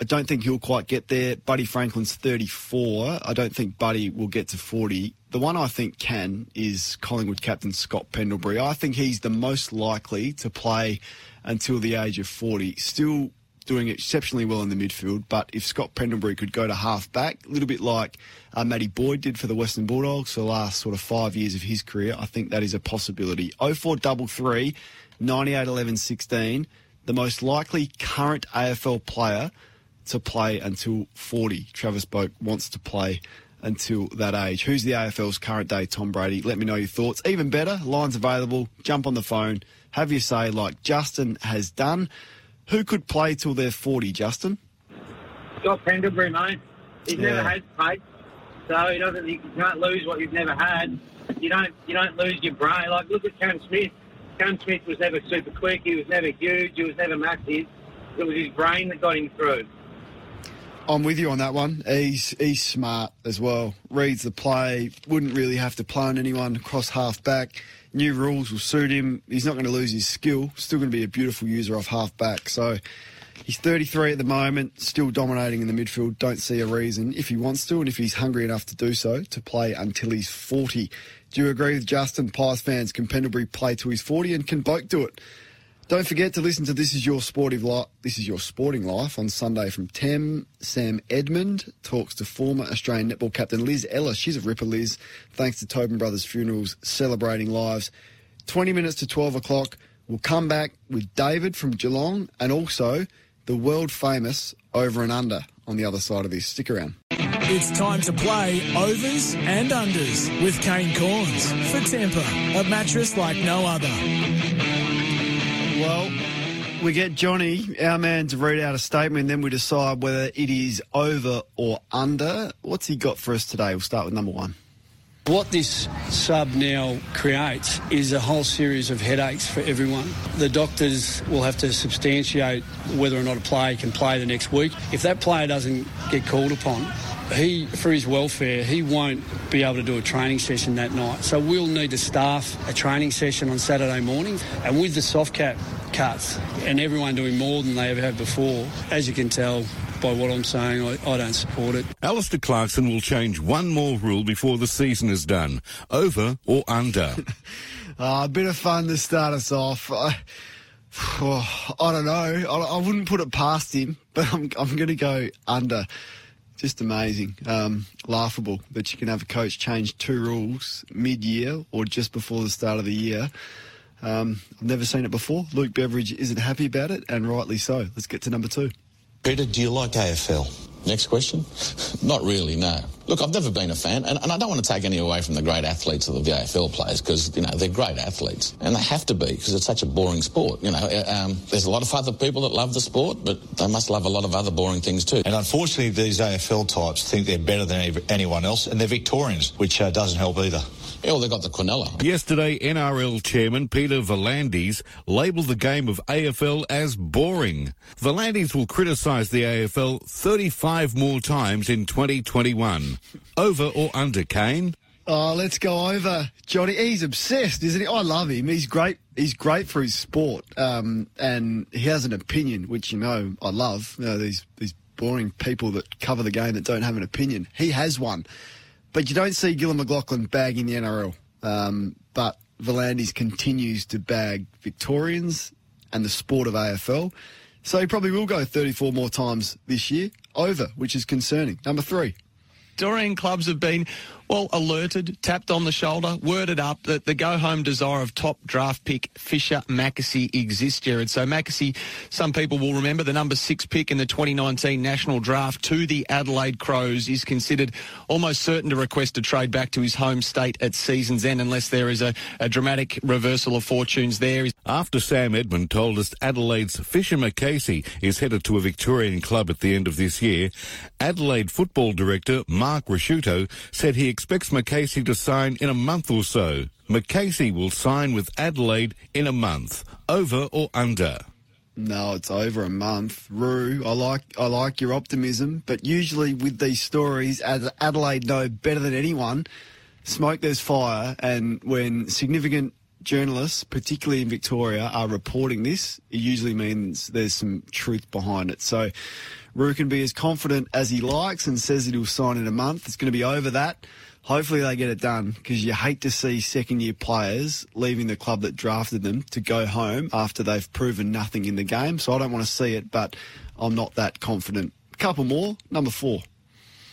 Speaker 3: I don't think he'll quite get there. Buddy Franklin's 34. I don't think Buddy will get to 40. The one I think can is Collingwood captain Scott Pendlebury. I think he's the most likely to play until the age of 40. Still doing exceptionally well in the midfield, but if Scott Pendlebury could go to half back, a little bit like uh, Matty Boyd did for the Western Bulldogs for the last sort of five years of his career, I think that is a possibility. 0433 98 11 16, the most likely current AFL player to play until 40. Travis Boak wants to play until that age. Who's the AFL's current day Tom Brady? Let me know your thoughts. Even better, lines available. Jump on the phone. Have your say like Justin has done. Who could play till they're 40, Justin?
Speaker 30: Scott Pendlebury, mate. He's
Speaker 3: Yeah.
Speaker 30: never had pace, so he doesn't. You can't lose what you've never had. You don't. You don't lose your brain. Like look at Cam Smith. Cam Smith was never super quick. He was never huge. He was never massive. It was his brain that got him through.
Speaker 3: I'm with you on that one. He's he's smart as well. Reads the play. Wouldn't really have to play on anyone across half back. New rules will suit him. He's not going to lose his skill. Still going to be a beautiful user off half back. So he's 33 at the moment. Still dominating in the midfield. Don't see a reason if he wants to and if he's hungry enough to do so to play until he's 40. Do you agree with Justin? Pies fans can Pendlebury play till he's 40 and can Boak do it? Don't forget to listen to This Is Your Sportive Life. This is your sporting life on Sunday from 10. Sam Edmund talks to former Australian netball captain Liz Ellis. She's a ripper, Liz. Thanks to Tobin Brothers Funerals, celebrating lives. 20 minutes to 12 o'clock. We'll come back with David from Geelong and also the world famous over and under on the other side of this. Stick around.
Speaker 46: It's time to play overs and unders with Kane Cornes for Tempur, a mattress like no other.
Speaker 3: Well, we get Johnny, our man, to read out a statement, then we decide whether it is over or under. What's he got for us today? We'll start with number one.
Speaker 47: What this sub now creates is a whole series of headaches for everyone. The doctors will have to substantiate whether or not a player can play the next week. If that player doesn't get called upon, he, for his welfare, he won't be able to do a training session that night. So we'll need to staff a training session on Saturday morning. And with the soft cap cuts and everyone doing more than they ever have before, as you can tell by what I'm saying, I, I don't support it.
Speaker 48: Alastair Clarkson will change one more rule before the season is done. Over or under?
Speaker 3: Uh, a bit of fun to start us off. I, oh, I don't know. I, I wouldn't put it past him, but I'm, I'm going to go under. Just amazing. Um, laughable that you can have a coach change two rules mid year or just before the start of the year. Um, I've never seen it before. Luke Beveridge isn't happy about it, and rightly so. Let's get to number two.
Speaker 49: Peter, do you like AFL? Next question. Not really, no. Look, I've never been a fan, and, and I don't want to take any away from the great athletes of the AFL players because, you know, they're great athletes. And they have to be because it's such a boring sport. You know, uh, um, there's a lot of other people that love the sport, but they must love a lot of other boring things too.
Speaker 50: And unfortunately, these AFL types think they're better than anyone else, and they're Victorians, which uh, doesn't help either.
Speaker 49: Yeah, well, they got the Quinella.
Speaker 48: Yesterday, NRL chairman Peter V'landys labelled the game of AFL as boring. Volandis will criticise the AFL 35 more times in 2021. Over or under, Kane?
Speaker 3: Oh, let's go over Johnny. He's obsessed, isn't he? I love him. He's great. He's great for his sport, um, and he has an opinion, which you know I love. You know, these these boring people that cover the game that don't have an opinion. He has one, but you don't see Gillon McLachlan bagging the NRL. Um, but V'landys continues to bag Victorians and the sport of AFL. So he probably will go 34 more times this year over, which is concerning. Number three.
Speaker 51: Victorian clubs have been, well, alerted, tapped on the shoulder, worded up that the go-home desire of top draft pick Fischer McAsey exists, Jared. So McAsey, some people will remember, the number six pick in the 2019 national draft to the Adelaide Crows is considered almost certain to request a trade back to his home state at season's end unless there is a, a dramatic reversal of fortunes there.
Speaker 48: After Sam Edmund told us Adelaide's Fischer McAsey is headed to a Victorian club at the end of this year, Adelaide football director Mark Ricciuto said he expects McAsey to sign in a month or so. McAsey will sign with Adelaide in a month. Over or under?
Speaker 3: No, it's over a month. Roo, I like I like your optimism, but usually with these stories, as Adelaide know better than anyone, smoke there's fire, and when significant journalists, particularly in Victoria, are reporting this, it usually means there's some truth behind it. So Roo can be as confident as he likes and says that he'll sign in a month. It's going to be over that. Hopefully they get it done because you hate to see second year players leaving the club that drafted them to go home after they've proven nothing in the game. So I don't want to see it, but I'm not that confident. Couple more. Number four.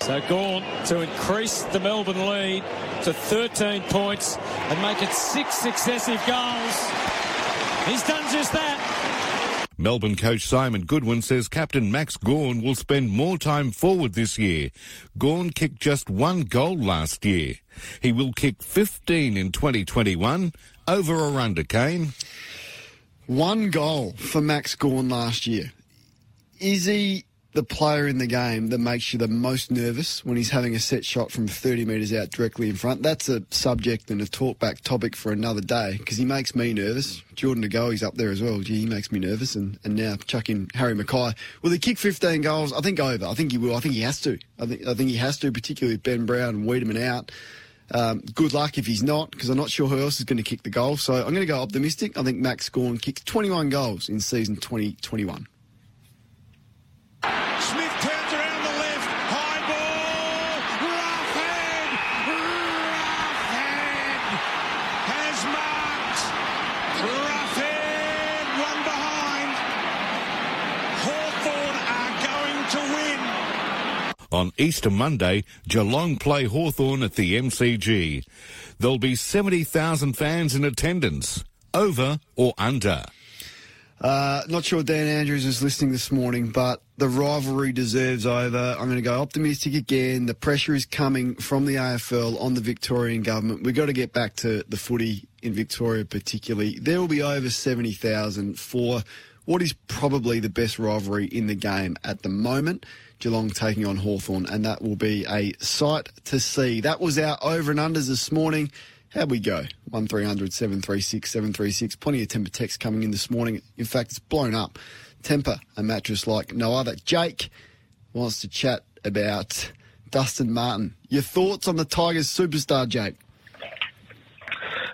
Speaker 52: So Gawn to increase the Melbourne lead to 13 points and make it six successive goals. He's done just that.
Speaker 48: Melbourne coach Simon Goodwin says captain Max Gawn will spend more time forward this year. Gawn kicked just one goal last year. He will kick 15 in 2021. Over or under, Kane?
Speaker 3: One goal for Max Gawn last year. Is he the player in the game that makes you the most nervous when he's having a set shot from 30 metres out directly in front. That's a subject and a talkback topic for another day because he makes me nervous. Jordan De he's up there as well. Gee, he makes me nervous. And, and now chuck in Harry McKay. Will he kick 15 goals? I think over. I think he will. I think he has to. I think, I think he has to, particularly with Ben Brown and Weideman out. Um, good luck if he's not, because I'm not sure who else is going to kick the goal. So I'm going to go optimistic. I think Max Gawn kicks 21 goals in season 2021.
Speaker 53: Smith turns around the left. High ball. Roughead. Roughead has marked. Roughead one behind. Are going to win.
Speaker 48: On Easter Monday, Geelong play Hawthorn at the MCG. There'll be 70,000 fans in attendance. Over or under?
Speaker 3: Uh, not sure Dan Andrews is listening this morning, but the rivalry deserves over. I'm going to go optimistic again. The pressure is coming from the AFL on the Victorian government. We've got to get back to the footy in Victoria, particularly. There will be over 70,000 for what is probably the best rivalry in the game at the moment. Geelong taking on Hawthorn, and that will be a sight to see. That was our over and unders this morning. How'd we go? 1300 736 736. Plenty of Tempur text coming in this morning. In fact, it's blown up. Tempur, a mattress like no other. Jake wants to chat about Dustin Martin. Your thoughts on the Tigers superstar, Jake?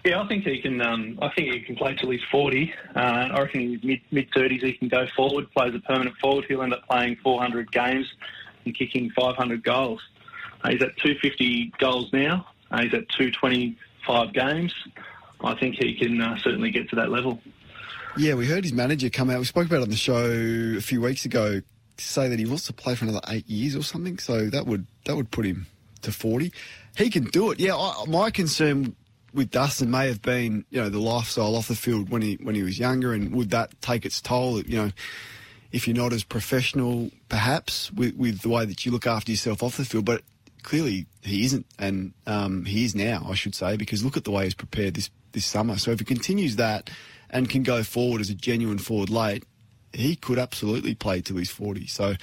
Speaker 54: Yeah, I think he can. Um, I think he can play till he's forty. Uh, I reckon in his mid mid thirties he can go forward. Plays a permanent forward. He'll end up playing 400 games and kicking 500 goals. Uh, he's at 250 goals now. Uh, he's at 225 games. I think he can uh, certainly get to that level.
Speaker 3: Yeah, we heard his manager come out. We spoke about it on the show a few weeks ago. Say that he wants to play for another eight years or something. So that would that would put him to 40. He can do it. Yeah, I, my concern with Dustin may have been, you know, the lifestyle off the field when he when he was younger, and would that take its toll? You know, if you're not as professional, perhaps with with the way that you look after yourself off the field, but clearly he isn't, and um, he is now, I should say, because look at the way he's prepared this this summer. So if he continues that and can go forward as a genuine forward late, he could absolutely play till he's 40. So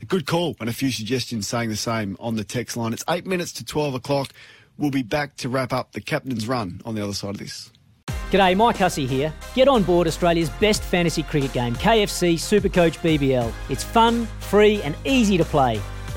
Speaker 3: a good call and a few suggestions saying the same on the text line. It's eight minutes to 12 o'clock. We'll be back to wrap up the captain's run on the other side of this.
Speaker 55: G'day, Mike Hussey here. Get on board Australia's best fantasy cricket game, KFC Supercoach BBL. It's fun, free, and easy to play.